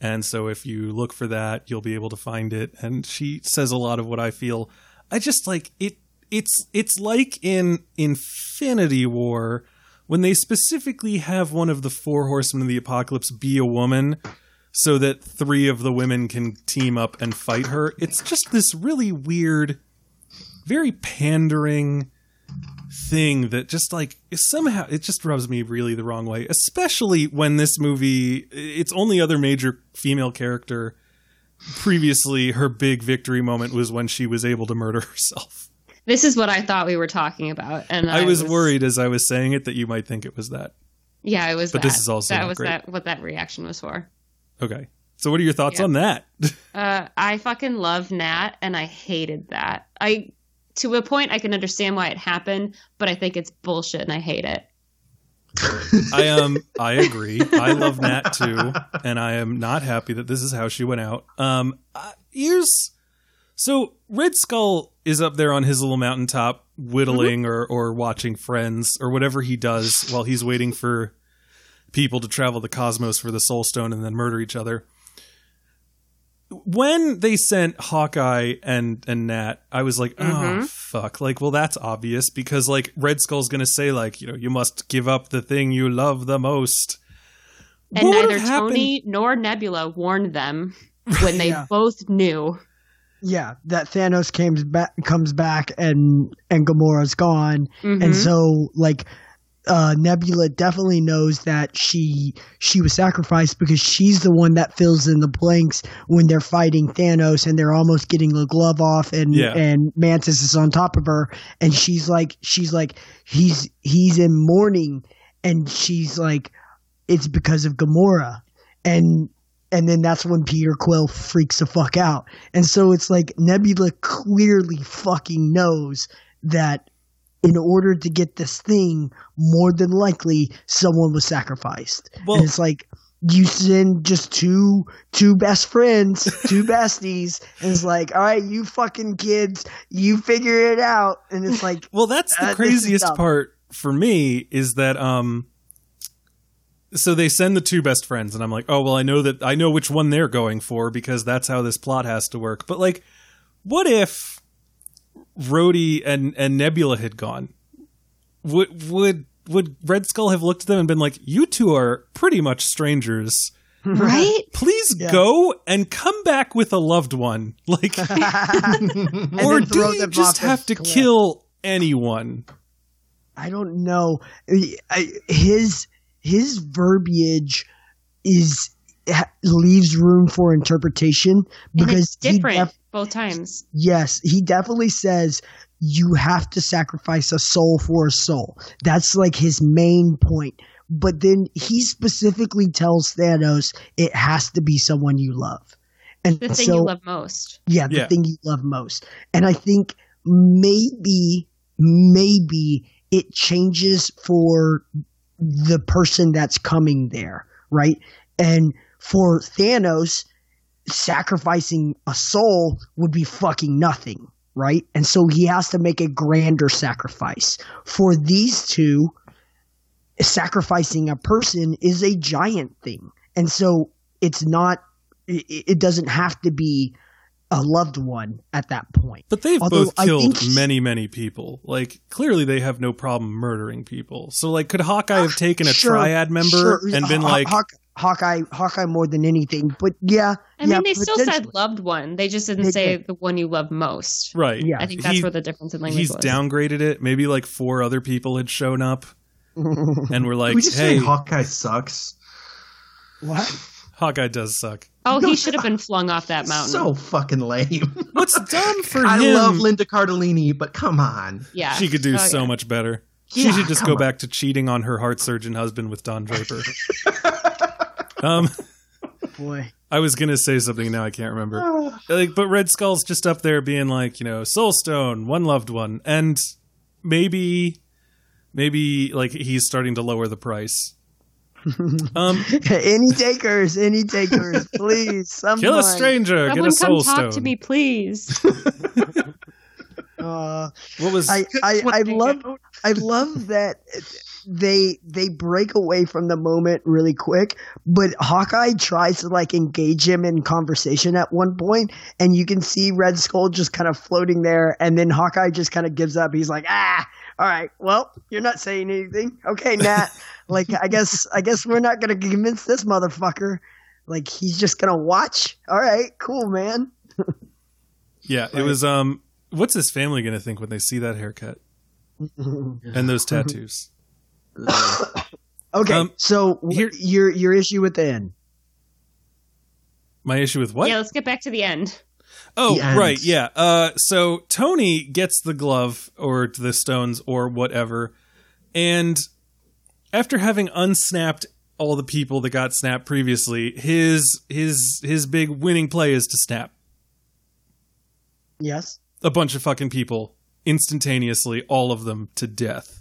and so if you look for that you'll be able to find it and she says a lot of what i feel i just like it it's it's like in infinity war when they specifically have one of the four horsemen of the apocalypse be a woman so that three of the women can team up and fight her. It's just this really weird, very pandering thing that just like somehow it just rubs me really the wrong way, especially when this movie its only other major female character previously her big victory moment was when she was able to murder <laughs> herself. This is what I thought we were talking about, and I was worried as I was saying it that you might think it was that. Yeah, it was. But that. this is also that was great. that what that reaction was for. Okay. So what are your thoughts Yeah. on that? <laughs> Uh, I fucking love Nat, and I hated that. I to a point I can understand why it happened, but I think it's bullshit, and I hate it. I um I agree. I love Nat too, and I am not happy that this is how she went out. Um, uh, here's so Red Skull is up there on his little mountaintop whittling or or watching Friends or whatever he does while he's waiting for people to travel the cosmos for the Soul Stone and then murder each other. When they sent Hawkeye and and Nat, I was like, oh Mhm. fuck! Like, well, that's obvious because like Red Skull's gonna say like, you know, you must give up the thing you love the most. And What neither have happened- Tony nor Nebula warned them when they <laughs> Yeah. both knew. Yeah, that Thanos comes back comes back and and Gamora's gone. Mhm. And so like uh Nebula definitely knows that she she was sacrificed because she's the one that fills in the blanks when they're fighting Thanos and they're almost getting the glove off and Yeah. and Mantis is on top of her and she's like she's like he's he's in mourning and she's like it's because of Gamora and and then that's when Peter Quill freaks the fuck out. And so it's like Nebula clearly fucking knows that in order to get this thing, more than likely someone was sacrificed. Well- and it's like you send just two two best friends, <laughs> two besties, and it's like, all right, you fucking kids, you figure it out. And it's like, <laughs> Well, that's the Uh, craziest part for me is that um so they send the two best friends and I'm like, "Oh, well, I know that I know which one they're going for because that's how this plot has to work." But like what if Rhodey and and Nebula had gone? Would would would Red Skull have looked at them and been like, "You two are pretty much strangers. <laughs> right? Please Yeah. go and come back with a loved one." <laughs> Like <laughs> or do you just have to cliff. kill anyone? I don't know. I, his his verbiage is ha- leaves room for interpretation And because it's different def- both times. yes, he definitely says you have to sacrifice a soul for a soul. That's like his main point. But then he specifically tells Thanos it has to be someone you love. And The thing so you love most. yeah, the Yeah. thing you love most. And I think maybe, maybe it changes for the person that's coming there, right? And for Thanos, sacrificing a soul would be fucking nothing, right? And so he has to make a grander sacrifice. For these two, sacrificing a person is a giant thing. And so it's not, it, doesn't have to be a loved one at that point. But they've Although both killed think- many, many people. Like clearly, they have no problem murdering people. So, like, could Hawkeye have taken a Sure, triad member sure. and been Haw- like, Hawk, Hawkeye, Hawkeye more than anything. But yeah, I yeah, mean, they still said loved one. They just didn't They say did. the one you love most. right? Yeah. I think that's He- where the difference in language He's was. downgraded it. Maybe like four other people had shown up <laughs> and were like, we just "Hey, say Hawkeye sucks. what? Hawkeye does suck." Oh, No, he should have been flung off that mountain. So fucking lame. <laughs> What's dumb for I him? love Linda Cardellini, but come on. yeah, she could do Oh, so yeah. much better. she Yeah, should just go on. back to cheating on her heart surgeon husband with Don Draper. <laughs> um, Boy. I was gonna say something now I can't remember. <sighs> Like, but Red Skull's just up there being like, you know, Soulstone, one loved one, and maybe, maybe like he's starting to lower the price. <laughs> um, any takers, any takers, please. Someone. <laughs> kill a stranger, get a Someone come Soulstone. talk to me, please. <laughs> Uh, What was? I, I, I love. I love that they they break away from the moment really quick, but Hawkeye tries to like engage him in conversation at one point, and you can see Red Skull just kind of floating there, and then Hawkeye just kind of gives up. He's like, ah, all right, well, you're not saying anything, okay, Nat. <laughs> like, I guess I guess we're not gonna convince this motherfucker. Like, he's just gonna watch. All right, cool, man. <laughs> yeah, it was. Um, what's his family gonna think when they see that haircut <laughs> and those tattoos? Okay, Um, so here- your your issue with the end. My issue with what? Yeah, let's get back to the end. Oh, The ends. right, yeah. Uh, so Tony gets the glove or the stones or whatever, and after having unsnapped all the people that got snapped previously, his his his big winning play is to snap Yes. a bunch of fucking people instantaneously, all of them to death.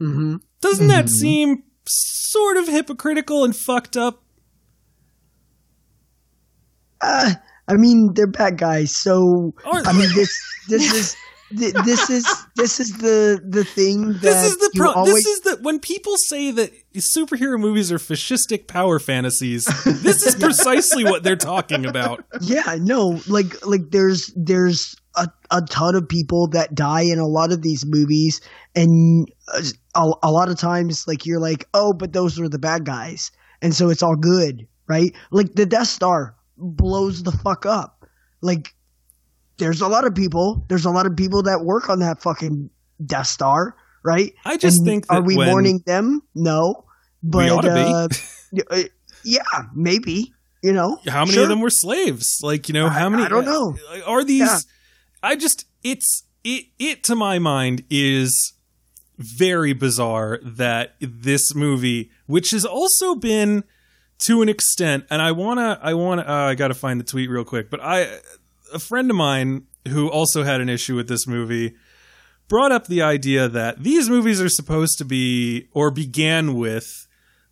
Mm-hmm. Doesn't that seem sort of hypocritical and fucked up? Uh, I mean, they're bad guys. So Aren't I mean, this this is <laughs> thi- this is this is the the thing that this is the pro- always. this is the when people say that superhero movies are fascistic power fantasies this is <laughs> precisely what they're talking about yeah, no, like like there's there's a, a ton of people that die in a lot of these movies, and uh, a, a lot of times, like you're like, oh, but those were the bad guys, and so it's all good, right? Like the Death Star blows the fuck up, like. There's a lot of people. There's a lot of people that work on that fucking Death Star, right? i just And think are we mourning them? No, but uh, uh, yeah, maybe. You know, how many Sure. of them were slaves like you know how many I don't know. are these Yeah. I just it's it it to my mind is very bizarre that this movie which has also been to an extent and i want to i want to uh, i got to find the tweet real quick but i a friend of mine who also had an issue with this movie brought up the idea that these movies are supposed to be or began with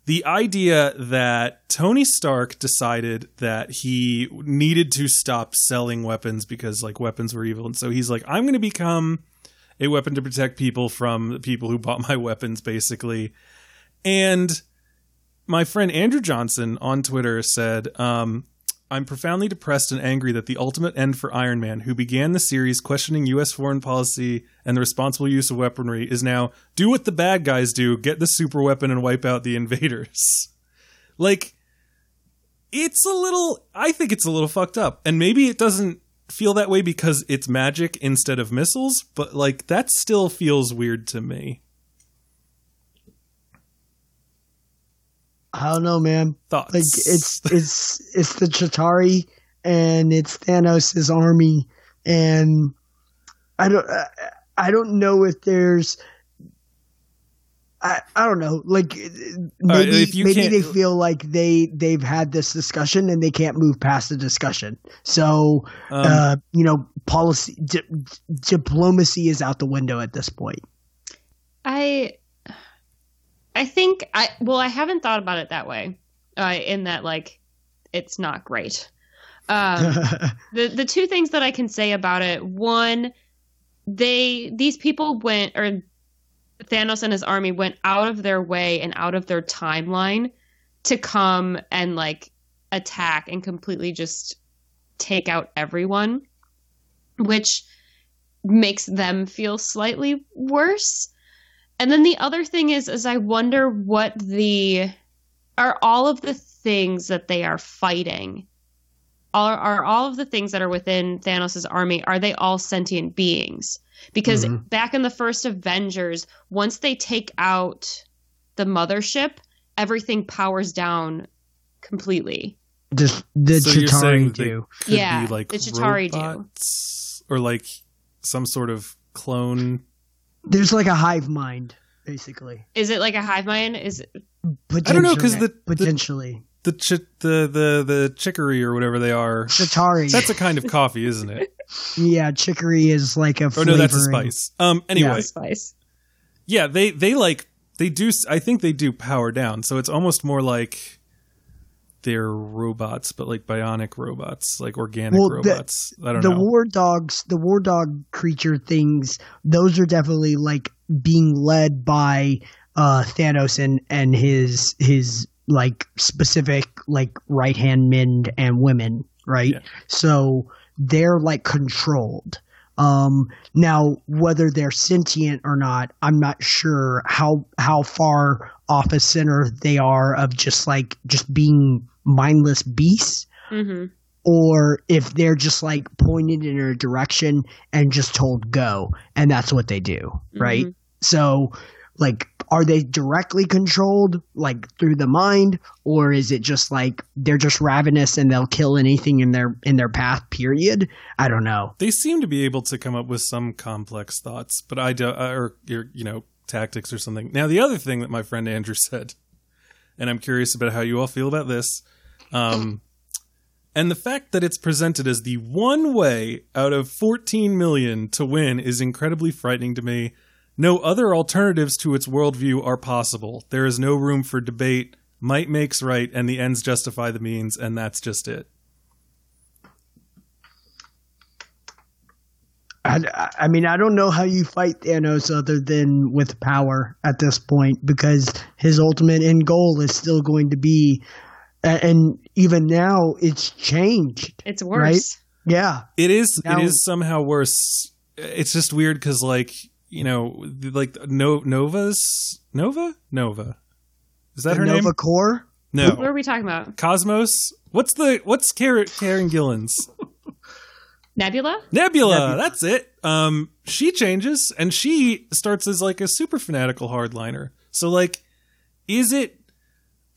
the idea that Tony Stark decided that he needed to stop selling weapons because like weapons were evil. And so he's like I'm going to become a weapon to protect people from the people who bought my <laughs> weapons basically. And my friend Andrew Johnson on Twitter said um I'm profoundly depressed and angry that the ultimate end for Iron Man, who began the series questioning U.S. foreign policy and the responsible use of weaponry, is now do what the bad guys do, get the super weapon and wipe out the invaders. <laughs> Like, it's a little, I think it's a little fucked up. And maybe it doesn't feel that way because it's magic instead of missiles, but like, that still feels weird to me. I don't know, man. Thoughts? Like it's it's it's the Chitauri and it's Thanos' army, and I don't I, I don't know if there's. I, I don't know. Like maybe if you maybe they feel like they they've had this discussion and they can't move past the discussion. So Um, uh, you know, policy di- diplomacy is out the window at this point. I I think I well I haven't thought about it that way. Uh, in that like it's not great. Um, <laughs> the the two things that I can say about it, one, they these people went or Thanos and his army went out of their way and out of their timeline to come and like attack and completely just take out everyone, which makes them feel slightly worse. And then the other thing is is I wonder what the are all of the things that they are fighting are, are all of the things that are within Thanos' army are they all sentient beings? Because back in the first Avengers, once they take out the mothership, everything powers down completely. the the so you're saying Chitauri they do. could Yeah, be like the Chitauri do. or like some sort of clone There's like a hive mind, basically. Is it like a hive mind? Is it, Potentially, don't know because the- potentially The chi- the the the chicory or whatever they are. Chitauri. That's a kind of coffee, isn't it? yeah, chicory is like a. Or no, that's a spice. Um. Anyway, spice? yeah, they they like they do. I think they do power down, so it's almost more like they're robots, but like bionic robots, like organic Well, the- robots. I don't the know. The war dogs, the war dog creature things, those are definitely like being led by uh Thanos and and his his like specific like right hand men and women, right? Yeah. So they're like controlled. Um now whether they're sentient or not, I'm not sure how how far off a center they are of just like just being mindless beasts. Hmm or if they're just like pointed in a direction and just told go and that's what they do right? Mhm. so like are they directly controlled like through the mind? Or is it just like they're just ravenous and they'll kill anything in their in their path period? I don't know. They seem to be able to come up with some complex thoughts, but I don't, or your, you know, tactics or something. Now, the other thing that my friend Andrew <laughs> said, and I'm curious about how you all feel about this, um, and the fact that it's presented as the one way out of 14 million to win is incredibly frightening to me. No other alternatives to its worldview are possible. There is no room for debate. Might makes right, and the ends justify the means, and that's just it. I, I mean, I don't know how you fight Thanos other than with power at this point because his ultimate end goal is still going to be, and even now it's changed. It's worse. Yeah, It is. Now- it is somehow worse. It's just weird because, like, you know, like no Nova's Nova Nova. Is that the her Nova name? Core. No. What are we talking about? Cosmos. What's the what's Karen, Karen Gillan's Nebula? Nebula? Nebula. That's it. Um, she changes and she starts as like a super fanatical hardliner. So, like, is it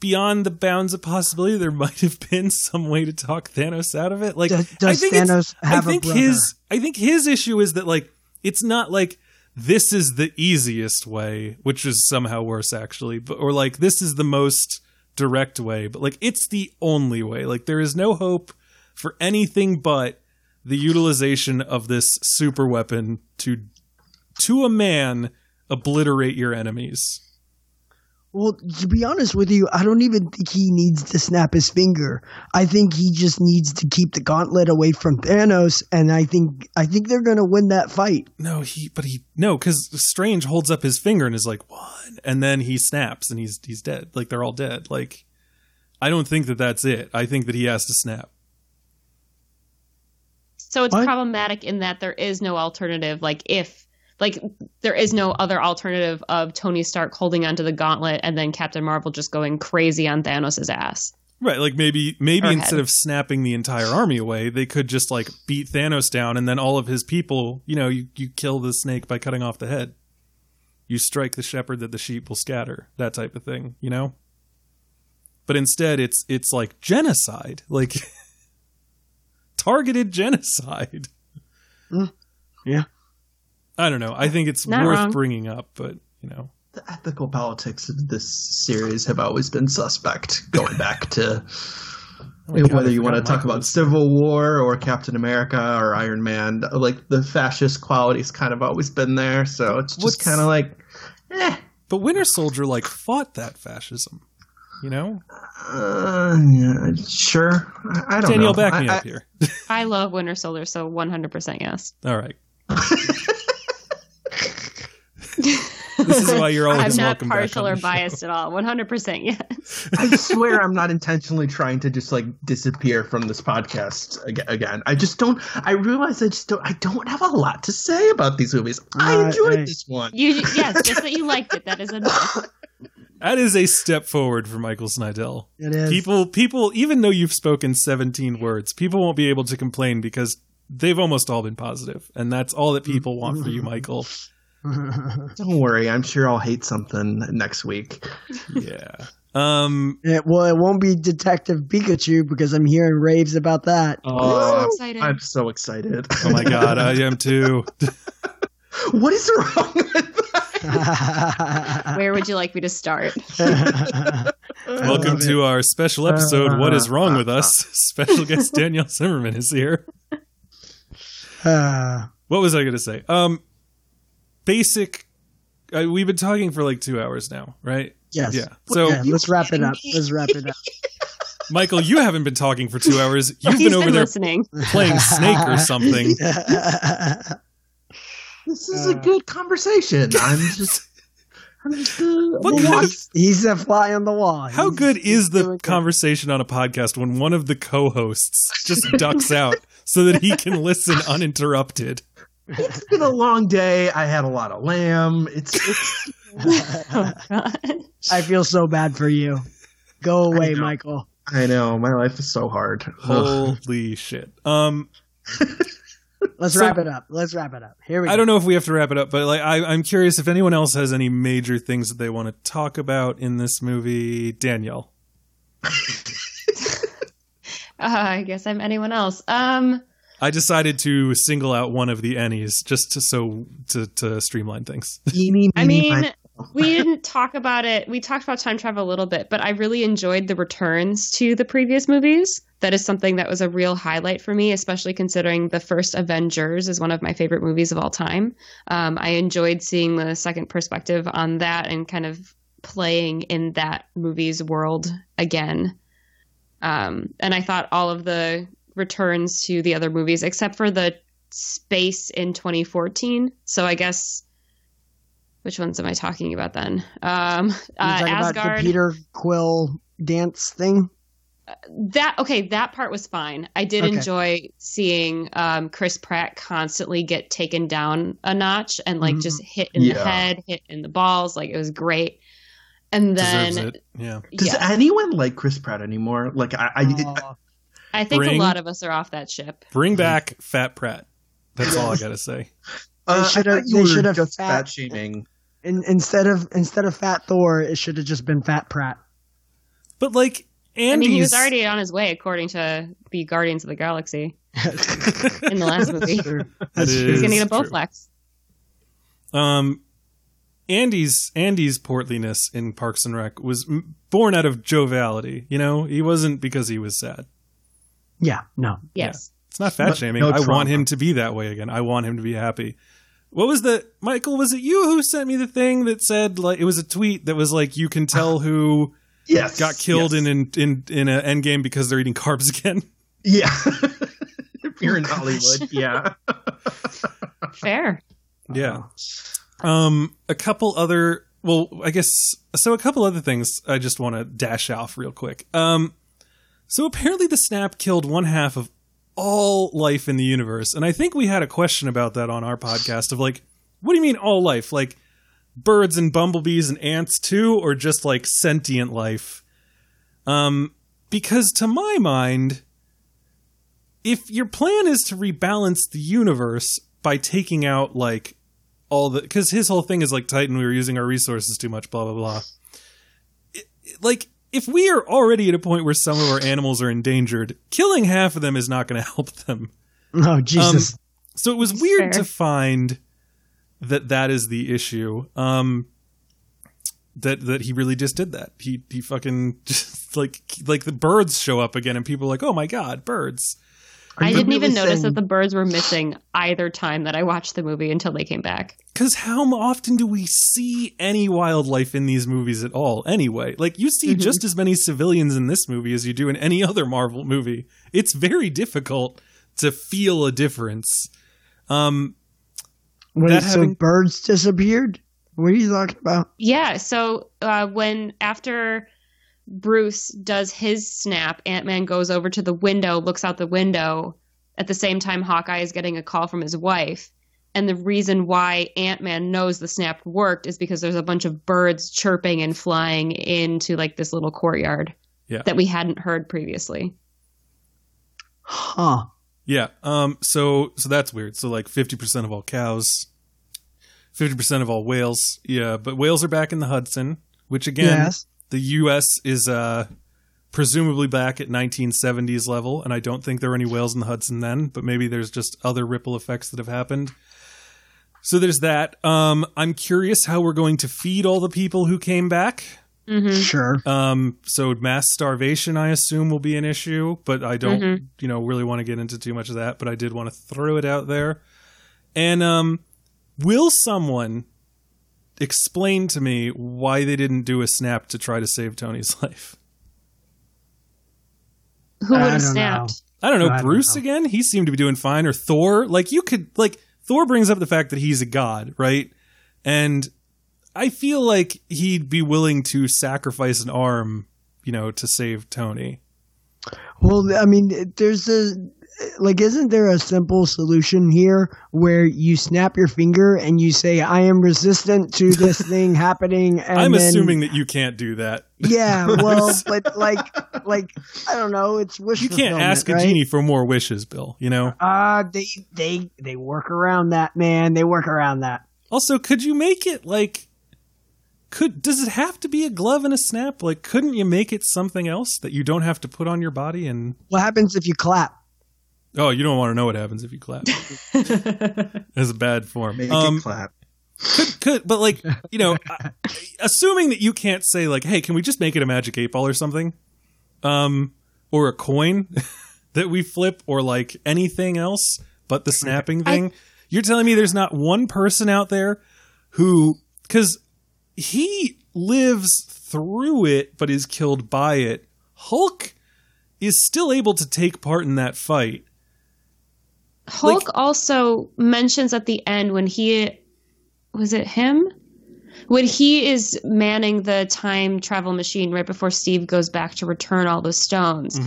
beyond the bounds of possibility? There <laughs> might have been some way to talk Thanos out of it. Like, Does, I does think it's- Thanos have I think a his I think his issue is that like it's not like this is the easiest way, which is somehow worse actually, but or like this is the most direct way, but like it's the only way. Like there is no hope for anything but the utilization of this super weapon to to a man obliterate your enemies. Well, to be honest with you, I don't even think he needs to snap his finger. I think he just needs to keep the gauntlet away from Thanos, and I think I think they're going to win that fight. No, he but he no, because Strange holds up his finger and is like one, and then he snaps and he's he's dead. Like they're all dead. Like I don't think that that's it. I think that he has to snap. So it's What? problematic in that there is no alternative. Like if like there is no other alternative of Tony Stark holding onto the gauntlet and then Captain Marvel just going crazy on Thanos' ass. Right, like maybe maybe Or instead head. of snapping the entire army away, they could just like beat Thanos down and then all of his people, you know, you, you kill the snake by cutting off the head. You strike the shepherd that the sheep will scatter, that type of thing, you know? But instead it's it's like genocide, like <laughs> targeted genocide. Yeah. I don't know. I think it's Not worth wrong. bringing up, but you know. The ethical politics of this series have always been suspect, going back to <laughs> Oh my God, whether you want to talk Michael about Civil War or Captain America or Iron Man. Like the fascist quality's kind of always been there, so it's just kind of like, eh. But Winter Soldier like fought that fascism. You know? Uh, yeah, sure. I, I don't Danielle, know. back me I- up here. <laughs> I love Winter Soldier, so 100% yes. All right. <laughs> this is why you're always I'm not partial or the show. biased at all. 100% yes. <laughs> I swear I'm not intentionally trying to just like disappear from this podcast again. I just don't. I realize I just don't. I don't have a lot to say about these movies. I Uh, enjoyed hey. this one. You yes, just that you liked it. That is enough. That is a step forward for Michael Snydel. It is. People, people, even though you've spoken 17 words, people won't be able to complain because they've almost all been positive, and that's all that people want for you, Michael. <laughs> Don't worry. I'm sure I'll hate something next week. Yeah. Um. Yeah, well, it won't be Detective Pikachu because I'm hearing raves about that. Oh, excited. I'm so excited. Oh my God, I am too. <laughs> what is wrong with <laughs> Where would you like me to start? <laughs> Welcome to our special episode. what is wrong with us? <laughs> Special guest Danielle Zimmerman is here. Uh, <sighs> What was I going to say? Um, basic. Uh, we've been talking for like two hours now, right? yes. Yeah. So, Yeah, let's wrap it up. Let's wrap it up. Michael, you haven't been talking for two hours. You've He's been over been there listening. playing Snake or something. This is a good conversation. I'm <laughs> just, I'm just. Uh, What well, kind of- He's a fly on the wall. How He's- good is the doing good. conversation on a podcast when one of the co-hosts <laughs> just ducks out so that he can listen uninterrupted? it's been a long day. I had a lot of lamb. It's, it's <laughs> Oh, I feel so bad for you. Go away, know. Michael. I know my life is so hard. Holy shit. Um Let's So- wrap it up. Let's wrap it up. Here we go. I don't know if we have to wrap it up, but like I, I'm curious if anyone else has any major things that they want to talk about in this movie. Danielle. <laughs> Uh, I guess I'm anyone else. Um, I decided to single out one of the Ennies just to so to, to streamline things. Eeny, I mean, miny- <laughs> we didn't talk about it. We talked about time travel a little bit, but I really enjoyed the returns to the previous movies. That is something that was a real highlight for me, especially considering the first Avengers is one of my favorite movies of all time. Um, I enjoyed seeing the second perspective on that and kind of playing in that movie's world again. Um, and I thought all of the returns to the other movies, except for the space in 2014. So I guess which ones am I talking about then? Um, uh, talking about Asgard. the Peter Quill dance thing. that okay, that part was fine. I did Okay. enjoy seeing um, Chris Pratt constantly get taken down a notch and like Mhm. just hit in the head, hit in the balls. Like it was great. And then it. Yeah. Does yeah, anyone like Chris Pratt anymore? Like I, I I think Bring- a lot of us are off that ship. Bring back Fat Pratt. That's all I gotta say. uh, I should've- thought you they should've just fat- fat shaming. In, instead of instead of Fat Thor, it should have just been Fat Pratt. But like Andy's I mean, he was already on his way, according to the Guardians of the Galaxy <laughs> in the last movie. That's true. <laughs> That That's is- true. He's gonna get a true. Bowflex. Um, Andy's Andy's portliness in Parks and Rec was m- born out of joviality. You know, he wasn't because he was sad. Yeah, no. Yes. It's not fat No- shaming. no I want him to be that way again. I want him to be happy. What was the Michael? Was it you who sent me the thing that said like it was a tweet that was like you can tell who Yes, got killed yes. in in in an end game because they're eating carbs again? Yeah. if <laughs> you're in Oh, gosh. Hollywood, yeah. Fair. Yeah. Um, a couple other, well, I guess, so a couple other things I just want to dash off real quick. Um, so apparently the snap killed one half of all life in the universe. And I think we had a question about that on our podcast of like, what do you mean all life? Like birds and bumblebees and ants too, or just like sentient life? Um, because to my mind, if your plan is to rebalance the universe by taking out like all the because his whole thing is like Titan, we were using our resources too much, blah blah blah. It- it- like if we are already at a point where some of our animals are endangered, killing half of them is not going <laughs> to help them. Oh Jesus. So it was weird Fair. to find that that is the issue. Um, that that he really just did that. He he fucking <laughs> just like like the birds show up again, and people are like, oh my god, birds. Are I didn't really even notice saying- that the birds were missing either time that I watched the movie until they came back. Because how often do we see any wildlife in these movies at all? Anyway, like you see Mhm. just as many civilians in this movie as you do in any other Marvel movie. It's very difficult to feel a difference. Um, Wait, that so having- birds disappeared? What are you talking about? Yeah, so uh, when after Bruce does his snap, Ant Man goes over to the window, looks out the window. At the same time, Hawkeye is getting a call from his wife. And the reason why Ant Man knows the snap worked is because there's a bunch of birds chirping and flying into like this little courtyard Yeah. that we hadn't heard previously. Huh. Yeah. Um. So so that's weird. So like fifty percent of all cows, fifty percent of all whales. Yeah, but whales are back in the Hudson, which again, Yes. The U.S. is uh presumably back at 1970s level, and I don't think there were any whales in the Hudson then. But maybe there's just other ripple effects that have happened. So there's that. Um, I'm curious how we're going to feed all the people who came back. hmm Sure. Um, so mass starvation, I assume, will be an issue, but I don't, you know, really want to get into too much of that. But I did want to throw it out there. And um, will someone explain to me why they didn't do a snap to try to save Tony's <laughs> life? Who would have don't snapped? I don't know. I don't Bruce know. again? He seemed to be doing fine. Or Thor? Like you could like Thor brings up the fact that he's a god, right? And I feel like he'd be willing to sacrifice an arm, you know, to save Tony. Well, I mean, there's a like, isn't there a simple solution here where you snap your finger and you say, "I am resistant to this <laughs> thing happening"? And I'm then- assuming that you can't do that. Yeah, <laughs> well, but like, like I don't know. It's wish You can't ask a right? genie for more wishes, Bill. You know. Uh, they they they work around that, man. They work around that. Also, could you make it like? Could does it have to be a glove and a snap? Like, couldn't you make it something else that you don't have to put on your body? And What happens if you clap? Oh, you don't want to know what happens if you clap. <laughs> That's a bad form. Make Um, it clap. could could but like you know, <laughs> assuming that you can't say like, hey, can we just make it a magic eight ball or something, um, or a coin <laughs> that we flip, or like anything else but the snapping thing. You're telling me there's not one person out there who, because he lives through it but is killed by it. Hulk is still able to take part in that fight. Hulk Like- also mentions at the end when he was it him when he is manning the time travel machine right before Steve goes back to return all the stones.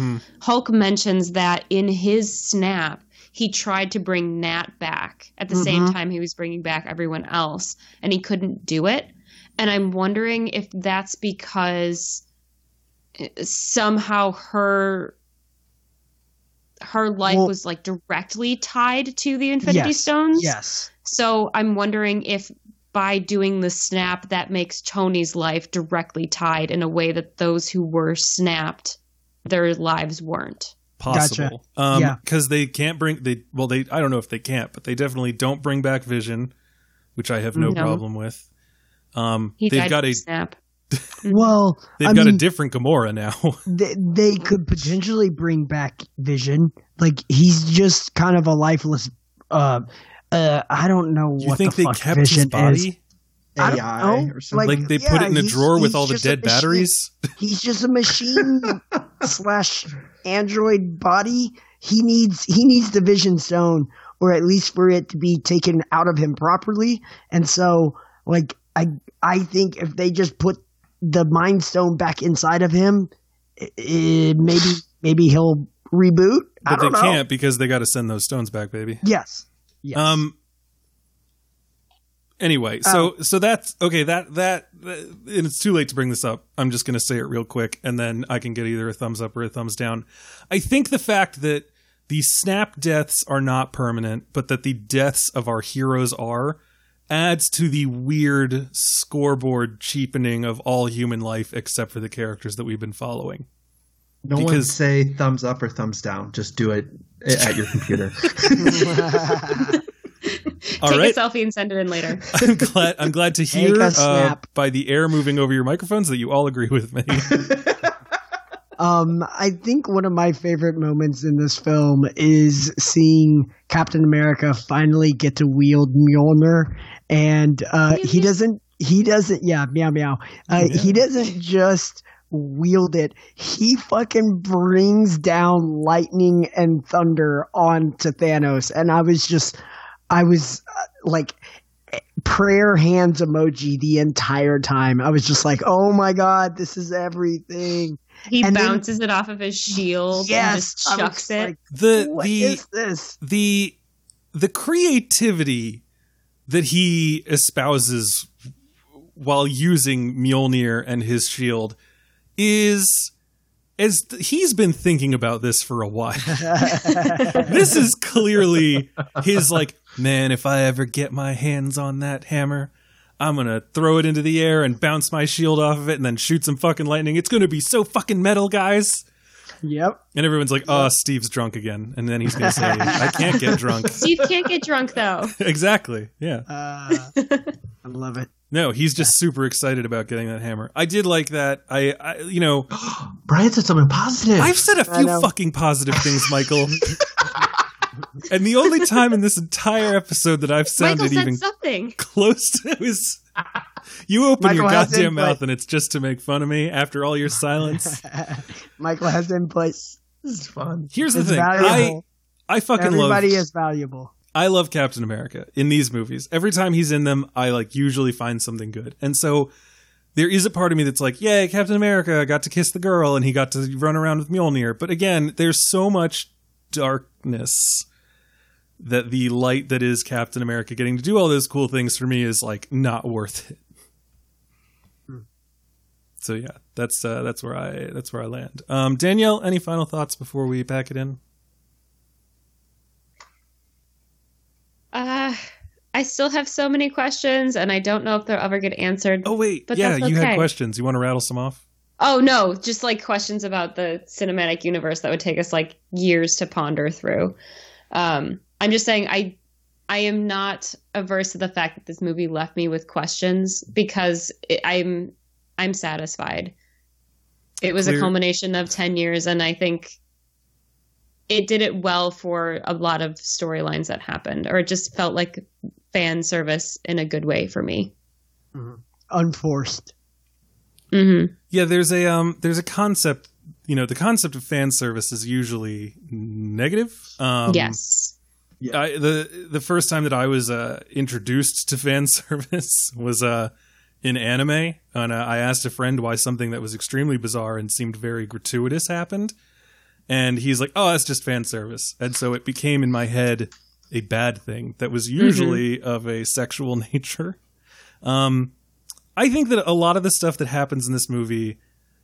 Hulk mentions that in his snap he tried to bring Nat back at the same time he was bringing back everyone else and he couldn't do it. And I'm wondering if that's because eh, somehow her her life Well- was like directly tied to the Infinity yes. Stones. Yes. So I'm wondering if by doing the snap that makes Tony's life directly tied in a way that those who were snapped their lives weren't. possible. Um, Yeah. because they can't bring they well they I don't know if they can't, but they definitely don't bring back Vision, which I have no, No. problem with. Um, He they've died got a snap. Well, <laughs> they've I got mean, a different Gamora now. <laughs> they, they could potentially bring back Vision. Like he's just kind of a lifeless. Uh, uh, I don't know you what think the they fuck kept Vision his body? is. I don't AI know. or something. Like- Like they yeah, put it in a drawer with all the dead batteries. <laughs> He's just a machine slash android body. He needs he needs the Vision Stone, or at least for it to be taken out of him properly. And so, like I I think if they just put the Mind Stone back inside of him, i i maybe maybe he'll reboot. But they don't know. can't because they got to send those stones back, baby. Yes. Yes. Um. Anyway, so so that's okay. That that that- and it's too late to bring this up. I'm just going to say it real quick, and then I can get either a thumbs up or a thumbs down. I think the fact that the snap deaths are not permanent, but that the deaths of our heroes are, adds to the weird scoreboard cheapening of all human life except for the characters that we've been following. no one because- say thumbs up or thumbs down. Just do it at your computer. <laughs> All Take right. a selfie and send it in later. <laughs> I'm glad. I'm glad to hear uh, by the air moving over your microphones that you all agree with me. <laughs> Um, I think one of my favorite moments in this film is seeing Captain America finally get to wield Mjolnir, and uh, he doesn't. He doesn't. Yeah, meow meow. Uh, He doesn't just wield it. He fucking brings down lightning and thunder onto Thanos, and I was just, I was uh, like. Prayer hands emoji the entire time. I was just like, "Oh my god, this is everything." He And then- bounces it off of his shield and just chucks it. like, the What the is this? the the creativity that he espouses while using Mjolnir and his shield is as th- he's been thinking about this for a while. <laughs> this is clearly his like, man, if I ever get my hands on that hammer, I'm gonna throw it into the air and bounce my shield off of it and then shoot some fucking lightning. It's gonna be so fucking metal, guys. Yep. And everyone's like, "Oh, Steve's drunk again," and then he's gonna say, <laughs> "I can't get drunk." Steve can't get drunk though. <laughs> exactly. Yeah. Uh, I love it. No, he's just super excited about getting that hammer. I did like that. I, I you know, <gasps> Brian said something positive. I've said a few fucking positive things, Michael. <laughs> and the only time in this entire episode that I've Michael sounded said even something. close to is you open Michael your goddamn input. mouth and it's just to make fun of me after all your silence. <laughs> Michael has input. this is fun. Here's the It's thing. I valuable. I fucking Everybody love is valuable. I love Captain America in these movies. Every time he's in them, I like usually find something good. And so there is a part of me that's like, yay, Captain America got to kiss the girl and he got to run around with Mjolnir. But again, there's so much darkness that the light that is Captain America getting to do all those cool things for me is like not worth it. So yeah, that's uh, that's where I that's where I land. Um, Danielle, any final thoughts before we pack it in? Uh, I still have so many questions, and I don't know if they'll ever get answered. Oh wait, But yeah, that's you had questions. You want to rattle some off? Oh no, just like questions about the cinematic universe that would take us like years to ponder through. Um, I'm just saying I I am not averse to the fact that this movie left me with questions because it, I'm I'm satisfied. It was Clear- a culmination of 10 years and I think it did it well for a lot of storylines that happened or it just felt like fan service in a good way for me. Unforced. Mhm. Yeah, there's a um there's a concept, you know, the concept of fan service is usually negative. Um yes. I, the the first time that I was uh introduced to fan <laughs> service was uh in anime and uh, I asked a friend why something that was extremely bizarre and seemed very gratuitous happened and he's like, "Oh, that's just fan service." And so it became in my head a bad thing that was usually of a sexual <laughs> nature. Um I think that a lot of the stuff that happens in this movie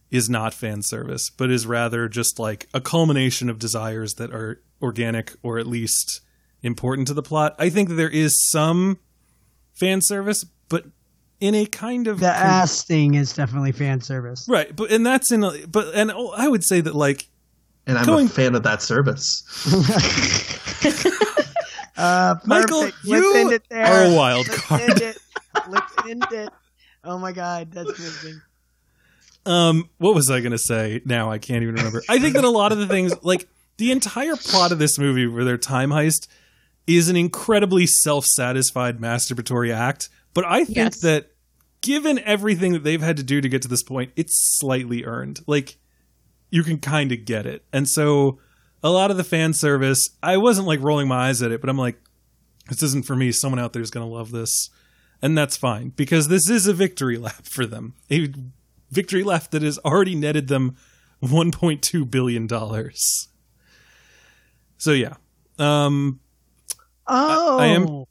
is not fan service, but is rather just like a culmination of desires that are organic or at least important to the plot. I think that there is some fan service, but in a kind of The ass thing is definitely fan service. right, but and that's in a but and I would say that like And I'm Going- a fan of that service. <laughs> Uh, Michael, you Let's end it there. are a wild Let's card. end it. Let's end it. Oh my god, that's amazing. Um, what was I going to say? Now I can't even remember. I think that a lot of the things, like the entire plot of this movie, where their time heist, is an incredibly self-satisfied masturbatory act. But I think Yes. that, given everything that they've had to do to get to this point, it's slightly earned. Like you can kind of get it, and so a lot of the fan service, I wasn't like rolling my eyes at it, but I'm like, this isn't for me. Someone out there is going to love this. And that's fine because this is a victory lap for them. A victory lap that has already netted them 1.2 billion dollars. So yeah, um, Oh, I am-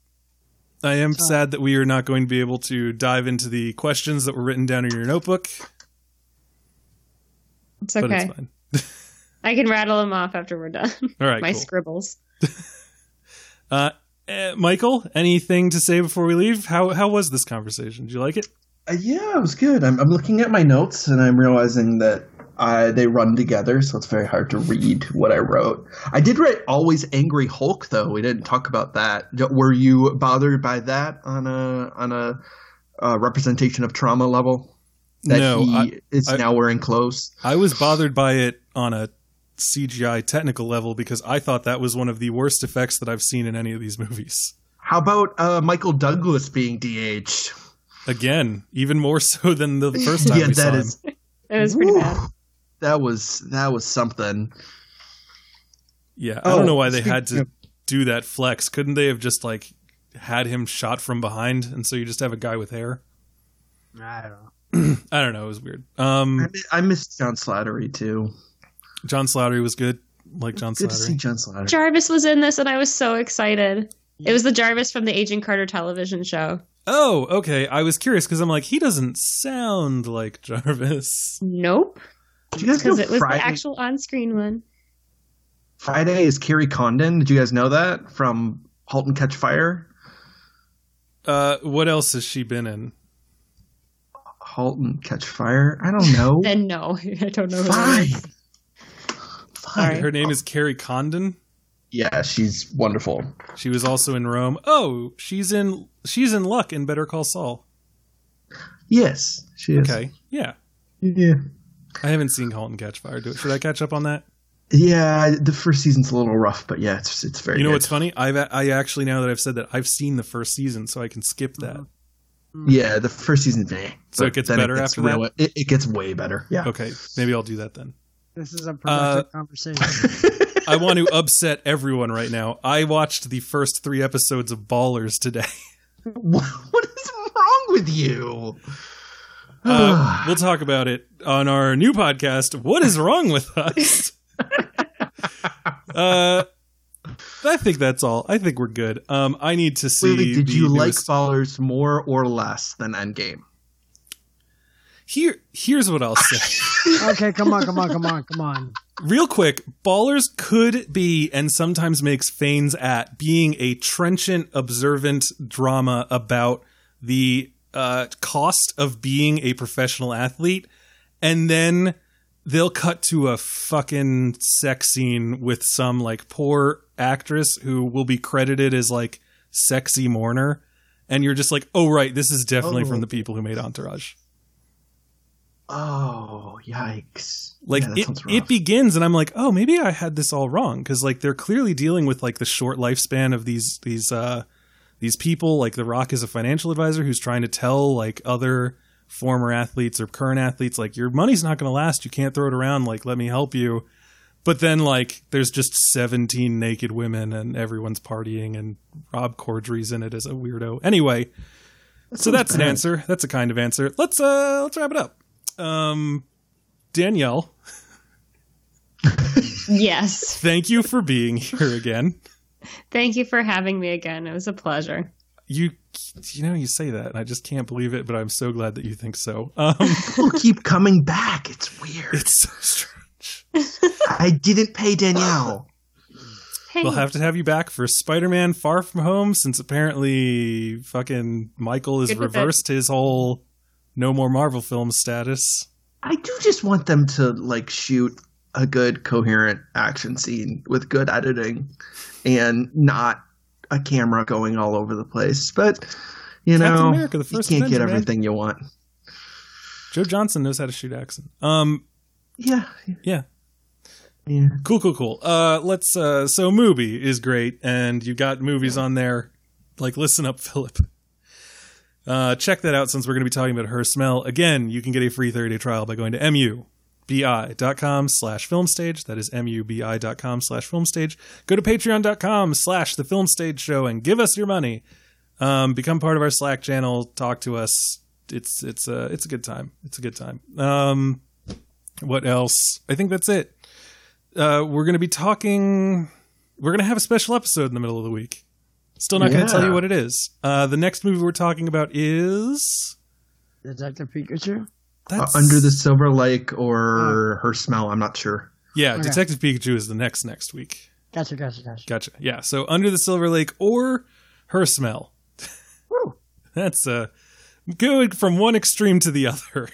I am sad that we are not going to be able to dive into the questions that were written down in your notebook, It's but okay. it's fine. <laughs> I can rattle them off after we're done. All right, <laughs> My cool. scribbles. <laughs> Uh, eh, Michael, anything to say before we leave? How how was this conversation? Did you like it? Uh, yeah, it was good. I'm, I'm looking at my notes and I'm realizing that I, they run together, so it's very hard to read what I wrote. I did write "Always Angry Hulk," though. We didn't talk about that. Were you bothered by that on a on a uh, representation of trauma level? That No, he I- is I- now wearing clothes. I was bothered by it on a CGI technical level because I thought that was one of the worst effects that I've seen in any of these movies. How about uh, Michael Douglas being DH? Again, even more so than the first <laughs> time yeah, we saw <laughs> that him. is It was pretty Woo. bad. That was that was something. Yeah, I Oh, don't know why they had to of- do that flex. Couldn't they have just like had him shot from behind, and so you just have a guy with hair? I don't know. <clears throat> I don't know. It was weird. I, Um, I missed John Slattery too. John Slattery was good, like John Good to see Slattery. John Slattery. Jarvis was in this, and I was so excited. It was the Jarvis from the Agent Carter television show. Oh, okay. I was curious because I'm like, he doesn't sound like <laughs> Jarvis. Nope, Did you guys know because it was Friday, the actual on-screen one. Friday is Kerry Condon? Did you guys know that from *Halt and Catch Fire*? Uh, what else has she been in? *Halt and Catch Fire*. I don't know. <laughs> Then no, <laughs> I don't know. Who that Fine. Her name is Kerry Condon. Yeah, she's wonderful. She was also in Rome. Oh, she's in she's in Luck in Better Call Saul. Yes, she is. Okay, yeah. Yeah. I haven't seen *Halt and Catch Fire*. Do it. Should I catch up on that? Yeah, the first season's a little rough, but yeah, it's it's very. You know good. what's funny? I've I actually now that I've said that I've seen the first season, so I can skip that. Yeah, the first season, eh, So it gets then better gets after that? It, it gets way better. Yeah. Okay, maybe I'll do that then. This is a Uh, conversation. <laughs> I want to upset everyone right now. I watched the first three episodes of Ballers today. what <laughs> what is wrong with you? Uh, we'll talk about it on our new podcast. What is wrong with us? <laughs> uh, I think that's all. I think we're good. Um, I need to see. Wait, did the you like Ballers more or less than Endgame? Here, here's what I'll say. <laughs> okay, come on, come on, come on, come on. Real quick, Ballers could be and sometimes makes feigns at being a trenchant, observant drama about the uh, cost of being a professional athlete, and then they'll cut to a fucking sex scene with some like poor actress who will be credited as like sexy mourner, and you're just like, oh right, this is definitely from Oh. the people who made Entourage. Oh, yikes! like Yeah, it, it begins and i'm like oh maybe i had this all wrong because like they're clearly dealing with like the short lifespan of these these uh these people like the rock is a financial advisor who's trying to tell like other former athletes or current athletes like your money's not going to last. You can't throw it around. Like let me help you. But then like there's just 17 naked women and everyone's partying and rob corddry's in it as a weirdo. Anyway so that's an answer. That's a kind of answer. Let's uh let's wrap it up. Um danielle. <laughs> Yes. thank you for being here again. Thank you for having me again. It was a pleasure. You, you know, you say that, and I just can't believe it. But I'm so glad that you think so. <laughs> Um, People keep coming back. It's weird. it's so strange. I didn't pay Danielle. Hey, We'll have to have you back for Spider-Man: Far From Home, since apparently fucking Michael has Good with reversed his whole no more Marvel film status. I do just want them to like shoot a good coherent action scene with good editing and not a camera going all over the place. But you Captain know, America, you can't get Avenger, man. everything you want. Joe Johnston knows how to shoot accent. Um, Yeah, yeah, yeah. cool, cool, cool. Uh, let's. Uh, so Mubi is great, and you got movies on there. Like, listen up, <laughs> Philip. Uh, check that out since we're going to be talking about her smell. Again, you can get a free 30 day trial by going to mubi.com slash filmstage. That is mubi.com slash filmstage. Go to patreon.com slash the filmstage show and give us your money. Um, become part of our Slack channel. Talk to us. It's, it's a, it's a good time. It's a good time. Um, what else? I think that's it. Uh, we're going to be talking, we're going to have a special episode in the middle of the week. Still not going to tell you what it is. Uh, the next movie we're talking about is Detective Pikachu. Uh, Under the Silver Lake or her smell. I'm not sure. yeah. Okay. Detective Pikachu is the next next week. Gotcha, gotcha, gotcha. Gotcha. Yeah. So Under the Silver Lake or Her Smell. Woo. <laughs> That's uh going from one extreme to the other.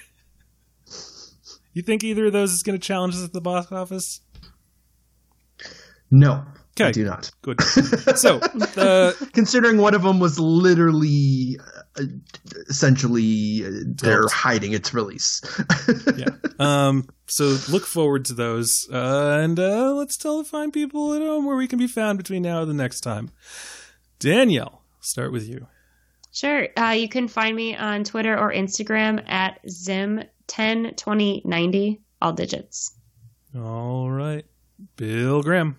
You think either of those is going to challenge us at the box office? No, I do not. good. <laughs> So, uh, <laughs> Considering one of them was literally, uh, essentially, uh, they're Built. hiding its release. <laughs> yeah. Um, so look forward to those, uh, and uh, let's tell the fine people at home where we can be found between now and the next time. Danielle, start with you. Sure. Uh, you can find me on Twitter or Instagram at Zim102090, all digits. All right, Bill Graham.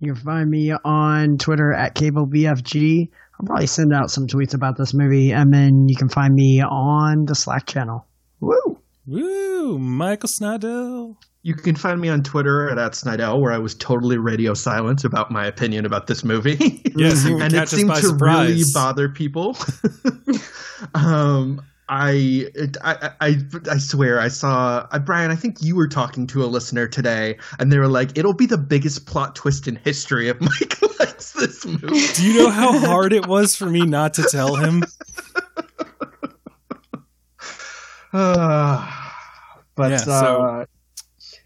You can find me on Twitter at CableBFG. I'll probably send out some tweets about this movie, and then you can find me on the Slack channel. Woo! Woo, Michael Snydel. You can find me on Twitter at, at Snydel, where I was totally radio silent about my opinion about this movie. Yes, <laughs> and catch it us seemed by to surprise. really bother people. <laughs> um, I, I, I, I swear, I saw uh, Brian. I think you were talking to a listener today, and they were like, "It'll be the biggest plot twist in history if <laughs> Mike likes this movie." Do you know how hard it was for me not to tell him? Uh, <sighs> but Yeah, so- uh,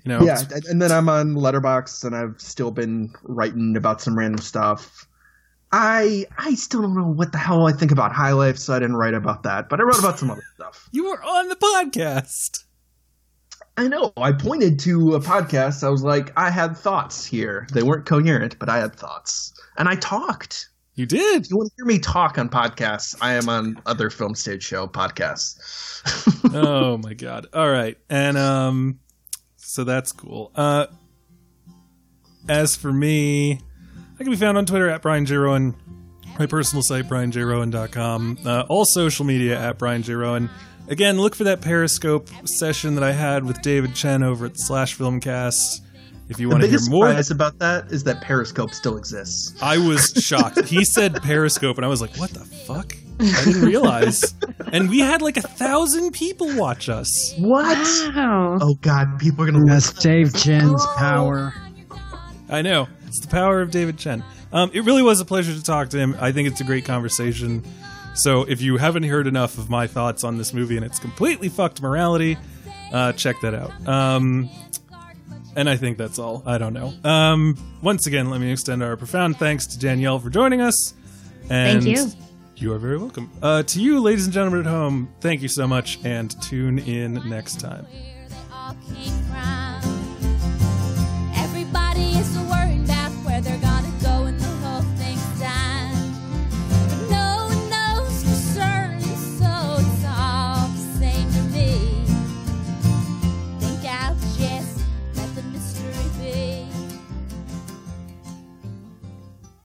You know, yeah, and then I'm on Letterboxd, and I've still been writing about some random stuff. I I still don't know what the hell I think about High Life, so I didn't write about that. But I wrote about some other stuff. you were on the podcast. I know. I pointed to a podcast. I was like, I had thoughts here. They weren't coherent, but I had thoughts, and I talked. You did. If you want to hear me talk on podcasts, I am on other film stage show podcasts. <laughs> oh my god. All right. And um so that's cool. Uh as for me, I can be found on Twitter at Brian J. Rowan, my personal site, brianjrowan.com, uh, all social media at Brian J. Rowan. Again, look for that Periscope session that I had with David Chen over at Slash Filmcast. If you The want to hear more, surprise about that is that Periscope still exists. I was shocked. He said Periscope, and I was like, "What the fuck?" I didn't realize. And we had like a thousand people watch us. What? Wow. Oh God, people are gonna That's Dave Chen's power. I know it's the power of David Chen. Um, it really was a pleasure to talk to him. I think it's a great conversation. So if you haven't heard enough of my thoughts on this movie and its completely fucked morality, uh, check that out. Um, and I think that's all. I don't know. Um, once again, let me extend our profound thanks to Danielle for joining us. And Thank you. You are very welcome. Uh, to you, ladies and gentlemen at home, thank you so much, and tune in next time.